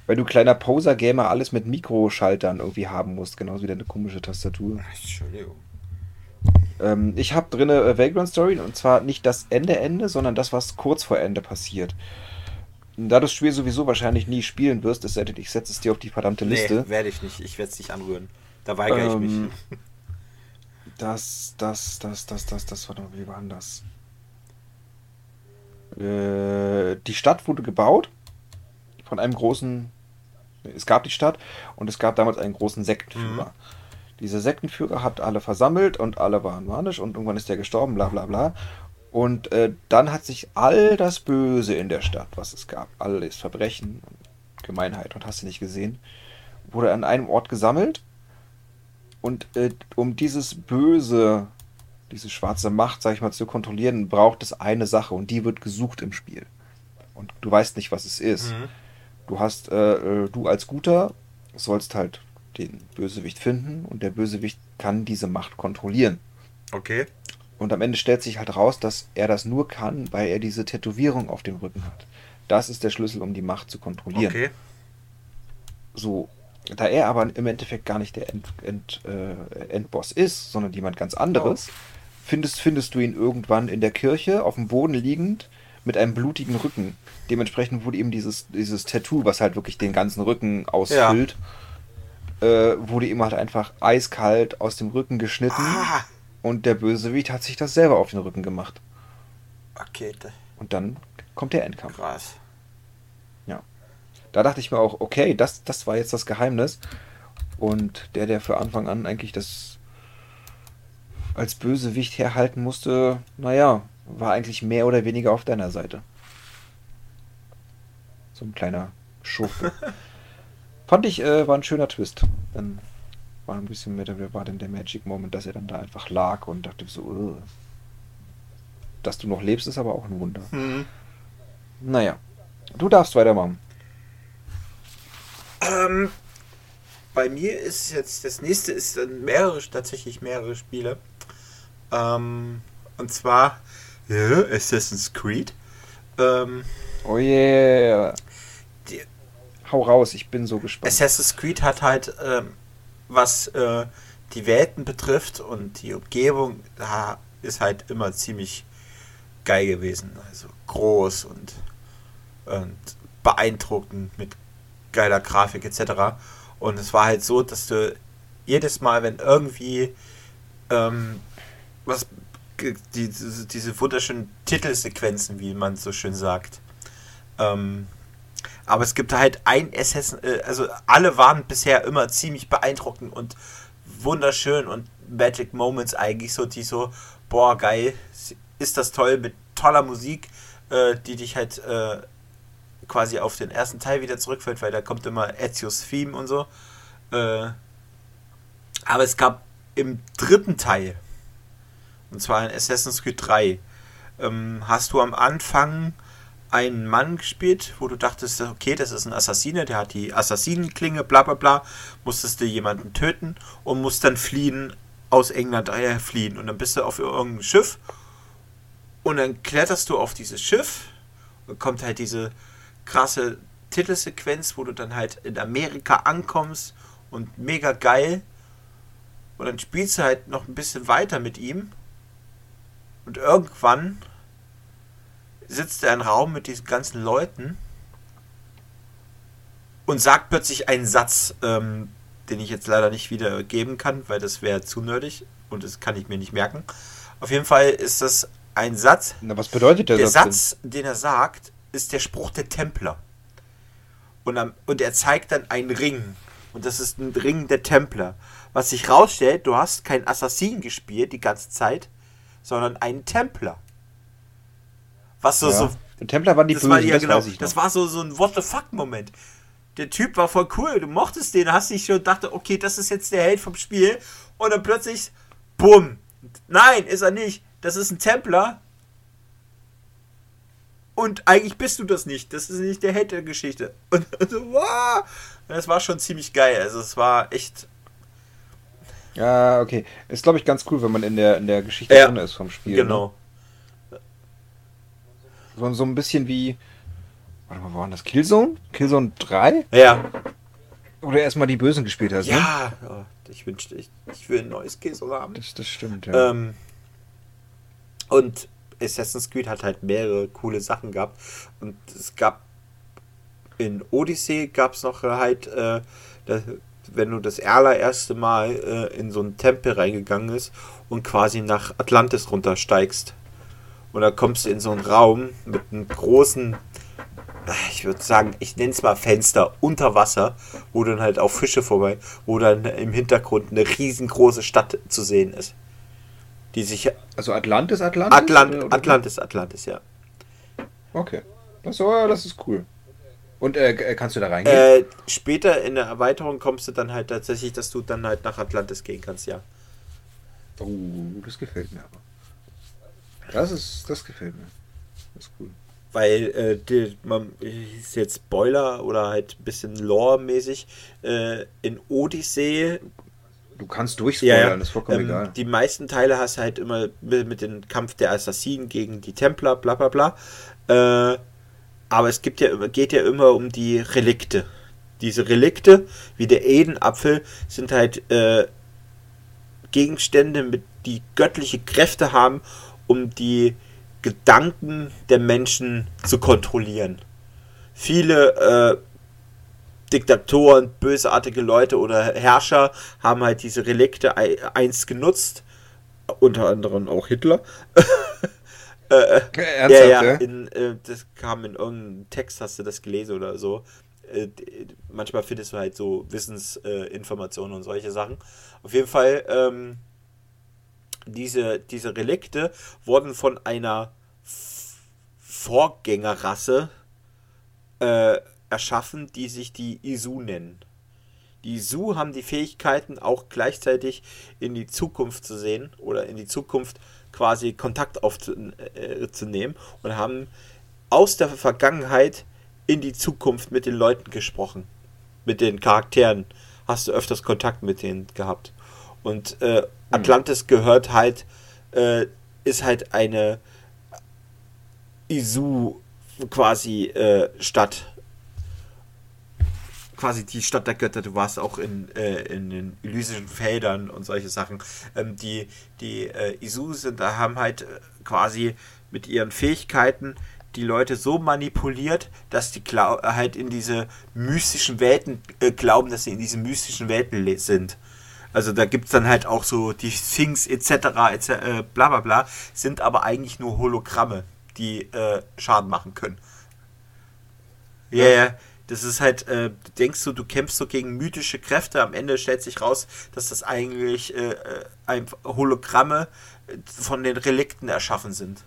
Weil du kleiner Poser-Gamer alles mit Mikroschaltern irgendwie haben musst, genauso wie deine komische Tastatur. Entschuldigung. Ähm, ich habe drin äh, Vagrant Story und zwar nicht das Ende Ende, sondern das, was kurz vor Ende passiert. Da du das Spiel sowieso wahrscheinlich nie spielen wirst, es sei denn, ich setze es dir auf die verdammte Liste. Nee, werde ich nicht. Ich werde es nicht anrühren. Da weigere ähm, ich mich. Ähm, das, das, das, das, das, das war doch, wie war denn das? Äh, die Stadt wurde gebaut von einem großen. Es gab die Stadt und es gab damals einen großen Sektenführer. Mhm. Dieser Sektenführer hat alle versammelt und alle waren manisch und irgendwann ist der gestorben, bla bla bla. Und äh, dann hat sich all das Böse in der Stadt, was es gab, alles Verbrechen, Gemeinheit und hast du nicht gesehen, wurde an einem Ort gesammelt und äh, um dieses Böse, diese schwarze Macht, sag ich mal, zu kontrollieren, braucht es eine Sache und die wird gesucht im Spiel. Und du weißt nicht, was es ist. Mhm. Du hast, äh, äh, du als Guter sollst halt den Bösewicht finden und der Bösewicht kann diese Macht kontrollieren. Okay. Und am Ende stellt sich halt raus, dass er das nur kann, weil er diese Tätowierung auf dem Rücken hat. Das ist der Schlüssel, um die Macht zu kontrollieren. Okay. So, da er aber im Endeffekt gar nicht der End, End, äh, Endboss ist, sondern jemand ganz anderes, oh. findest, findest du ihn irgendwann in der Kirche auf dem Boden liegend mit einem blutigen Rücken. Dementsprechend wurde ihm dieses, dieses Tattoo, was halt wirklich den ganzen Rücken ausfüllt, ja. äh, wurde ihm halt einfach eiskalt aus dem Rücken geschnitten. Ah. Und der Bösewicht hat sich das selber auf den Rücken gemacht. Okay. Und dann kommt der Endkampf. Krass. Da dachte ich mir auch, okay, das, das war jetzt das Geheimnis. Und der, der für Anfang an eigentlich das als Bösewicht herhalten musste, naja, war eigentlich mehr oder weniger auf deiner Seite. So ein kleiner Schurke. Fand ich, äh, war ein schöner Twist. Dann war ein bisschen mehr, wer war denn der Magic Moment, dass er dann da einfach lag und dachte so, Ugh. dass du noch lebst, ist aber auch ein Wunder. Mhm. Naja, du darfst weitermachen. Ähm, bei mir ist jetzt, das nächste ist mehrere, tatsächlich mehrere Spiele. Ähm, und zwar ja, Assassin's Creed. Ähm, oh yeah. Die, Hau raus, ich bin so gespannt. Assassin's Creed hat halt, ähm, was äh, die Welten betrifft und die Umgebung, da ist halt immer ziemlich geil gewesen. Also groß und, und beeindruckend mit geiler Grafik etc. Und es war halt so, dass du jedes Mal, wenn irgendwie ähm, was die, diese, wunderschönen Titelsequenzen, wie man so schön sagt. Ähm, aber es gibt halt ein Assassin, äh, also alle waren bisher immer ziemlich beeindruckend und wunderschön und Magic Moments eigentlich so, die so, boah, geil, ist das toll mit toller Musik, äh, die dich halt äh, quasi auf den ersten Teil wieder zurückfällt, weil da kommt immer Ezio's Theme und so. Äh, aber es gab im dritten Teil, und zwar in Assassin's Creed 3, ähm, hast du am Anfang einen Mann gespielt, wo du dachtest, okay, das ist ein Assassine, der hat die Assassinenklinge, bla bla bla, musstest du jemanden töten und musst dann fliehen, aus England äh, fliehen. Und dann bist du auf irgendeinem Schiff und dann kletterst du auf dieses Schiff und kommt halt diese krasse Titelsequenz, wo du dann halt in Amerika ankommst und mega geil. Und dann spielst du halt noch ein bisschen weiter mit ihm. Und irgendwann sitzt er im Raum mit diesen ganzen Leuten und sagt plötzlich einen Satz, ähm, den ich jetzt leider nicht wieder geben kann, weil das wäre zu nerdig und das kann ich mir nicht merken. Auf jeden Fall ist das ein Satz. Na, was bedeutet der, der Satz? Satz, den er sagt, ist der Spruch der Templer. Und, am, und er zeigt dann einen Ring. Und das ist ein Ring der Templer. Was sich rausstellt, du hast keinen Assassin gespielt die ganze Zeit, sondern einen Templer. Was so, ja. so. Der Templer waren die das Bösen, war, ja, genau, das, das war so, so ein What the fuck-Moment. Der Typ war voll cool, du mochtest den, hast dich schon dachte, okay, das ist jetzt der Held vom Spiel. Und dann plötzlich, bumm. Nein, ist er nicht. Das ist ein Templer. Und eigentlich bist du das nicht. Das ist nicht der Held der Geschichte. Und, und so, wow. Das war schon ziemlich geil. Also es war echt. Ja, okay. Ist, glaube ich, ganz cool, wenn man in der, in der Geschichte ja, drin ist vom Spiel. Ne? Genau. Ne? So, so ein bisschen wie. Warte mal, wo war das? Killzone? Killzone 3? Ja. Oder erstmal die Bösen gespielt hast, ja, ne? Ja, ich wünschte, ich, ich will ein neues Killzone haben. Das, das stimmt, ja. Ähm, und Assassin's Creed hat halt mehrere coole Sachen gehabt. Und es gab in Odyssey gab es noch halt, äh, das, wenn du das allererste Mal äh, in so einen Tempel reingegangen ist und quasi nach Atlantis runtersteigst. Und da kommst du in so einen Raum mit einem großen, ich würde sagen, ich nenne es mal Fenster unter Wasser, wo dann halt auch Fische vorbei, wo dann im Hintergrund eine riesengroße Stadt zu sehen ist die sich. Also Atlantis, Atlantis? Atlant oder? Atlantis, Atlantis, ja. Okay. Das, oh, das ist cool. Und äh, äh, kannst du da reingehen? Äh, später in der Erweiterung kommst du dann halt tatsächlich, dass du dann halt nach Atlantis gehen kannst, ja. Oh, das gefällt mir aber. Das ist, das gefällt mir. Das ist cool. Weil äh, die, man ist jetzt Spoiler oder halt ein bisschen Lore-mäßig. Äh, in Odyssee Du kannst durchspoilern, ja, ja. ist vollkommen ähm, egal. Die meisten Teile hast du halt immer mit, mit dem Kampf der Assassinen gegen die Templer, bla bla bla. Äh, aber es gibt ja, geht ja immer um die Relikte. Diese Relikte, wie der Edenapfel, sind halt äh, Gegenstände, mit, die göttliche Kräfte haben, um die Gedanken der Menschen zu kontrollieren. Viele äh, Diktatoren, bösartige Leute oder Herrscher haben halt diese Relikte einst genutzt. Unter anderem auch Hitler. äh, äh Ernsthaft, ja, ja, in, äh, das kam in irgendeinem Text, hast du das gelesen oder so. Äh, manchmal findest du halt so Wissensinformationen und solche Sachen. Auf jeden Fall, ähm, diese, diese Relikte wurden von einer Vorgängerrasse äh, erschaffen, die sich die Isu nennen. Die Isu haben die Fähigkeiten, auch gleichzeitig in die Zukunft zu sehen oder in die Zukunft quasi Kontakt aufzunehmen äh, und haben aus der Vergangenheit in die Zukunft mit den Leuten gesprochen. Mit den Charakteren hast du öfters Kontakt mit denen gehabt. Und äh, hm. Atlantis gehört halt, äh, ist halt eine Isu quasi äh, Stadt quasi die Stadt der Götter, du warst auch in, äh, in den elysischen Feldern und solche Sachen. Ähm, die die äh, Isu da haben halt äh, quasi mit ihren Fähigkeiten die Leute so manipuliert, dass die halt in diese mystischen Welten äh, glauben, dass sie in diesen mystischen Welten sind. Also da gibt es dann halt auch so die Sphinx etc. etc. Äh, bla bla bla, sind aber eigentlich nur Hologramme, die äh, Schaden machen können. Ja, yeah. Das ist halt, äh, denkst du, du kämpfst so gegen mythische Kräfte, am Ende stellt sich raus, dass das eigentlich äh, äh ein Hologramme äh, von den Relikten erschaffen sind.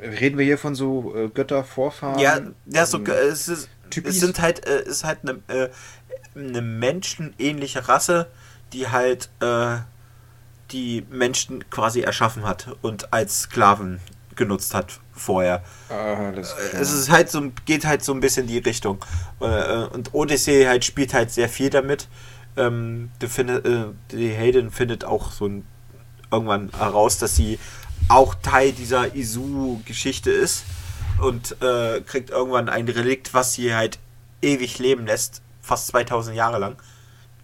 Reden wir hier von so äh, Göttervorfahren? Ja, ja so, es, ist, es sind halt, äh, ist halt eine, äh, eine menschenähnliche Rasse, die halt äh, die Menschen quasi erschaffen hat und als Sklaven genutzt hat vorher. Ah, es ist halt so, geht halt so ein bisschen die Richtung. Äh, und Odyssey halt spielt halt sehr viel damit. Ähm, die, findet, äh, die Hayden findet auch so ein, irgendwann heraus, dass sie auch Teil dieser Isu-Geschichte ist und äh, kriegt irgendwann ein Relikt, was sie halt ewig leben lässt, fast 2000 Jahre lang.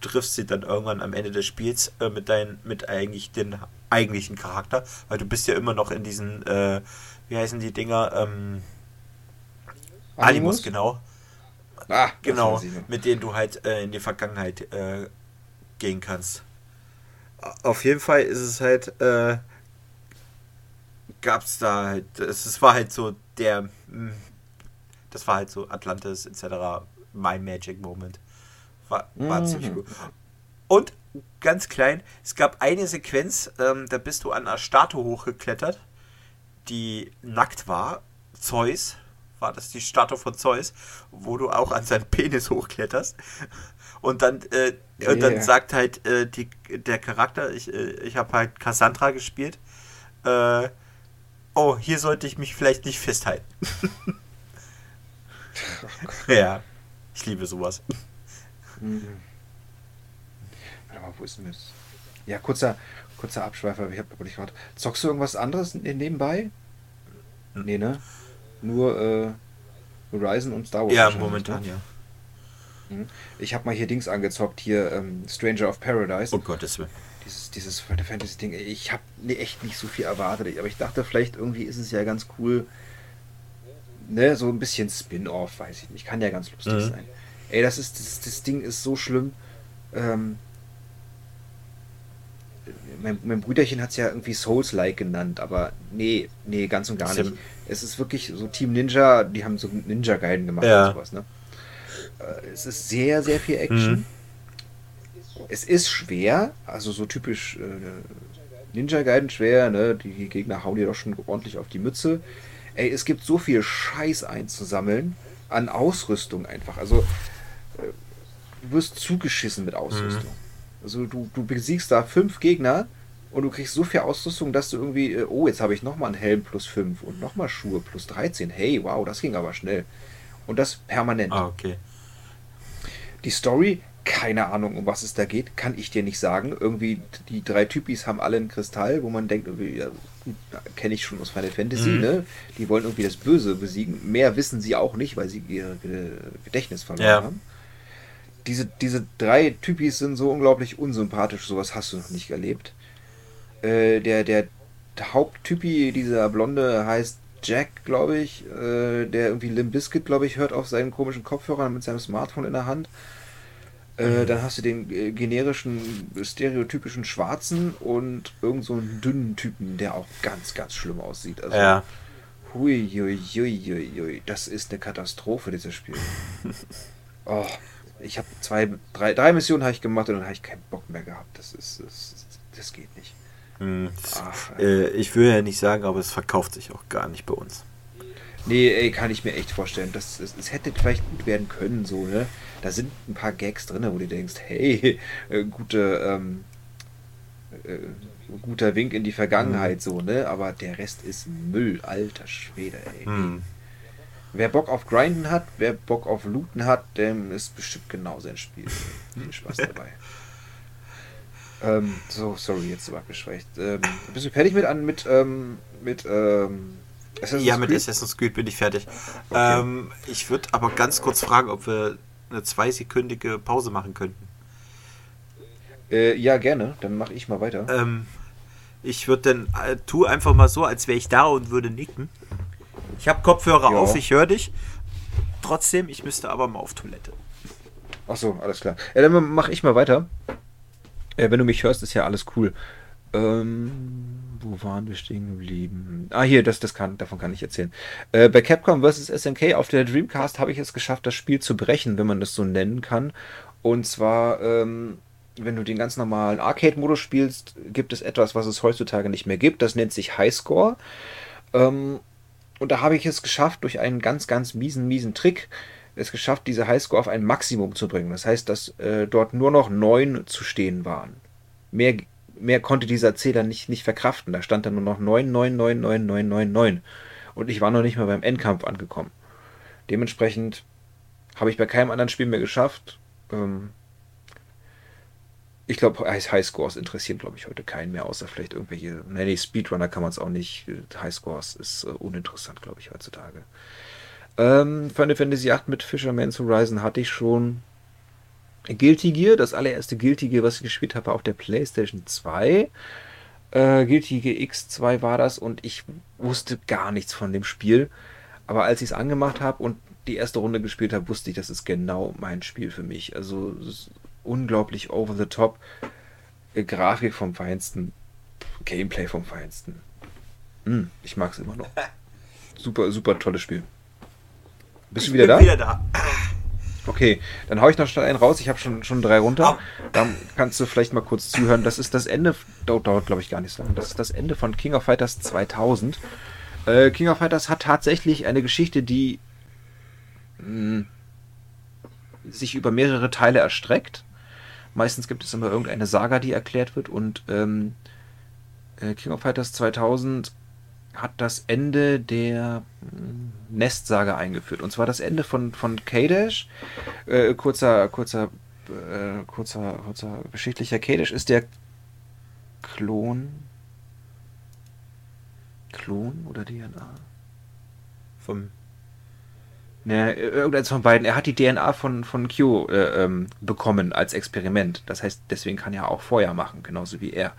Du triffst sie dann irgendwann am Ende des Spiels äh, mit dein, mit eigentlich den eigentlichen Charakter, weil du bist ja immer noch in diesen äh, wie heißen die Dinger? Ähm, Animus, genau. ah, genau, mit denen du halt äh, in die Vergangenheit äh, gehen kannst. Auf jeden Fall ist es halt, äh, gab es da halt, es war halt so der, hm, das war halt so Atlantis etc. My Magic Moment. War, war mhm. ziemlich gut. Und ganz klein, es gab eine Sequenz, ähm, da bist du an einer Statue hochgeklettert, die nackt war. Zeus war das die Statue von Zeus, wo du auch an seinen Penis hochkletterst. Und dann, äh, yeah. und dann sagt halt äh, die, der Charakter, ich, äh, ich habe halt Cassandra gespielt, äh, oh, hier sollte ich mich vielleicht nicht festhalten. ja, ich liebe sowas. Mhm. Mal, wo ist denn das? Ja, kurzer, kurzer Abschweifer, ich habe aber nicht gehört. Zockst du irgendwas anderes nebenbei? Hm. Nee, ne? Nur äh, Horizon und Star Wars. Ja, momentan, ne? ja. Mhm. Ich habe mal hier Dings angezockt, hier ähm, Stranger of Paradise. Oh Gottes Willen. Dieses, dieses Fantasy-Ding. Ich habe nee, echt nicht so viel erwartet, aber ich dachte, vielleicht irgendwie ist es ja ganz cool. Ne, so ein bisschen Spin-off, weiß ich nicht. Kann ja ganz lustig mhm. sein. Ey, das ist, das, das Ding ist so schlimm. Ähm, mein, mein Brüderchen hat es ja irgendwie Souls-like genannt, aber nee, nee, ganz und gar nicht. Es ist wirklich so Team Ninja, die haben so Ninja-Guiden gemacht ja. und sowas, ne? Äh, es ist sehr, sehr viel Action. Mhm. Es ist schwer, also so typisch äh, Ninja-Guiden schwer, ne? Die Gegner hauen dir doch schon ordentlich auf die Mütze. Ey, es gibt so viel Scheiß einzusammeln an Ausrüstung einfach. Also, äh, du wirst zugeschissen mit Ausrüstung. Mhm. Also du, du besiegst da fünf Gegner und du kriegst so viel Ausrüstung, dass du irgendwie, äh, oh, jetzt habe ich nochmal einen Helm plus 5 und nochmal Schuhe plus 13. Hey, wow, das ging aber schnell. Und das permanent. Ah, okay. Die Story, keine Ahnung, um was es da geht, kann ich dir nicht sagen. Irgendwie, die drei Typis haben alle einen Kristall, wo man denkt, ja, kenne ich schon aus Final Fantasy, mhm. ne? Die wollen irgendwie das Böse besiegen. Mehr wissen sie auch nicht, weil sie ihr Gedächtnis verloren ja. haben diese, diese drei Typis sind so unglaublich unsympathisch, sowas hast du noch nicht erlebt. Äh, der, der Haupttypi, dieser Blonde, heißt Jack, glaube ich, äh, der irgendwie Limp Bizkit, glaube ich, hört auf seinen komischen Kopfhörern mit seinem Smartphone in der Hand. Äh, mhm. Dann hast du den äh, generischen, stereotypischen Schwarzen und irgend so einen dünnen Typen, der auch ganz, ganz schlimm aussieht. Also, ja. Hui, hui, hui, hui, hui. Das ist eine Katastrophe, dieses Spiel. oh ich habe zwei, drei, drei Missionen habe ich gemacht und dann habe ich keinen Bock mehr gehabt. Das ist, das, das geht nicht. Hm. Ach, äh, ich will ja nicht sagen, aber es verkauft sich auch gar nicht bei uns. Nee, ey, kann ich mir echt vorstellen. Das, es, es hätte vielleicht gut werden können, so, ne? Da sind ein paar Gags drin, wo du denkst, hey, äh, gute, ähm, äh, guter Wink in die Vergangenheit, hm. so, ne? Aber der Rest ist Müll, alter Schwede, ey. Hm. Wer Bock auf Grinden hat, wer Bock auf Looten hat, dem ist bestimmt genau sein Spiel. Viel Spaß dabei. ähm, so, sorry, jetzt so abgeschwächt. Ähm, bist du fertig mit an mit ähm, mit ähm, Assassin's Ja, mit Assassin's Creed bin ich fertig. Okay. Ähm, ich würde aber ganz kurz fragen, ob wir eine zweisekündige Pause machen könnten. Äh, ja, gerne. Dann mache ich mal weiter. Ähm, ich würde dann, äh, tu einfach mal so, als wäre ich da und würde nicken. Ich habe Kopfhörer ja. auf, ich höre dich. Trotzdem, ich müsste aber mal auf Toilette. Ach so, alles klar. Ja, dann mache ich mal weiter. Äh, wenn du mich hörst, ist ja alles cool. Ähm, wo waren wir stehen geblieben? Ah, hier, das, das kann, davon kann ich erzählen. Äh, bei Capcom vs. SNK auf der Dreamcast habe ich es geschafft, das Spiel zu brechen, wenn man das so nennen kann. Und zwar, ähm, wenn du den ganz normalen Arcade-Modus spielst, gibt es etwas, was es heutzutage nicht mehr gibt. Das nennt sich Highscore. Ähm, und da habe ich es geschafft, durch einen ganz, ganz miesen, miesen Trick, es geschafft, diese Highscore auf ein Maximum zu bringen. Das heißt, dass äh, dort nur noch neun zu stehen waren. Mehr, mehr konnte dieser Zähler nicht, nicht verkraften. Da stand dann nur noch 9, 9, 9, 9, 9, 9, 9. Und ich war noch nicht mal beim Endkampf angekommen. Dementsprechend habe ich bei keinem anderen Spiel mehr geschafft. Ähm, ich glaube, Highscores interessieren, glaube ich, heute keinen mehr, außer vielleicht irgendwelche. Nee, Speedrunner kann man es auch nicht. Highscores ist uh, uninteressant, glaube ich, heutzutage. Ähm, Final Fantasy VIII mit Fisherman's Horizon hatte ich schon. Guilty Gear, das allererste Guilty Gear, was ich gespielt habe, auf der PlayStation 2. Äh, Guilty Gear X2 war das und ich wusste gar nichts von dem Spiel. Aber als ich es angemacht habe und die erste Runde gespielt habe, wusste ich, das ist genau mein Spiel für mich. Also unglaublich over the top. Äh, Grafik vom Feinsten, Gameplay vom Feinsten. Hm, ich mag es immer noch. Super, super tolles Spiel. Bist du wieder da? wieder da. Okay, dann hau ich noch schnell einen raus. Ich habe schon, schon drei runter. Dann kannst du vielleicht mal kurz zuhören. Das ist das Ende, dauert, dauert glaube ich gar nicht so lange. Das ist das Ende von King of Fighters 2000. Äh, King of Fighters hat tatsächlich eine Geschichte, die mh, hm, sich über mehrere Teile erstreckt. Meistens gibt es immer irgendeine Saga, die erklärt wird und ähm, äh, King of Fighters 2000 hat das Ende der hm, Nest-Saga eingeführt. Und zwar das Ende von, von Kadesh. Äh, kurzer, kurzer, äh, kurzer, kurzer geschichtlicher Kadesh ist der Klon. Klon oder DNA? Vom Ne, irgendeins von beiden. Er hat die DNA von, von Q äh, ähm, bekommen als Experiment. Das heißt, deswegen kann er auch Feuer machen, genauso wie er.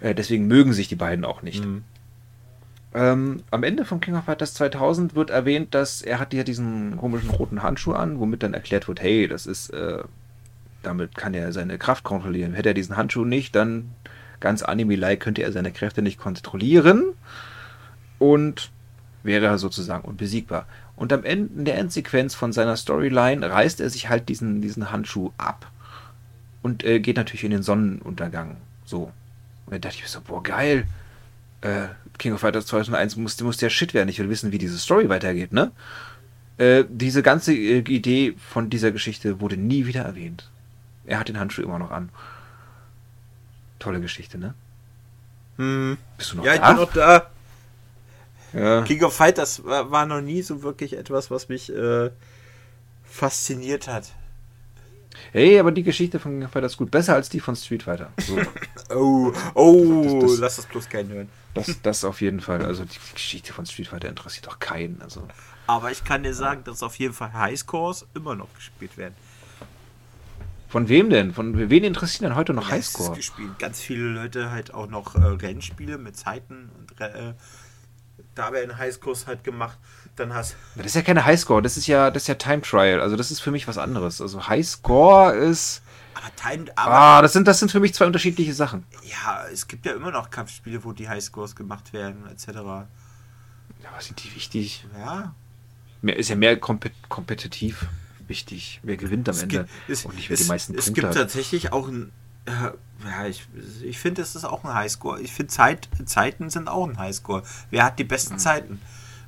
Äh, deswegen mögen sich die beiden auch nicht. Mhm. Ähm, am Ende von King of Fighters 2000 wird erwähnt, dass er hat ja diesen komischen roten Handschuh an, womit dann erklärt wird, hey, das ist, äh, damit kann er seine Kraft kontrollieren. Hätte er diesen Handschuh nicht, dann ganz anime-like könnte er seine Kräfte nicht kontrollieren und wäre sozusagen unbesiegbar. Und am Ende in der Endsequenz von seiner Storyline reißt er sich halt diesen, diesen Handschuh ab und äh, geht natürlich in den Sonnenuntergang. So. Und dann dachte ich mir so, boah, geil. Äh, King of Fighters 2001 musste, musste ja shit werden. Ich will wissen, wie diese Story weitergeht, ne? Äh, diese ganze äh, Idee von dieser Geschichte wurde nie wieder erwähnt. Er hat den Handschuh immer noch an. Tolle Geschichte, ne? Hm. Bist du noch ja, da? Ja, ich bin noch da. Ja. King of Fighters war, war, noch nie so wirklich etwas, was mich äh, fasziniert hat. Hey, aber die Geschichte von King of Fighters ist gut. Besser als die von Street Fighter. So. oh, oh, das, das, lass das bloß keinen hören. Das, das auf jeden Fall. Also die Geschichte von Street Fighter interessiert doch keinen. Also. Aber ich kann dir sagen, dass auf jeden Fall Highscores immer noch gespielt werden. Von wem denn? Von wen interessiert denn heute noch Highscore? gespielt. Ganz viele Leute halt auch noch äh, Rennspiele mit Zeiten und äh, da werden Highscores halt gemacht. Dann hast Das ist ja keine Highscore, das ist ja, das ist ja Time Trial. Also das ist für mich was anderes. Also Highscore ist. Aber Time. Aber ah, das sind, das sind für mich zwei unterschiedliche Sachen. Ja, es gibt ja immer noch Kampfspiele, wo die Highscores gemacht werden, etc. Ja, was sind die wichtig? Ja. Mehr, ist ja mehr kompet kompetitiv wichtig. Wer gewinnt am es Ende es, und nicht wer es, die meisten Punkte Es gibt hat. tatsächlich auch ein ja, ich, ich finde, es ist auch ein Highscore. Ich finde, Zeit, Zeiten sind auch ein Highscore. Wer hat die besten mhm. Zeiten?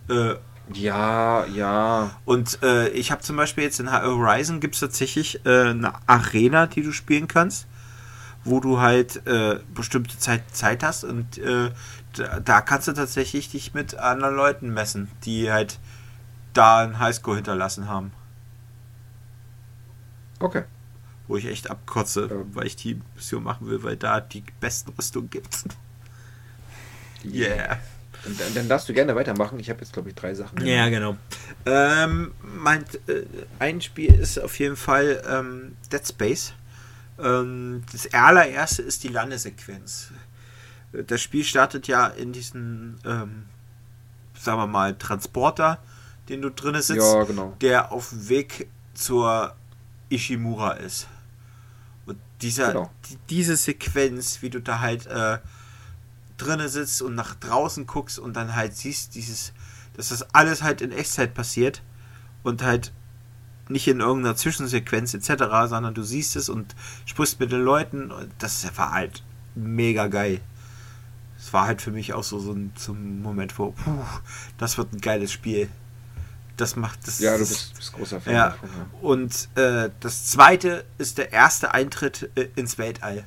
Äh, ja, ja. Und äh, ich habe zum Beispiel jetzt in Horizon gibt es tatsächlich äh, eine Arena, die du spielen kannst, wo du halt äh, bestimmte Zeit, Zeit hast und äh, da, da, kannst du tatsächlich dich mit anderen Leuten messen, die halt da einen Highscore hinterlassen haben. Okay wo ich echt abkotze, ja. weil ich die Mission machen will, weil da die besten Rüstungen gibt. Yeah. Dann, dann, dann, darfst du gerne weitermachen. Ich habe jetzt, glaube ich, drei Sachen. Ja, genau. Ähm, mein, äh, ein Spiel ist auf jeden Fall ähm, Dead Space. Ähm, das allererste ist die Landesequenz. Das Spiel startet ja in diesen, ähm, sagen wir mal, Transporter, den du drin sitzt, ja, genau. der auf dem Weg zur Ishimura ist. Dieser, genau. die, diese Sequenz, wie du da halt äh, drinnen sitzt und nach draußen guckst und dann halt siehst, dieses, dass das alles halt in Echtzeit passiert und halt nicht in irgendeiner Zwischensequenz etc., sondern du siehst es und sprichst mit den Leuten und das war halt mega geil. Es war halt für mich auch so, so ein, so ein Moment, wo, puh, das wird ein geiles Spiel. Das macht das. Ja, du bist, bist großer Fan ja. davon. Ja. Und äh, das zweite ist der erste Eintritt äh, ins Weltall.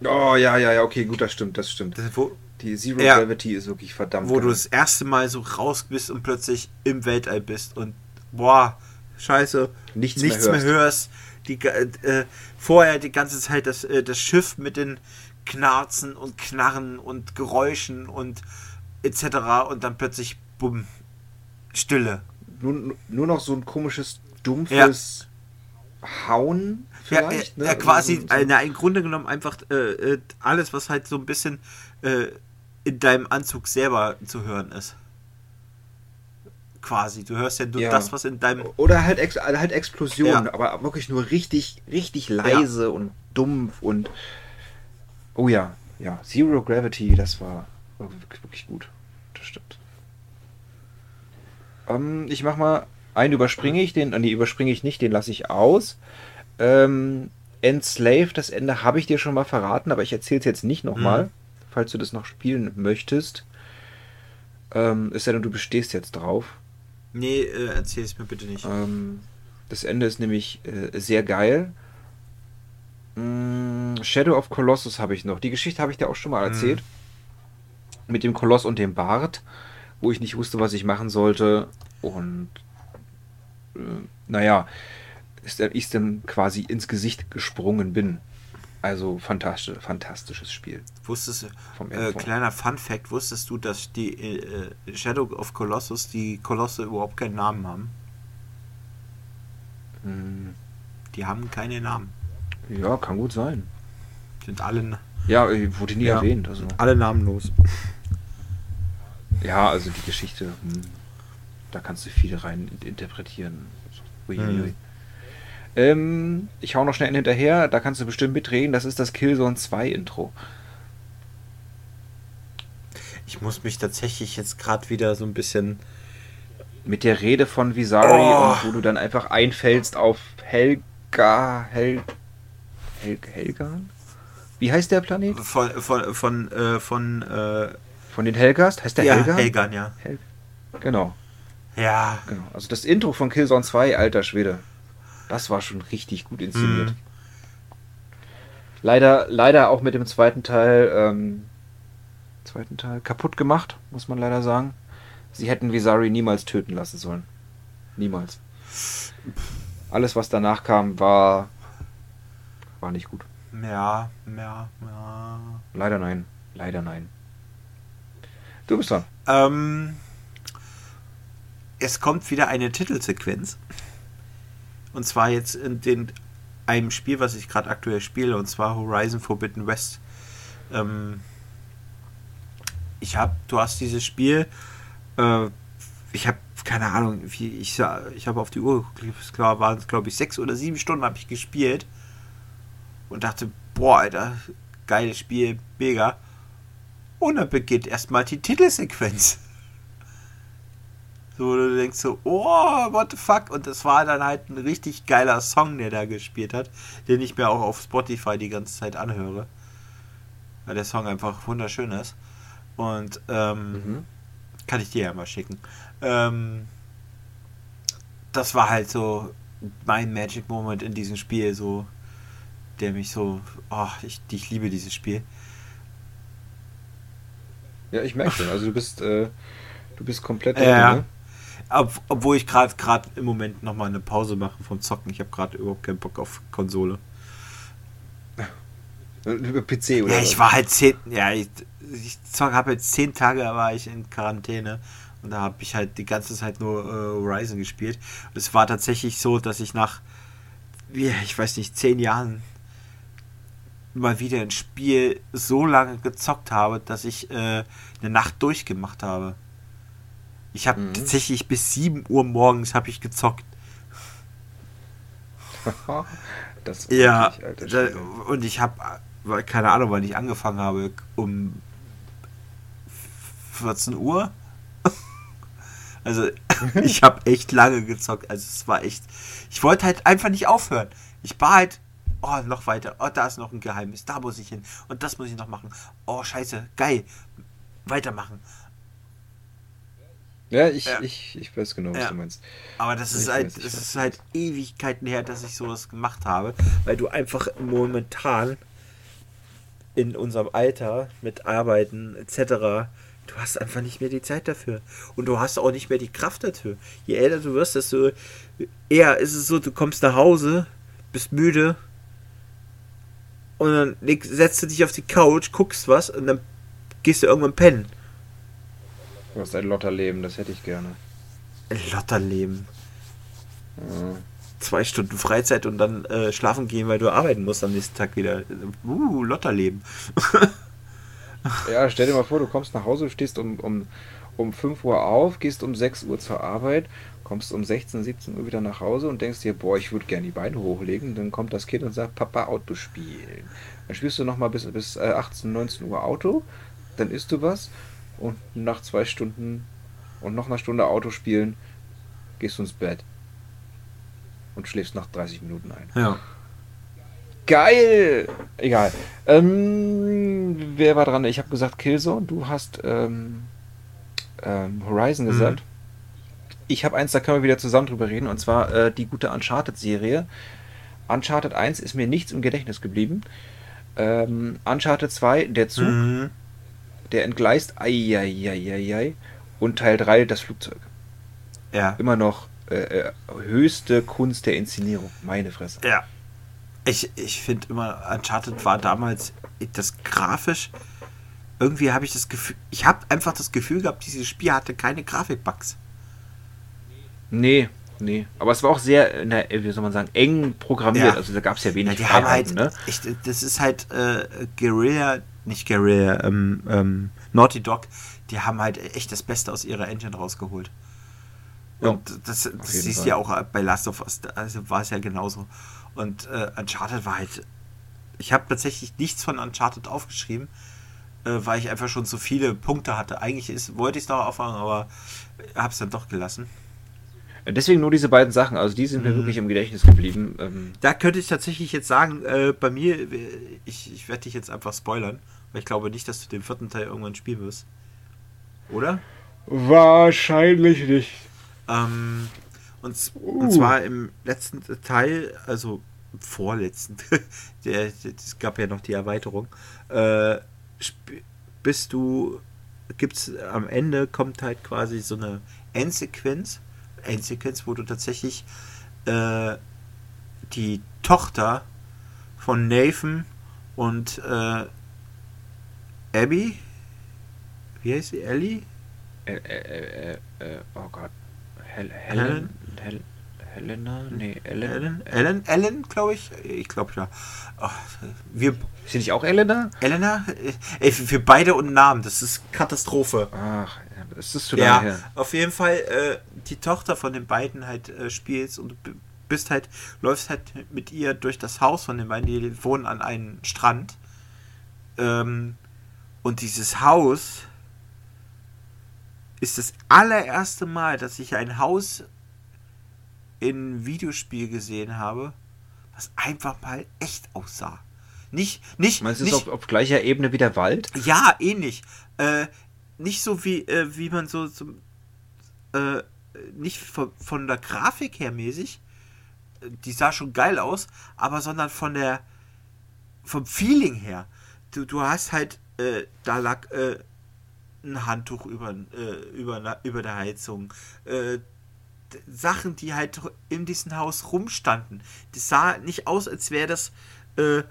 Oh ja, ja, ja, okay, gut, das stimmt, das stimmt. Das, wo, die Zero ja, Gravity ist wirklich verdammt. Wo geil. du das erste Mal so raus bist und plötzlich im Weltall bist und boah, scheiße, nichts, nichts mehr, hörst. mehr hörst. Die, äh, vorher die ganze Zeit das, äh, das Schiff mit den Knarzen und Knarren und Geräuschen und etc. Und dann plötzlich, bumm, Stille. Nur, nur noch so ein komisches, dumpfes ja. Hauen vielleicht? Ja, ne? ja quasi, so. Na, im Grunde genommen einfach äh, äh, alles, was halt so ein bisschen äh, in deinem Anzug selber zu hören ist. quasi. Du hörst ja nur ja. das, was in deinem. Oder halt, Ex halt Explosionen, ja. aber wirklich nur richtig, richtig leise ja. und dumpf und. Oh ja, ja. Zero Gravity, das war wirklich gut. Ähm, ich mach mal. Einen überspringe ich, den. Nee, überspringe ich nicht, den lasse ich aus. Ähm, Enslaved, das Ende habe ich dir schon mal verraten, aber ich erzähle es jetzt nicht nochmal, mhm. falls du das noch spielen möchtest. Ähm, ist ja denn, du bestehst jetzt drauf. Nee, äh, erzähl es mir bitte nicht. Ähm, das Ende ist nämlich äh, sehr geil. Mm, Shadow of Colossus habe ich noch. Die Geschichte habe ich dir auch schon mal mhm. erzählt. Mhm. Mit dem Koloss und dem Bart, wo ich nicht wusste, was ich machen sollte. Und äh, naja, ist, ich dann quasi ins Gesicht gesprungen bin. Also fantastisch, fantastisches Spiel. Wusstest du, äh, kleiner Fun Fact, wusstest du, dass die äh, Shadow of Colossus, die Kolosse überhaupt keinen Namen haben? Hm. Die haben keine Namen. Ja, kann gut sein. Sind alle. Ja, wurde nie ja, erwähnt. Also. Alle namenlos. Ja, also die Geschichte, hm, da kannst du viel rein interpretieren. Uiuiui. Hm. Ähm, ich hau noch schnell hinterher, da kannst du bestimmt mitreden. Das ist das Killzone 2 Intro. Ich muss mich tatsächlich jetzt gerade wieder so ein bisschen. Mit der Rede von Visari oh. und wo du dann einfach einfällst auf Helga. Hel, Hel, Helgan? Wie heißt der Planet? Von, von, von, äh, von, äh, von den Helgas? Heißt der ja, Helgan? Helgan, ja. Hel genau. Ja. Genau. Also das Intro von Killzone 2, alter Schwede. Das war schon richtig gut inszeniert. Mhm. Leider, leider auch mit dem zweiten Teil, ähm, zweiten Teil kaputt gemacht, muss man leider sagen. Sie hätten Visari niemals töten lassen sollen. Niemals. Alles, was danach kam, war, war nicht gut. Ja, ja, ja. Leider nein. Leider nein. Du bist dran. Ähm, es kommt wieder eine Titelsequenz. Und zwar jetzt in den, einem Spiel, was ich gerade aktuell spiele, und zwar Horizon Forbidden West. Ähm, ich habe, du hast dieses Spiel, äh, ich habe keine Ahnung, wie ich, ich habe auf die Uhr geguckt, waren es glaube ich sechs oder sieben Stunden habe ich gespielt und dachte, boah, Alter, geiles Spiel, mega. Und dann beginnt erstmal die Titelsequenz. So, du denkst so, oh, what the fuck? Und das war dann halt ein richtig geiler Song, der da gespielt hat, den ich mir auch auf Spotify die ganze Zeit anhöre. Weil der Song einfach wunderschön ist. Und ähm, mhm. kann ich dir ja mal schicken. Ähm, das war halt so mein Magic Moment in diesem Spiel, so der mich so, oh, ich, ich liebe dieses Spiel. Ja, ich merke schon. Also du bist, äh, du bist komplett. Ja. Ne? Ob, obwohl ich gerade gerade im Moment nochmal eine Pause mache vom Zocken. Ich habe gerade überhaupt keinen Bock auf Konsole. Über PC oder? Ja, ich war halt zehn. Ja, ich, ich habe jetzt zehn Tage war ich in Quarantäne und da habe ich halt die ganze Zeit nur äh, Horizon gespielt. Und es war tatsächlich so, dass ich nach, wie, ich weiß nicht, zehn Jahren mal wieder ein Spiel so lange gezockt habe, dass ich äh, eine Nacht durchgemacht habe. Ich habe mhm. tatsächlich bis 7 Uhr morgens habe ich gezockt. das ja, da, und ich habe, keine Ahnung, wann ich angefangen habe, um 14 Uhr. Also ich habe echt lange gezockt. Also es war echt. Ich wollte halt einfach nicht aufhören. Ich war halt. Oh, noch weiter. Oh, da ist noch ein Geheimnis. Da muss ich hin. Und das muss ich noch machen. Oh, scheiße. Geil. Weitermachen. Ja, ich, ja. ich, ich weiß genau, was ja. du meinst. Aber das ist halt, das ist halt Ewigkeiten her, dass ich sowas gemacht habe, weil du einfach momentan in unserem Alter mit Arbeiten etc. Du hast einfach nicht mehr die Zeit dafür. Und du hast auch nicht mehr die Kraft dafür. Je älter du wirst, desto eher ist es so, du kommst nach Hause, bist müde und dann setzt du dich auf die Couch, guckst was und dann gehst du irgendwann pennen. Du hast ein Lotterleben, das hätte ich gerne. Ein Lotterleben. Ja. Zwei Stunden Freizeit und dann äh, schlafen gehen, weil du arbeiten musst am nächsten Tag wieder. Uh, Lotterleben. ja, stell dir mal vor, du kommst nach Hause, stehst um, um, um 5 Uhr auf, gehst um 6 Uhr zur Arbeit, kommst um 16, 17 Uhr wieder nach Hause und denkst dir, boah, ich würde gerne die Beine hochlegen. Dann kommt das Kind und sagt, Papa, Auto spielen. Dann spielst du nochmal bis, bis 18, äh, 19 Uhr Auto, dann isst du was und nach zwei Stunden und noch einer Stunde Auto spielen gehst du ins Bett und schläfst nach 30 Minuten ein. Ja. Geil! Egal. Ähm, wer war dran? Ich habe gesagt Killzone. Du hast ähm, ähm, Horizon mhm. gesagt. Ich habe eins, da können wir wieder zusammen drüber reden, und zwar äh, die gute Uncharted-Serie. Uncharted 1 ist mir nichts im Gedächtnis geblieben. Ähm, Uncharted 2, der Zug, mhm. der entgleist, ai, und Teil 3, das Flugzeug. Ja. Immer noch äh, äh, höchste Kunst der Inszenierung, meine Fresse. Ja. Ich, ich finde immer, Uncharted war damals das grafisch. Irgendwie habe ich das Gefühl, ich habe einfach das Gefühl gehabt, dieses Spiel hatte keine Grafikbugs. Nee, nee. Aber es war auch sehr, na, wie soll man sagen, eng programmiert. Ja. Also da gab es ja wenig ja, die haben halt, ne? Ich, das ist halt äh, Guerilla, nicht Guerilla, ähm, ähm, Naughty Dog, die haben halt echt das Beste aus ihrer Engine rausgeholt. Und ja, das, das siehst du ja auch bei Last of Us, also war es ja genauso. Und äh, Uncharted war halt. Ich habe tatsächlich nichts von Uncharted aufgeschrieben, äh, weil ich einfach schon so viele Punkte hatte. Eigentlich ist, wollte ich es noch auffangen, aber habe es dann doch gelassen. Deswegen nur diese beiden Sachen, also die sind mir mhm. wirklich im Gedächtnis geblieben. Ähm da könnte ich tatsächlich jetzt sagen, äh, bei mir, ich, ich werde dich jetzt einfach spoilern, weil ich glaube nicht, dass du den vierten Teil irgendwann spielen wirst. Oder? Wahrscheinlich nicht. Ähm, und, uh. und zwar im letzten Teil, also im vorletzten, es gab ja noch die Erweiterung, äh, bist du, gibt's am Ende kommt halt quasi so eine Endsequenz, Endsequenz, wo du tatsächlich äh, die Tochter von Nathan und äh, Abby, wie heißt sie, Ellie? Äh, äh, äh, äh oh Gott, Hel Helen? Hel Helena? Nee, Ellen. Ellen, Ellen, Ellen glaube ich. Ich glaube ja. Oh, wir, ist sie nicht auch Elena? Elena? Ey, für beide und Namen, das ist Katastrophe. Ach, das ist zu lange ja, her. Auf jeden Fall äh, die Tochter von den beiden halt äh, spielst und du bist halt, läufst halt mit ihr durch das Haus von den beiden, die wohnen an einem Strand. Ähm, und dieses Haus ist das allererste Mal, dass ich ein Haus in Videospiel gesehen habe, was einfach mal echt aussah. Nicht, nicht. Meinst du es auf, auf, gleicher Ebene wie der Wald? Ja, ähnlich. Äh, nicht so wie, äh, wie man so, so äh, nicht von, von der Grafik her mäßig, die sah schon geil aus, aber sondern von der, vom Feeling her. Du, du hast halt, äh, da lag äh, ein Handtuch über, äh, über, über der Heizung. Äh, Sachen, die halt in diesem Haus rumstanden. Das sah nicht aus, als wäre das äh,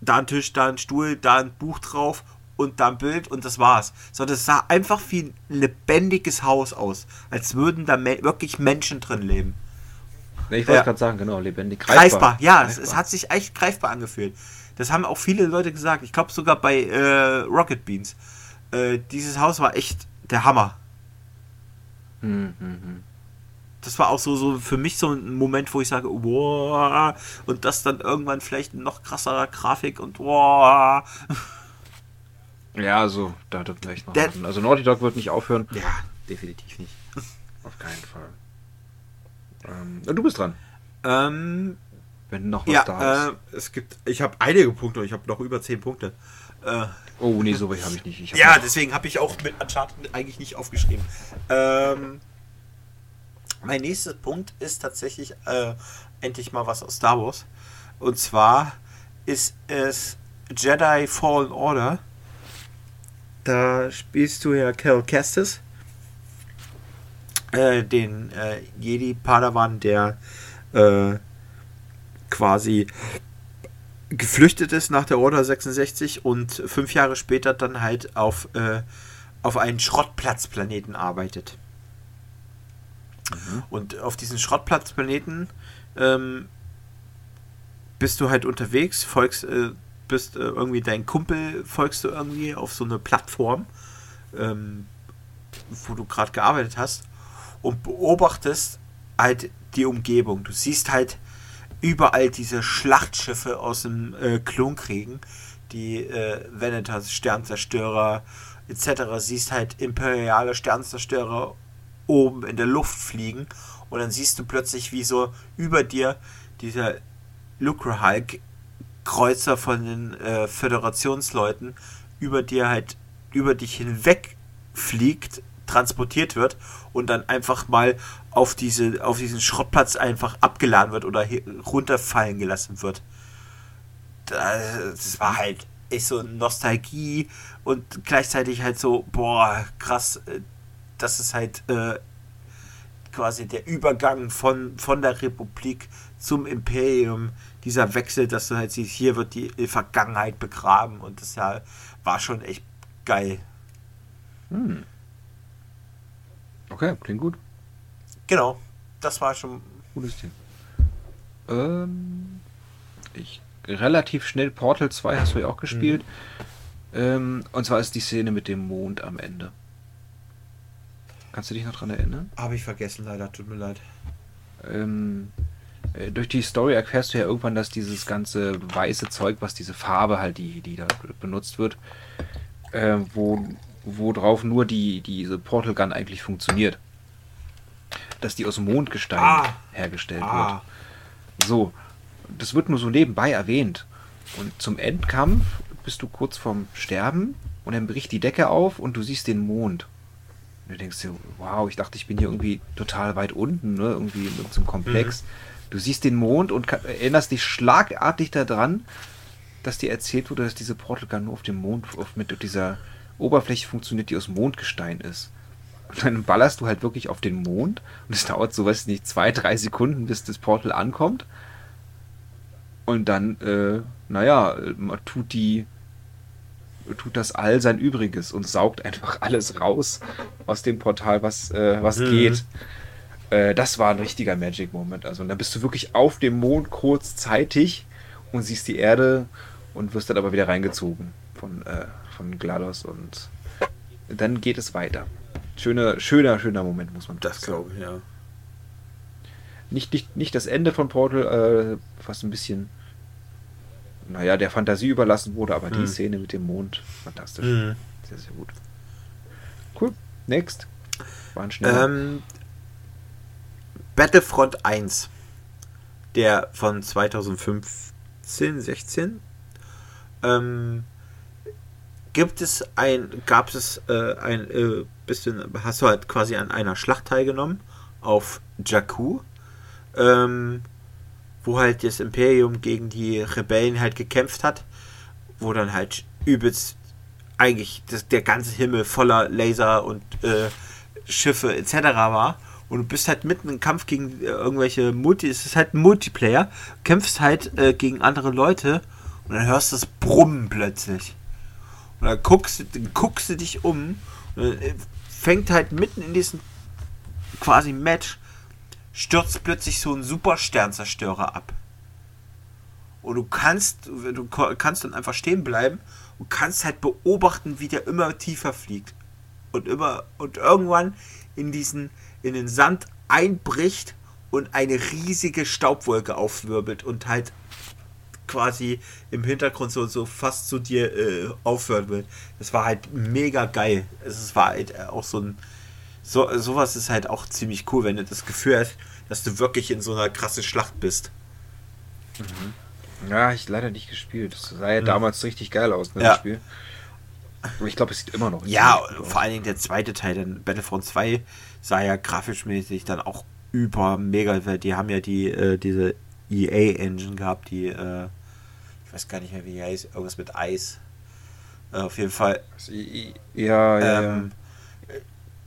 da ein Tisch, da ein Stuhl, da ein Buch drauf und da ein Bild und das war's. Sondern es sah einfach wie ein lebendiges Haus aus. Als würden da me wirklich Menschen drin leben. Ich wollte ja. gerade sagen, genau, lebendig. Greifbar, greifbar ja, greifbar. Es, es, hat sich echt greifbar angefühlt. Das haben auch viele Leute gesagt. Ich glaube sogar bei äh, Rocket Beans. Äh, dieses Haus war echt der Hammer. Hm, hm, hm. Das war auch so, so für mich so ein Moment, wo ich sage, wow, und das dann irgendwann vielleicht noch krasserer Grafik und wow. Ja, also da wird vielleicht noch. Der, also Naughty Dog wird nicht aufhören. Ja, definitiv nicht. Auf keinen Fall. Ähm, du bist dran. Ähm, Wenn noch was ja, da ist. Äh, es gibt, ich habe einige Punkte, ich habe noch über zehn Punkte. Äh, oh, nee, so weit habe ich nicht. Ich hab ja, deswegen habe ich auch mit Uncharted eigentlich nicht aufgeschrieben. Ähm, mein nächster Punkt ist tatsächlich äh, endlich mal was aus Star Wars. Und zwar ist es Jedi Fallen Order. Da spielst du ja Cal Kestis, äh, den äh, Jedi Padawan, der äh, quasi geflüchtet ist nach der Order 66 und fünf Jahre später dann halt auf, äh, auf einen Schrottplatzplaneten arbeitet. Mhm. Und auf diesen Schrottplatzplaneten ähm, bist du halt unterwegs, folgst, äh, bist äh, irgendwie dein Kumpel, folgst du irgendwie auf so eine Plattform. Ähm, wo du gerade gearbeitet hast und beobachtest halt die Umgebung. Du siehst halt überall diese Schlachtschiffe aus dem äh, Klonkriegen, die äh, Venetas Sternzerstörer etc. Siehst halt imperiale Sternzerstörer oben in der Luft fliegen und dann siehst du plötzlich, wie so über dir dieser Lucrehulk Kreuzer von den äh, Föderationsleuten über dir halt über dich hinweg fliegt, transportiert wird und dann einfach mal auf diese auf diesen Schrottplatz einfach abgeladen wird oder runterfallen gelassen wird. Das war halt echt so Nostalgie und gleichzeitig halt so boah krass, äh, das ist halt äh, quasi der Übergang von von der Republik zum Imperium, dieser Wechsel, dass du halt siehst, hier wird die Vergangenheit begraben und das ja war schon echt geil. Hm. Okay, klingt gut. Genau, das war schon. Gutes Ding. Ähm, ich relativ schnell Portal 2 hast du ja auch gespielt. Mhm. Ähm, und zwar ist die Szene mit dem Mond am Ende. Kannst du dich noch dran erinnern? Habe ich vergessen, leider, tut mir leid. Ähm, äh, durch die Story erfährst du ja irgendwann, dass dieses ganze weiße Zeug, was diese Farbe halt, die, die da benutzt wird, äh, wo, wo drauf nur die, diese Portal Gun eigentlich funktioniert. Dass die aus Mondgestein ah. hergestellt ah. wird. So, das wird nur so nebenbei erwähnt. Und zum Endkampf bist du kurz vorm Sterben und dann bricht die Decke auf und du siehst den Mond. Und du denkst dir, wow, ich dachte, ich bin hier irgendwie total weit unten, ne? irgendwie in irgendeinem Komplex. Mhm. Du siehst den Mond und erinnerst dich schlagartig daran, dass dir erzählt wurde, dass diese Portal Gun nur auf dem Mond, auf, mit dieser Oberfläche funktioniert, die aus Mondgestein ist. Und dann ballerst du halt wirklich auf den Mond und es dauert so, weiß nicht, zwei, drei Sekunden, bis das Portal ankommt. Und dann, äh, naja, tut die, tut das all sein Übriges und saugt einfach alles raus aus dem Portal, was, äh, was mhm. geht. Äh, das war ein richtiger Magic-Moment. Also, und dann bist du wirklich auf dem Mond kurzzeitig und siehst die Erde und wirst dann aber wieder reingezogen von, äh, von GLaDOS und dann geht es weiter. Schöner, schöner, schöner Moment, muss man Das glaube ich, ja. Nicht, nicht, nicht das Ende von Portal, äh, was ein bisschen, naja, der Fantasie überlassen wurde, aber mhm. die Szene mit dem Mond, fantastisch. Mhm. Sehr, sehr gut. Cool. Next. Waren schnell. Ähm, Battlefront 1. Der von 2015, 16. Ähm, gibt es ein, gab es äh, ein äh, bisschen, hast du halt quasi an einer Schlacht teilgenommen auf Jakku, ähm, wo halt das Imperium gegen die Rebellen halt gekämpft hat, wo dann halt übelst eigentlich das, der ganze Himmel voller Laser und äh, Schiffe etc. war. Und du bist halt mitten im Kampf gegen äh, irgendwelche Multi, es ist halt ein Multiplayer, kämpfst halt äh, gegen andere Leute und dann hörst du das Brummen plötzlich. Und dann guckst, dann guckst du dich um und dann fängt halt mitten in diesem quasi Match, stürzt plötzlich so ein Supersternzerstörer ab. Und du kannst, du kannst dann einfach stehen bleiben und kannst halt beobachten, wie der immer tiefer fliegt. Und immer, und irgendwann in diesen, in den Sand einbricht und eine riesige Staubwolke aufwirbelt und halt quasi im Hintergrund so, so fast zu dir äh, aufhören will. Das war halt mega geil. Es war halt auch so ein. So, sowas ist halt auch ziemlich cool, wenn du das Gefühl hast, dass du wirklich in so einer krassen Schlacht bist. Mhm. Ja, ich leider nicht gespielt. Das sah ja mhm. damals richtig geil aus, ne, ja. das Spiel. Aber ich glaube, es sieht immer noch. Ja, vor allen Dingen der zweite Teil, denn Battlefront 2 sah ja grafisch mäßig dann auch über mega, weil die haben ja die, äh, diese EA-Engine gehabt, die, äh, ich weiß gar nicht mehr, wie die heißt, irgendwas mit Eis. Äh, auf jeden Fall. Ja, ja. Ähm,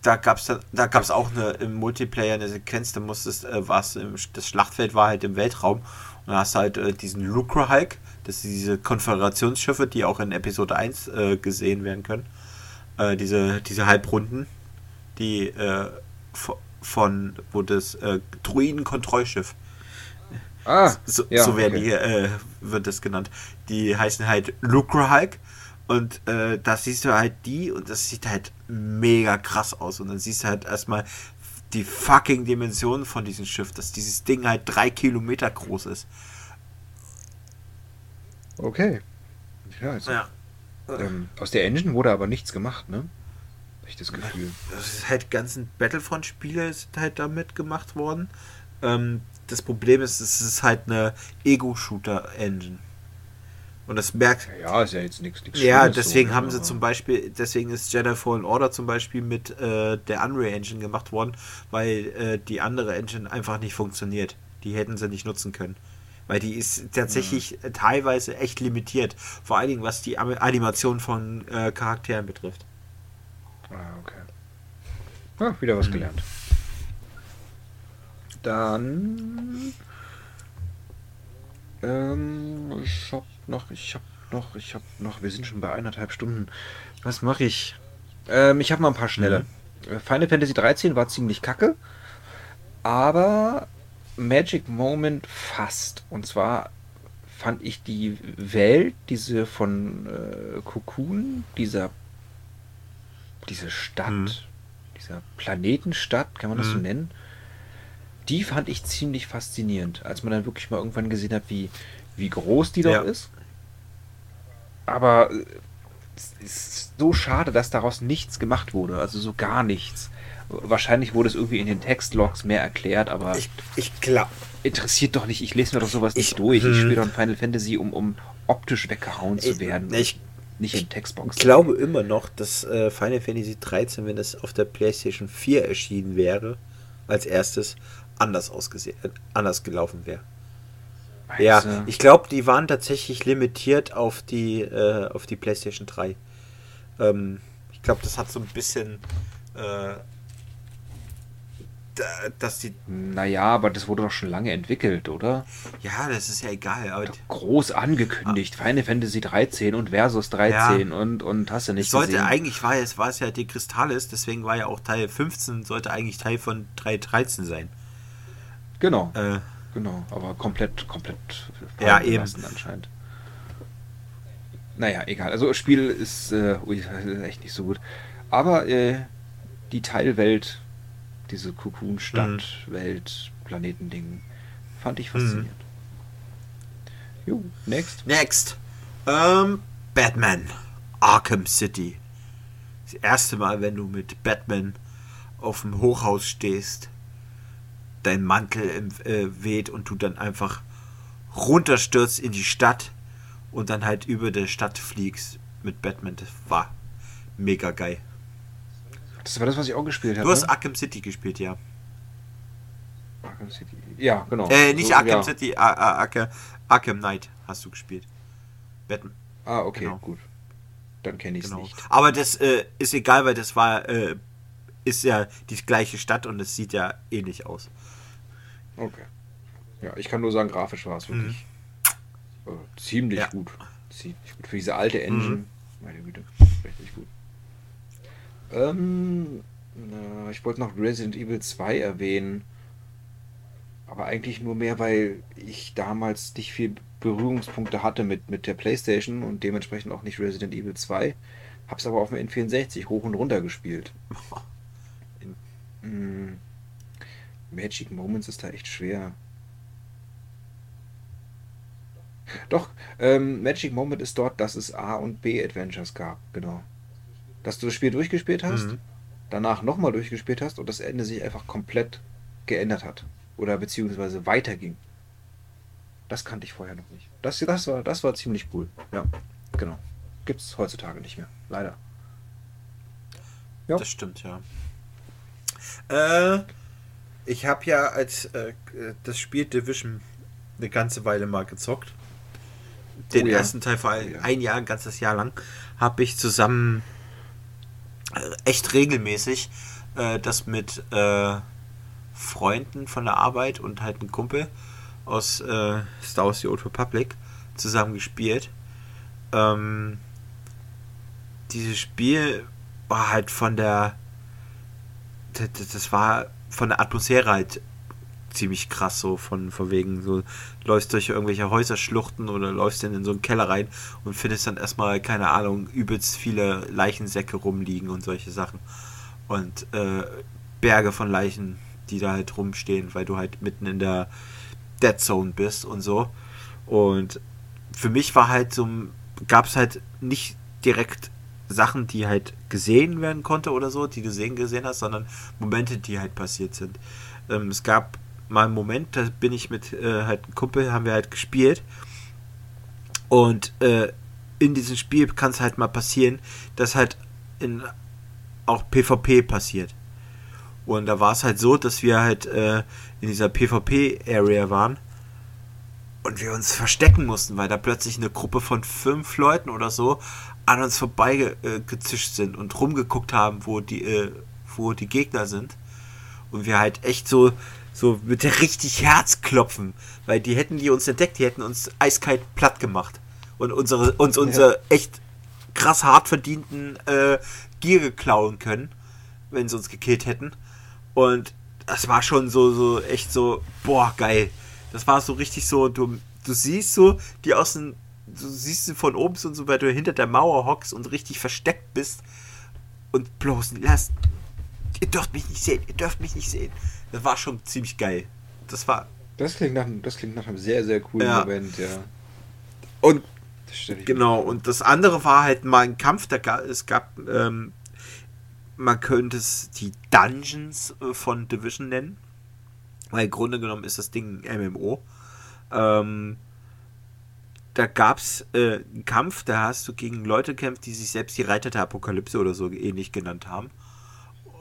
da gab es da gab's auch eine im Multiplayer eine Sequenz, da musstest, äh, was das Schlachtfeld war halt im Weltraum und da hast du halt äh, diesen Lucre Hulk, das sind diese Konföderationsschiffe, die auch in Episode 1 äh, gesehen werden können. Äh, diese, diese Halbrunden, die äh, von, wo das äh, Druiden-Kontrollschiff Ah, so, ja, so werden okay. die, äh, wird das genannt. Die heißen halt Lucre Hulk Und äh, da siehst du halt die und das sieht halt mega krass aus. Und dann siehst du halt erstmal die fucking Dimensionen von diesem Schiff, dass dieses Ding halt drei Kilometer groß ist. Okay. Ja, also, ja. Ähm, aus der Engine wurde aber nichts gemacht, ne? Hab ich das Gefühl. Das ist halt ganzen Battlefront-Spiele sind halt damit gemacht worden. Ähm, das Problem ist, es ist halt eine Ego-Shooter-Engine. Und das merkt. Ja, ist ja jetzt nichts. Ja, deswegen so, haben sie zum Beispiel, deswegen ist Jedi Fallen Order zum Beispiel mit äh, der Unreal Engine gemacht worden, weil äh, die andere Engine einfach nicht funktioniert. Die hätten sie nicht nutzen können. Weil die ist tatsächlich mhm. teilweise echt limitiert. Vor allen Dingen, was die Animation von äh, Charakteren betrifft. Ah, okay. Ja, wieder was mhm. gelernt. Dann. Ähm, hab noch, ich hab noch, ich hab noch, wir sind schon bei eineinhalb Stunden. Was mache ich? Ähm, ich habe mal ein paar schnelle. Mhm. Final Fantasy 13 war ziemlich kacke, aber Magic Moment fast. Und zwar fand ich die Welt, diese von äh, Cocoon, dieser diese Stadt, mhm. dieser Planetenstadt, kann man das mhm. so nennen, die fand ich ziemlich faszinierend, als man dann wirklich mal irgendwann gesehen hat, wie, wie groß die ja. doch ist. Aber äh, es ist so schade, dass daraus nichts gemacht wurde, also so gar nichts. Wahrscheinlich wurde es irgendwie in den Textlogs mehr erklärt, aber ich, ich glaube interessiert doch nicht. Ich lese mir doch sowas ich, nicht durch. Ich hm. spiele doch Final Fantasy, um, um optisch weggehauen zu werden. Ich, nicht in Textbox. Ich glaube immer noch, dass äh, Final Fantasy 13, wenn es auf der PlayStation 4 erschienen wäre, als erstes anders ausgesehen, äh, anders gelaufen wäre. Ja, ich glaube, die waren tatsächlich limitiert auf die, äh, auf die PlayStation 3. Ähm, ich glaube, das hat so ein bisschen äh, dass die. Naja, aber das wurde doch schon lange entwickelt, oder? Ja, das ist ja egal. Aber groß angekündigt. Ah. Final Fantasy 13 und Versus 13 ja. und, und hast du nicht sollte gesehen. eigentlich war es, war es ja die Kristallis, deswegen war ja auch Teil 15, sollte eigentlich Teil von 3.13 sein. Genau. Äh, genau, aber komplett, komplett ja, eben. anscheinend. Naja, egal. Also das Spiel ist, äh, ui, echt nicht so gut. Aber äh, die Teilwelt diese Cocoon-Stadt, mhm. Welt, Planetending. Fand ich faszinierend. Mhm. Jo, next. Next. Ähm, Batman. Arkham City. Das erste Mal, wenn du mit Batman auf dem Hochhaus stehst, dein Mantel im, äh, weht und du dann einfach runterstürzt in die Stadt und dann halt über der Stadt fliegst mit Batman. Das war mega geil. Das war das, was ich auch gespielt habe. Du hast? Arkham City gespielt, ja. Arkham City. Ja, genau. Äh, nicht so, Arkham ja. City, Arkham, Arkham Knight hast du gespielt. Batman. Ah, okay, genau. gut. Dann kenne ich es genau. nicht. Aber das äh, ist egal, weil das war, äh, ist ja die gleiche Stadt und es sieht ja ähnlich aus. Okay. Ja, ich kann nur sagen, grafisch war es wirklich mhm. äh, ziemlich ja. gut. Ziemlich gut. Für diese alte Engine. Mhm. Meine Güte, richtig gut. Ähm, na, ich wollte noch Resident Evil 2 erwähnen. Aber eigentlich nur mehr, weil ich damals nicht viel Berührungspunkte hatte mit, mit der Playstation und dementsprechend auch nicht Resident Evil 2. Hab's aber auf dem N64 hoch und runter gespielt. Hm. Magic Moments ist da echt schwer. Doch, ähm, Magic Moment ist dort, dass es A und B Adventures gab, genau dass du das Spiel durchgespielt hast, mhm. danach nochmal durchgespielt hast und das Ende sich einfach komplett geändert hat. Oder beziehungsweise weiterging. Das kannte ich vorher noch nicht. Das, das, war, das war ziemlich cool. Ja, genau. Gibt es heutzutage nicht mehr. Leider. Ja. Das stimmt, ja. Äh, ich habe ja als äh, das Spiel Division eine ganze Weile mal gezockt. Den oh ja. ersten Teil vor allem oh ja. ein Jahr, ein ganzes Jahr lang, habe ich zusammen äh, echt regelmäßig äh, das mit äh, Freunden von der Arbeit und halt ein Kumpel aus äh, Star Wars The Old Republic zusammen gespielt. Ähm, dieses Spiel war halt von der das war von der Atmosphäre halt ziemlich krass so von, von wegen so läufst durch irgendwelche Häuserschluchten oder läufst dann in so einen Keller rein und findest dann erstmal keine Ahnung übelst viele Leichensäcke rumliegen und solche Sachen. Und äh, Berge von Leichen die da halt rumstehen weil du halt mitten in der Dead Zone bist und so. Und für mich war halt so gab es halt nicht direkt Sachen, die halt gesehen werden konnte oder so, die du sehen gesehen hast, sondern Momente, die halt passiert sind. Ähm, es gab mal einen Moment, da bin ich mit äh, halt einem Kumpel, haben wir halt gespielt und äh, in diesem Spiel kann es halt mal passieren, dass halt in auch PvP passiert. Und da war es halt so, dass wir halt äh, in dieser PvP-Area waren und wir uns verstecken mussten, weil da plötzlich eine Gruppe von fünf Leuten oder so an uns vorbeigezischt sind und rumgeguckt haben, wo die, äh, wo die Gegner sind. Und wir halt echt so, so mit richtig Herzklopfen, weil die hätten die uns entdeckt, die hätten uns eiskalt platt gemacht und unsere, uns unsere ja. echt krass hart verdienten äh, Gier klauen können, wenn sie uns gekillt hätten. Und das war schon so, so echt so, boah, geil. Das war so richtig so, du, du siehst so die aus dem du siehst sie von oben und so, weil du hinter der Mauer hockst und richtig versteckt bist und bloß lasst. Ihr dürft mich nicht sehen, ihr dürft mich nicht sehen. Das war schon ziemlich geil. Das war. Das klingt nach, das klingt nach einem sehr, sehr coolen ja. Moment, ja. Und genau, und das andere war halt mal ein Kampf, da gab, es gab, ähm, man könnte es die Dungeons äh, von Division nennen. Weil im Grunde genommen ist das Ding ein MMO. Ähm, da gab es äh, einen Kampf, da hast du gegen Leute gekämpft, die sich selbst die Reiter der Apokalypse oder so ähnlich genannt haben.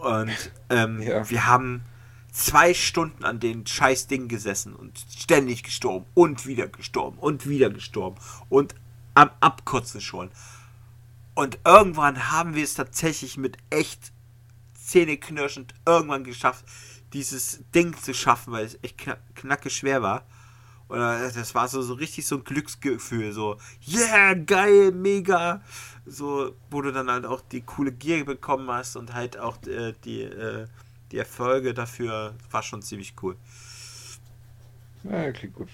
Und ähm, ja. wir haben zwei Stunden an den scheiß Ding gesessen und ständig gestorben und wieder gestorben und wieder gestorben und am Abkotzen schon. Und irgendwann haben wir es tatsächlich mit echt zähneknirschend irgendwann geschafft, dieses Ding zu schaffen, weil es echt knacke schwer war. Oder das war so, so richtig so ein Glücksgefühl, so, yeah, geil, mega. So, wo du dann halt auch die coole Gier bekommen hast und halt auch äh, die, äh, die Erfolge dafür war schon ziemlich cool. Ja, klingt gut.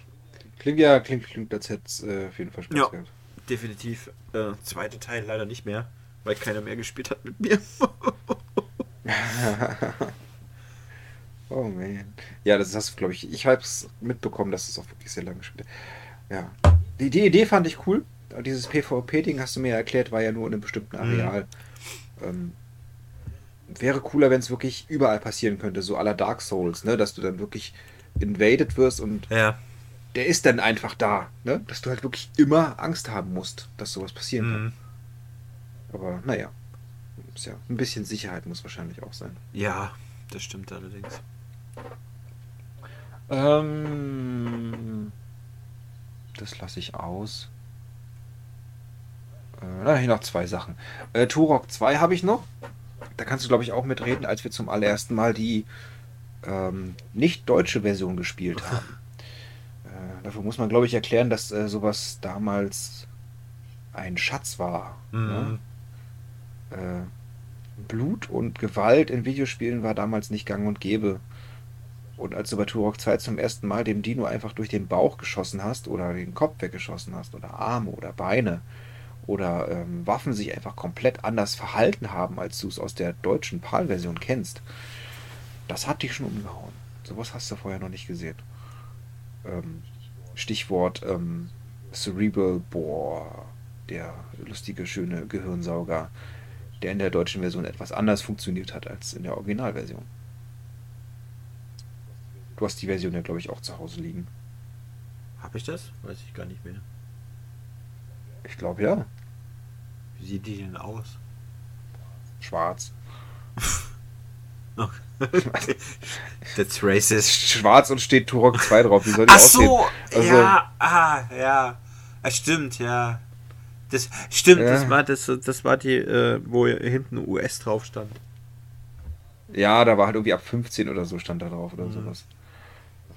Klingt ja, klingt, klingt als hätte es äh, auf jeden Fall Spaß ja, gehabt. Definitiv. Äh, zweite Teil leider nicht mehr, weil keiner mehr gespielt hat mit mir. Oh man. Ja, das hast du, glaube ich, ich habe es mitbekommen, dass es auch wirklich sehr lange gespielt Ja. Die, die Idee fand ich cool. Dieses PvP-Ding hast du mir erklärt, war ja nur in einem bestimmten mhm. Areal. Mhm. Ähm, wäre cooler, wenn es wirklich überall passieren könnte, so aller Dark Souls, ne? Dass du dann wirklich invaded wirst und ja. der ist dann einfach da, ne? Dass du halt wirklich immer Angst haben musst, dass sowas passieren mhm. kann. Aber naja. Ist ja, ein bisschen Sicherheit muss wahrscheinlich auch sein. Ja, das stimmt allerdings. Ähm, das lasse ich aus. Äh, hier noch zwei Sachen. Äh, Turok 2 habe ich noch. Da kannst du, glaube ich, auch mitreden, als wir zum allerersten Mal die ähm, nicht deutsche Version gespielt haben. äh, dafür muss man, glaube ich, erklären, dass äh, sowas damals ein Schatz war. Mhm. Ne? Äh, Blut und Gewalt in Videospielen war damals nicht gang und gäbe. Und als du bei Turok 2 zum ersten Mal dem Dino einfach durch den Bauch geschossen hast oder den Kopf weggeschossen hast oder Arme oder Beine oder ähm, Waffen sich einfach komplett anders verhalten haben, als du es aus der deutschen PAL-Version kennst, das hat dich schon umgehauen. Sowas hast du vorher noch nicht gesehen. Ähm, Stichwort ähm, Cerebral Bore, der lustige, schöne Gehirnsauger, der in der deutschen Version etwas anders funktioniert hat als in der Originalversion. Du hast die Version ja, glaube ich, auch zu Hause liegen. Habe ich das? Weiß ich gar nicht mehr. Ich glaube ja. Wie sieht die denn aus? Schwarz. That's racist. Schwarz und steht Turok 2 drauf. Wie soll die Ach aussehen? so, also, ja, ah, ja. Das stimmt, ja. Das stimmt, ja. das war das, das war die, äh, wo hinten US drauf stand. Ja, da war halt irgendwie ab 15 oder so stand da drauf oder mhm. sowas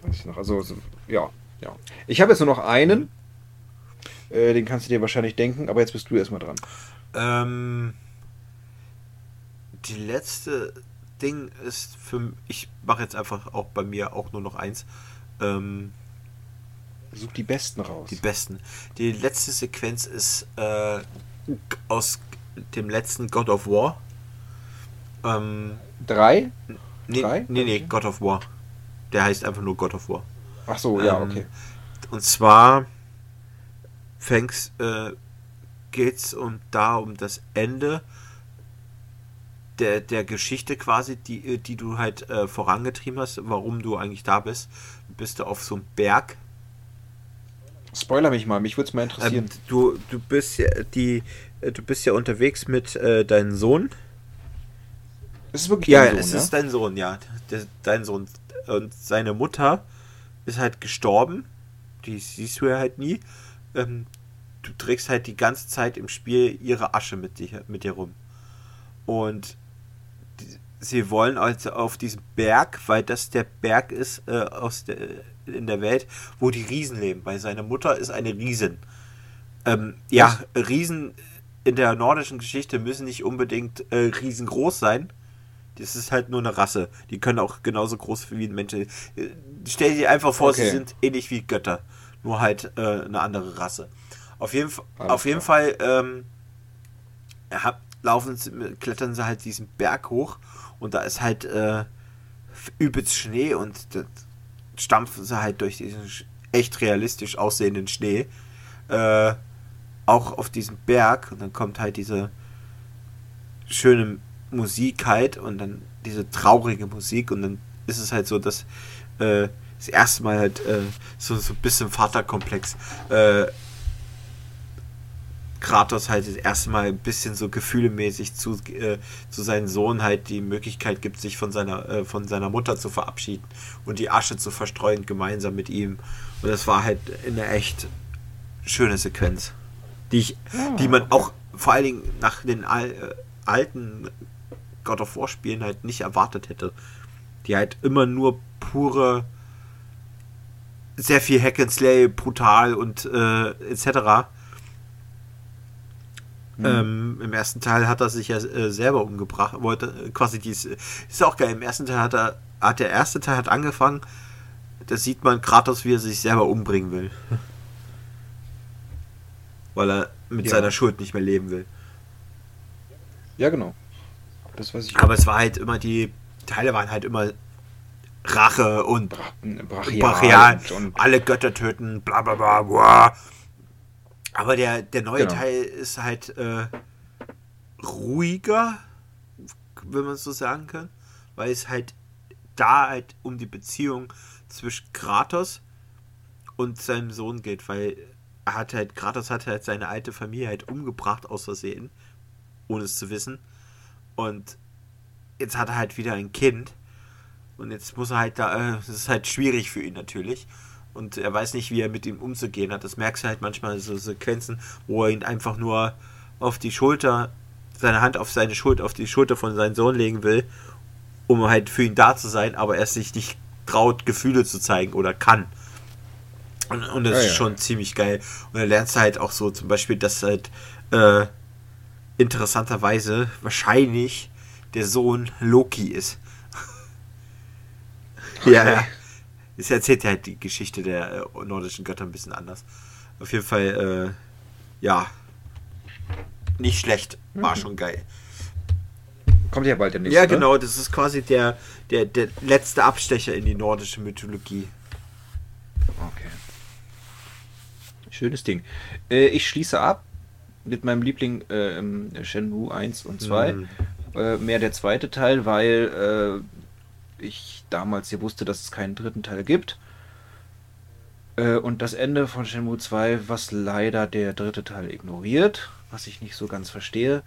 weiß ich noch. Also, so, ja, ja. Ich habe jetzt nur noch einen. Äh, den kannst du dir wahrscheinlich denken, aber jetzt bist du erstmal dran. Ähm, die letzte Ding ist für ich mache jetzt einfach auch bei mir auch nur noch eins. Ähm, Such die besten raus. Die besten. Die letzte Sequenz ist äh, aus dem letzten God of War. Ähm, Drei? Nee, Drei? nee, nee, God of War. Der heißt einfach nur God of War. Ach so, ja, ähm, okay. Und zwar fängst, äh, geht's um da um das Ende der, der Geschichte quasi, die, äh, die du halt äh, vorangetrieben hast, warum du eigentlich da bist. Bist du auf so einem Berg. Spoiler mich mal, mich würde es mal interessieren. Ähm, du, du bist ja die, äh, du bist ja unterwegs mit äh, deinem Sohn. Es ist wirklich ja, Sohn, es ja? ist dein Sohn, ja. Der, dein Sohn. Und seine Mutter ist halt gestorben. Die siehst du ja halt nie. Ähm, du trägst halt die ganze Zeit im Spiel ihre Asche mit dir, mit dir rum. Und sie wollen also auf diesen Berg, weil das der Berg ist äh, aus der, in der Welt, wo die Riesen leben. Weil seine Mutter ist eine Riesin. Ähm, ja, Riesen in der nordischen Geschichte müssen nicht unbedingt äh, riesengroß sein. Das ist halt nur eine Rasse. Die können auch genauso groß wie ein Mensch. Äh, stell dir einfach vor, okay. sie sind ähnlich wie Götter. Nur halt äh, eine andere Rasse. Auf jeden, auf jeden Fall ähm, laufen, klettern sie halt diesen Berg hoch und da ist halt äh, übelst Schnee und stampfen sie halt durch diesen echt realistisch aussehenden Schnee äh, auch auf diesen Berg und dann kommt halt diese schöne Musik halt und dann diese traurige Musik und dann ist es halt so, dass äh, das erste Mal halt äh, so, so ein bisschen Vaterkomplex äh, Kratos halt das erste Mal ein bisschen so gefühlemäßig zu, äh, zu seinem Sohn halt die Möglichkeit gibt, sich von seiner, äh, von seiner Mutter zu verabschieden und die Asche zu verstreuen gemeinsam mit ihm. Und das war halt eine echt schöne Sequenz, die ich, ja. die man auch vor allen Dingen nach den al äh, alten God of War Spielen halt nicht erwartet hätte. Die halt immer nur pure sehr viel Hack and Slay, brutal und äh, etc. Mhm. Ähm, Im ersten Teil hat er sich ja äh, selber umgebracht, wollte äh, quasi dies ist auch geil. Im ersten Teil hat er hat der erste Teil hat angefangen, da sieht man Kratos, wie er sich selber umbringen will. Weil er mit ja. seiner Schuld nicht mehr leben will. Ja, genau. Das weiß ich. Aber es war halt immer die Teile waren halt immer Rache und Brachial, Brachial und, und alle Götter töten, bla bla bla, bla. Aber der, der neue genau. Teil ist halt äh, ruhiger, wenn man so sagen kann, weil es halt da halt um die Beziehung zwischen Kratos und seinem Sohn geht, weil er hat halt, Kratos hat halt seine alte Familie halt umgebracht aus Versehen, ohne es zu wissen. Und jetzt hat er halt wieder ein Kind. Und jetzt muss er halt da, äh, das ist halt schwierig für ihn natürlich und er weiß nicht, wie er mit ihm umzugehen hat. Das merkst du halt manchmal so Sequenzen, wo er ihn einfach nur auf die Schulter, seine Hand auf seine Schulter, auf die Schulter von seinem Sohn legen will, um halt für ihn da zu sein, aber er sich nicht traut, Gefühle zu zeigen oder kann. Und, und das ja, ist ja. schon ziemlich geil. Und er lernt halt auch so zum Beispiel, dass halt äh, interessanterweise wahrscheinlich der Sohn Loki ist. Okay. ja, ja es erzählt ja halt die Geschichte der äh, nordischen Götter ein bisschen anders. Auf jeden Fall, äh, ja, nicht schlecht, war mhm. schon geil. Kommt ja bald der nächste. Ja, genau, das ist quasi der, der, der letzte Abstecher in die nordische Mythologie. Okay. Schönes Ding. Äh, ich schließe ab mit meinem Liebling äh, Shenmue 1 und 2. Mhm. Äh, mehr der zweite Teil, weil äh, ich damals ja wusste, dass es keinen dritten Teil gibt. Äh, und das Ende von Shenmue 2, was leider der dritte Teil ignoriert, was ich nicht so ganz verstehe,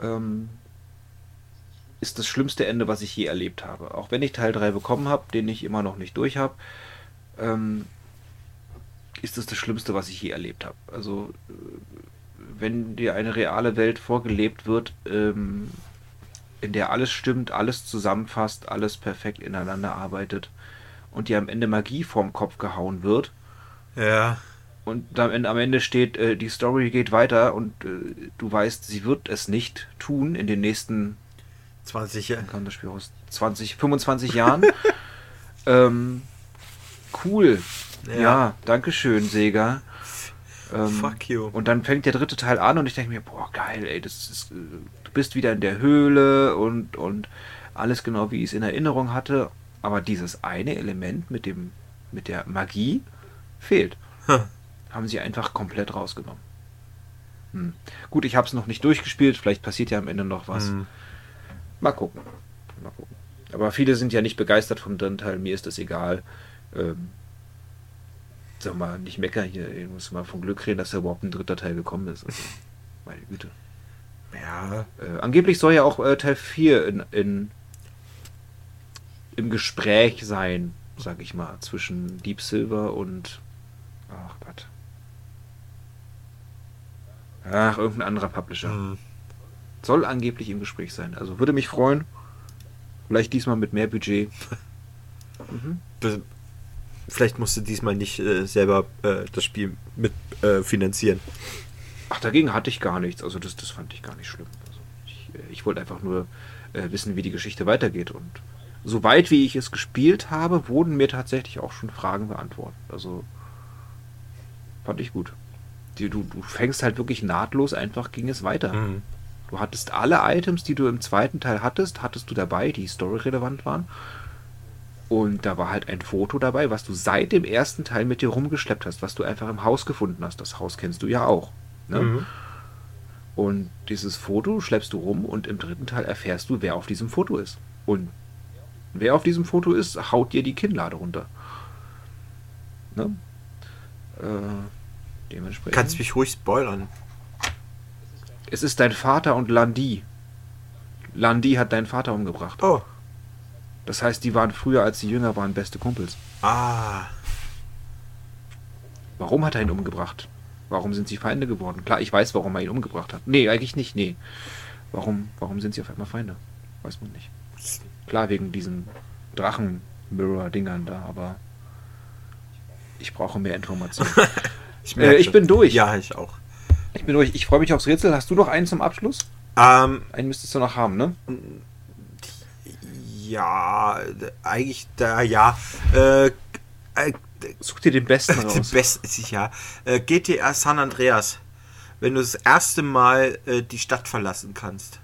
ähm, ist das schlimmste Ende, was ich je erlebt habe. Auch wenn ich Teil 3 bekommen habe, den ich immer noch nicht durch habe, ähm, ist es das Schlimmste, was ich je erlebt habe. Also, äh, wenn dir eine reale Welt vorgelebt wird, ähm, in der alles stimmt, alles zusammenfasst, alles perfekt ineinander arbeitet und dir am Ende Magie vorm Kopf gehauen wird. Ja. Und am Ende, am Ende steht, äh, die Story geht weiter und äh, du weißt, sie wird es nicht tun in den nächsten 20 Jahre. kam das Spiel raus? 20, 25 Jahren. ähm, cool. Ja, ja Dankeschön, Sega. Ähm, Fuck you. Und dann fängt der dritte Teil an und ich denke mir, boah, geil, ey, das ist, äh, du bist wieder in der Höhle und, und alles genau, wie ich es in Erinnerung hatte. Aber dieses eine Element mit dem, mit der Magie fehlt. Haben sie einfach komplett rausgenommen. Hm. Gut, ich habe es noch nicht durchgespielt, vielleicht passiert ja am Ende noch was. Hm. Mal gucken. Mal gucken. Aber viele sind ja nicht begeistert vom dritten Teil, mir ist das egal. Ähm, sag mal, nicht meckern hier. Ich muss mal von Glück reden, dass da überhaupt ein dritter Teil gekommen ist. Also, meine Güte. Ja. Äh, angeblich soll ja auch äh, Teil 4 in, in, im Gespräch sein, sag ich mal, zwischen Deep Silver und. Ach Gott. Ach, irgendein anderer Publisher. Mhm. Soll angeblich im Gespräch sein. Also würde mich freuen. Vielleicht diesmal mit mehr Budget. mhm vielleicht musst du diesmal nicht äh, selber äh, das Spiel mit äh, finanzieren. Ach, dagegen hatte ich gar nichts. Also das, das fand ich gar nicht schlimm. Also ich, äh, ich wollte einfach nur äh, wissen, wie die Geschichte weitergeht. Und soweit wie ich es gespielt habe, wurden mir tatsächlich auch schon Fragen beantwortet. Also fand ich gut. Die, du, du fängst halt wirklich nahtlos, einfach ging es weiter. Mhm. Du hattest alle Items, die du im zweiten Teil hattest, hattest du dabei, die storyrelevant waren. Und da war halt ein Foto dabei, was du seit dem ersten Teil mit dir rumgeschleppt hast, was du einfach im Haus gefunden hast. Das Haus kennst du ja auch. Ne? Mhm. Und dieses Foto schleppst du rum und im dritten Teil erfährst du, wer auf diesem Foto ist. Und wer auf diesem Foto ist, haut dir die Kinnlade runter. Ne? Äh, dementsprechend. Kannst mich ruhig spoilern. Es ist dein Vater und Landi. Landi hat deinen Vater umgebracht. Oh. Das heißt, die waren früher, als sie jünger waren, beste Kumpels. Ah. Warum hat er ihn umgebracht? Warum sind sie Feinde geworden? Klar, ich weiß, warum er ihn umgebracht hat. Nee, eigentlich nicht, nee. Warum, warum sind sie auf einmal Feinde? Weiß man nicht. Klar, wegen diesen Drachen-Mirror-Dingern da, aber ich brauche mehr Informationen. ich, äh, ich bin durch. Ja, ich auch. Ich bin durch. Ich freue mich aufs Rätsel. Hast du noch einen zum Abschluss? Ähm, einen müsstest du noch haben, ne? Ja, eigentlich da, ja. Äh, äh, Such dir den besten raus. Den besten, ja. Äh, GTA San Andreas. Wenn du das erste Mal äh, die Stadt verlassen kannst.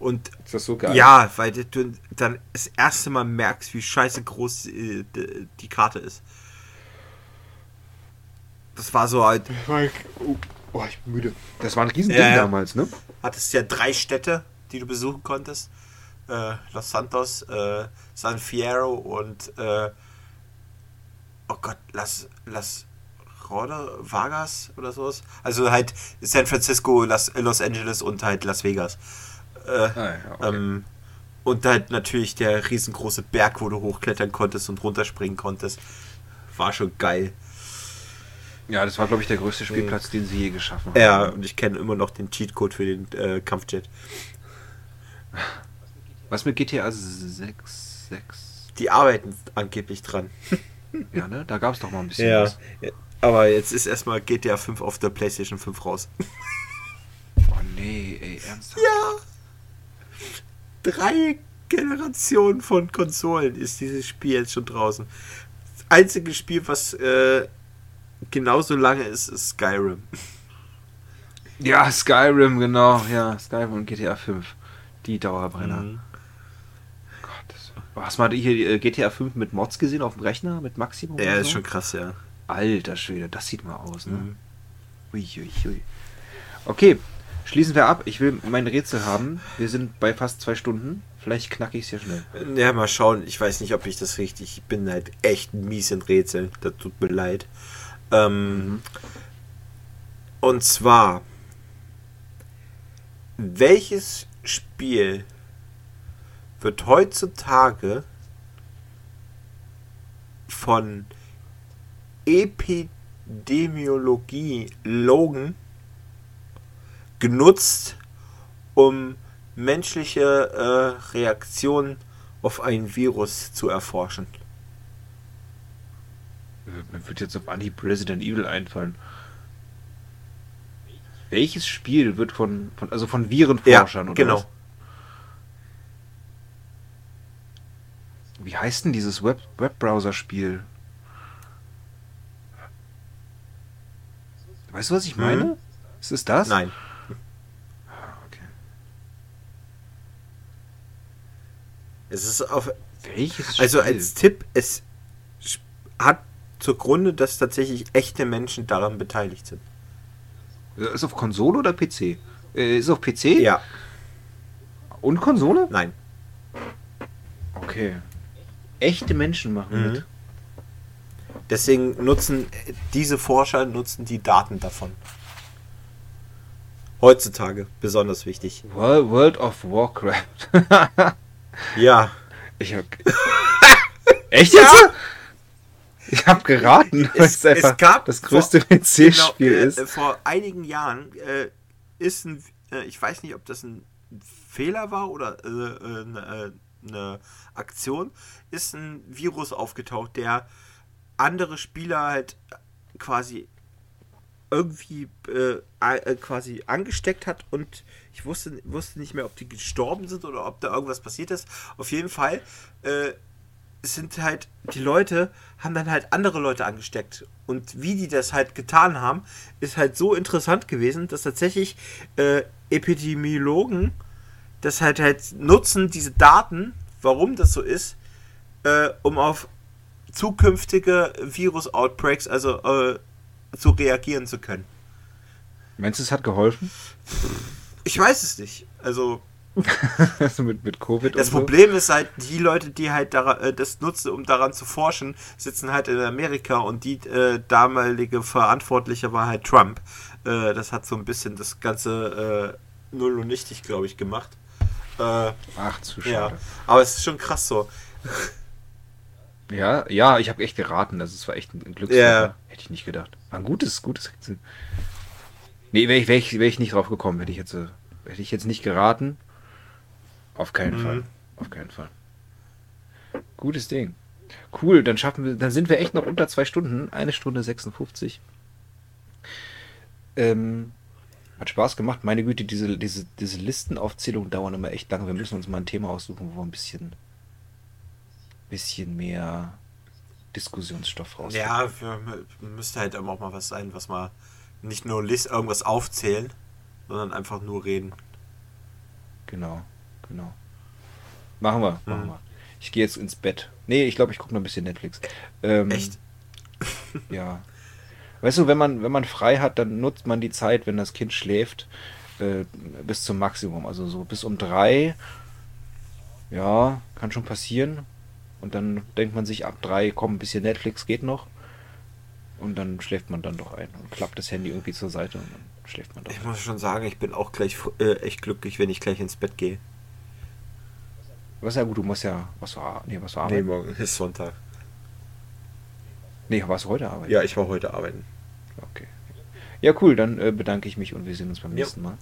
Und ist das so geil? Ja, weil du dann das erste Mal merkst, wie scheiße groß äh, die Karte ist. Das war so halt. Oh, oh, ich bin müde. Das war ein Riesending ja, damals, ne? Hattest ja drei Städte, die du besuchen konntest äh, Los Santos, äh, San Fierro und äh, oh Gott, Las, Las Rode, Vargas oder sowas. Also halt San Francisco, Las, Los Angeles und halt Las Vegas. Äh, ah, ja, okay. ähm, und halt natürlich der riesengroße Berg, wo du hochklettern konntest und runterspringen konntest. War schon geil. Ja, das war, glaube ich, der größte Spielplatz, den sie je geschaffen haben. Ja, und ich kenne immer noch den Cheatcode für den äh, Kampfjet. Was mit GTA 6? 6? Die arbeiten angeblich dran. ja, ne? Da gab es doch mal ein bisschen ja. was. Aber jetzt ist erstmal GTA 5 auf der PlayStation 5 raus. oh nee, ey, ernsthaft? Ja! Drei Generationen von Konsolen ist dieses Spiel jetzt schon draußen. Das einzige Spiel, was äh, genauso lange ist, ist Skyrim. Ja, Skyrim, genau. Ja, Skyrim und GTA 5. Die Dauerbrenner. Mhm. Hast du mal hier äh, GTA 5 mit Mods gesehen auf dem Rechner mit Maximum? Ja, ist schon krass, ja. Alter Schwede, das sieht mal aus, ne? Mhm. Ui, ui, ui. Okay, schließen wir ab. Ich will mein Rätsel haben. Wir sind bei fast zwei Stunden. Vielleicht knacke ich es ja schnell. Ja, mal schauen. Ich weiß nicht, ob ich das richtig. Ich bin halt echt mies in Rätseln. Das tut mir leid. Ähm, mhm. Und zwar, welches Spiel wird heutzutage von Epidemiologie-Logen genutzt, um menschliche äh, Reaktionen auf ein Virus zu erforschen. Mir wird jetzt auf Anhieb Resident Evil einfallen. Welches Spiel wird von, von also von Virenforschern ja, genau. Heißt denn dieses Web Webbrowser-Spiel? Weißt du, was ich meine? Mhm. Ist es das? Nein. Okay. Es ist auf. Welches Also als Tipp, es hat zugrunde, dass tatsächlich echte Menschen daran beteiligt sind. Ist es auf Konsole oder PC? Äh, ist es auf PC? Ja. Und Konsole? Nein. Okay. Echte Menschen machen mhm. mit. Deswegen nutzen diese Forscher nutzen die Daten davon. Heutzutage besonders wichtig. World of Warcraft. ja. Ich hab. Echt jetzt? Ja. Ich habe geraten, weil es, es, es gab das größte PC-Spiel genau, äh, ist. Vor einigen Jahren äh, ist ein, äh, ich weiß nicht, ob das ein Fehler war oder äh, eine, Aktion, ist ein Virus aufgetaucht, der andere Spieler halt quasi irgendwie äh, äh, quasi angesteckt hat und ich wusste, wusste nicht mehr, ob die gestorben sind oder ob da irgendwas passiert ist. Auf jeden Fall äh, sind halt, die Leute haben dann halt andere Leute angesteckt. Und wie die das halt getan haben, ist halt so interessant gewesen, dass tatsächlich äh, Epidemiologen das halt halt nutzen, diese Daten, warum das so ist, äh, um auf zukünftige Virus-Outbreaks, also äh, zu reagieren zu können. Meinst du, es hat geholfen? Ich weiß es nicht. Also. also mit, mit Covid. Das Problem so? ist halt, die Leute, die halt daran, äh, das nutzen, um daran zu forschen, sitzen halt in Amerika und die äh, damalige Verantwortliche war halt Trump. Äh, das hat so ein bisschen das Ganze äh, null und nichtig, glaube ich, gemacht. Äh, Ach, zu schade. Ja. Aber es ist schon krass so. Ja, ja, ich habe echt geraten. Das war echt ein Glücksfall. Yeah. Hätte ich nicht gedacht. War ein gutes, gutes Rätsel. Nee, wäre ich, wär ich, wär ich nicht drauf gekommen, hätte ich jetzt, äh, hätte ich jetzt nicht geraten. Auf keinen mhm. Fall. Auf keinen Fall. Gutes Ding. Cool, dann schaffen wir, dann sind wir echt noch unter zwei Stunden. Eine Stunde 56. Ähm, hat Spaß gemacht. Meine Güte, diese, diese, diese Listenaufzählungen dauern immer echt lange. Wir müssen uns mal ein Thema aussuchen, wo wir ein bisschen bisschen mehr Diskussionsstoff raus. Ja, für, müsste halt auch mal was sein, was mal nicht nur List irgendwas aufzählen, sondern einfach nur reden. Genau, genau. Machen wir, machen hm. wir. Ich gehe jetzt ins Bett. Nee, ich glaube, ich gucke noch ein bisschen Netflix. Ähm, Echt? ja. Weißt du, wenn man, wenn man frei hat, dann nutzt man die Zeit, wenn das Kind schläft, äh, bis zum Maximum. Also so bis um drei. Ja, kann schon passieren. Und dann denkt man sich ab drei, komm, ein bisschen Netflix geht noch. Und dann schläft man dann doch ein und klappt das Handy irgendwie zur Seite und dann schläft man doch. Ich muss schon sagen, ich bin auch gleich äh, echt glücklich, wenn ich gleich ins Bett gehe. Was ja gut, du musst ja was nee, was arbeiten. Nee, morgen ist Sonntag. Nee, warst du heute arbeiten? Ja, ich war heute arbeiten. Okay. Ja, cool, dann äh, bedanke ich mich und wir sehen uns beim nächsten Mal.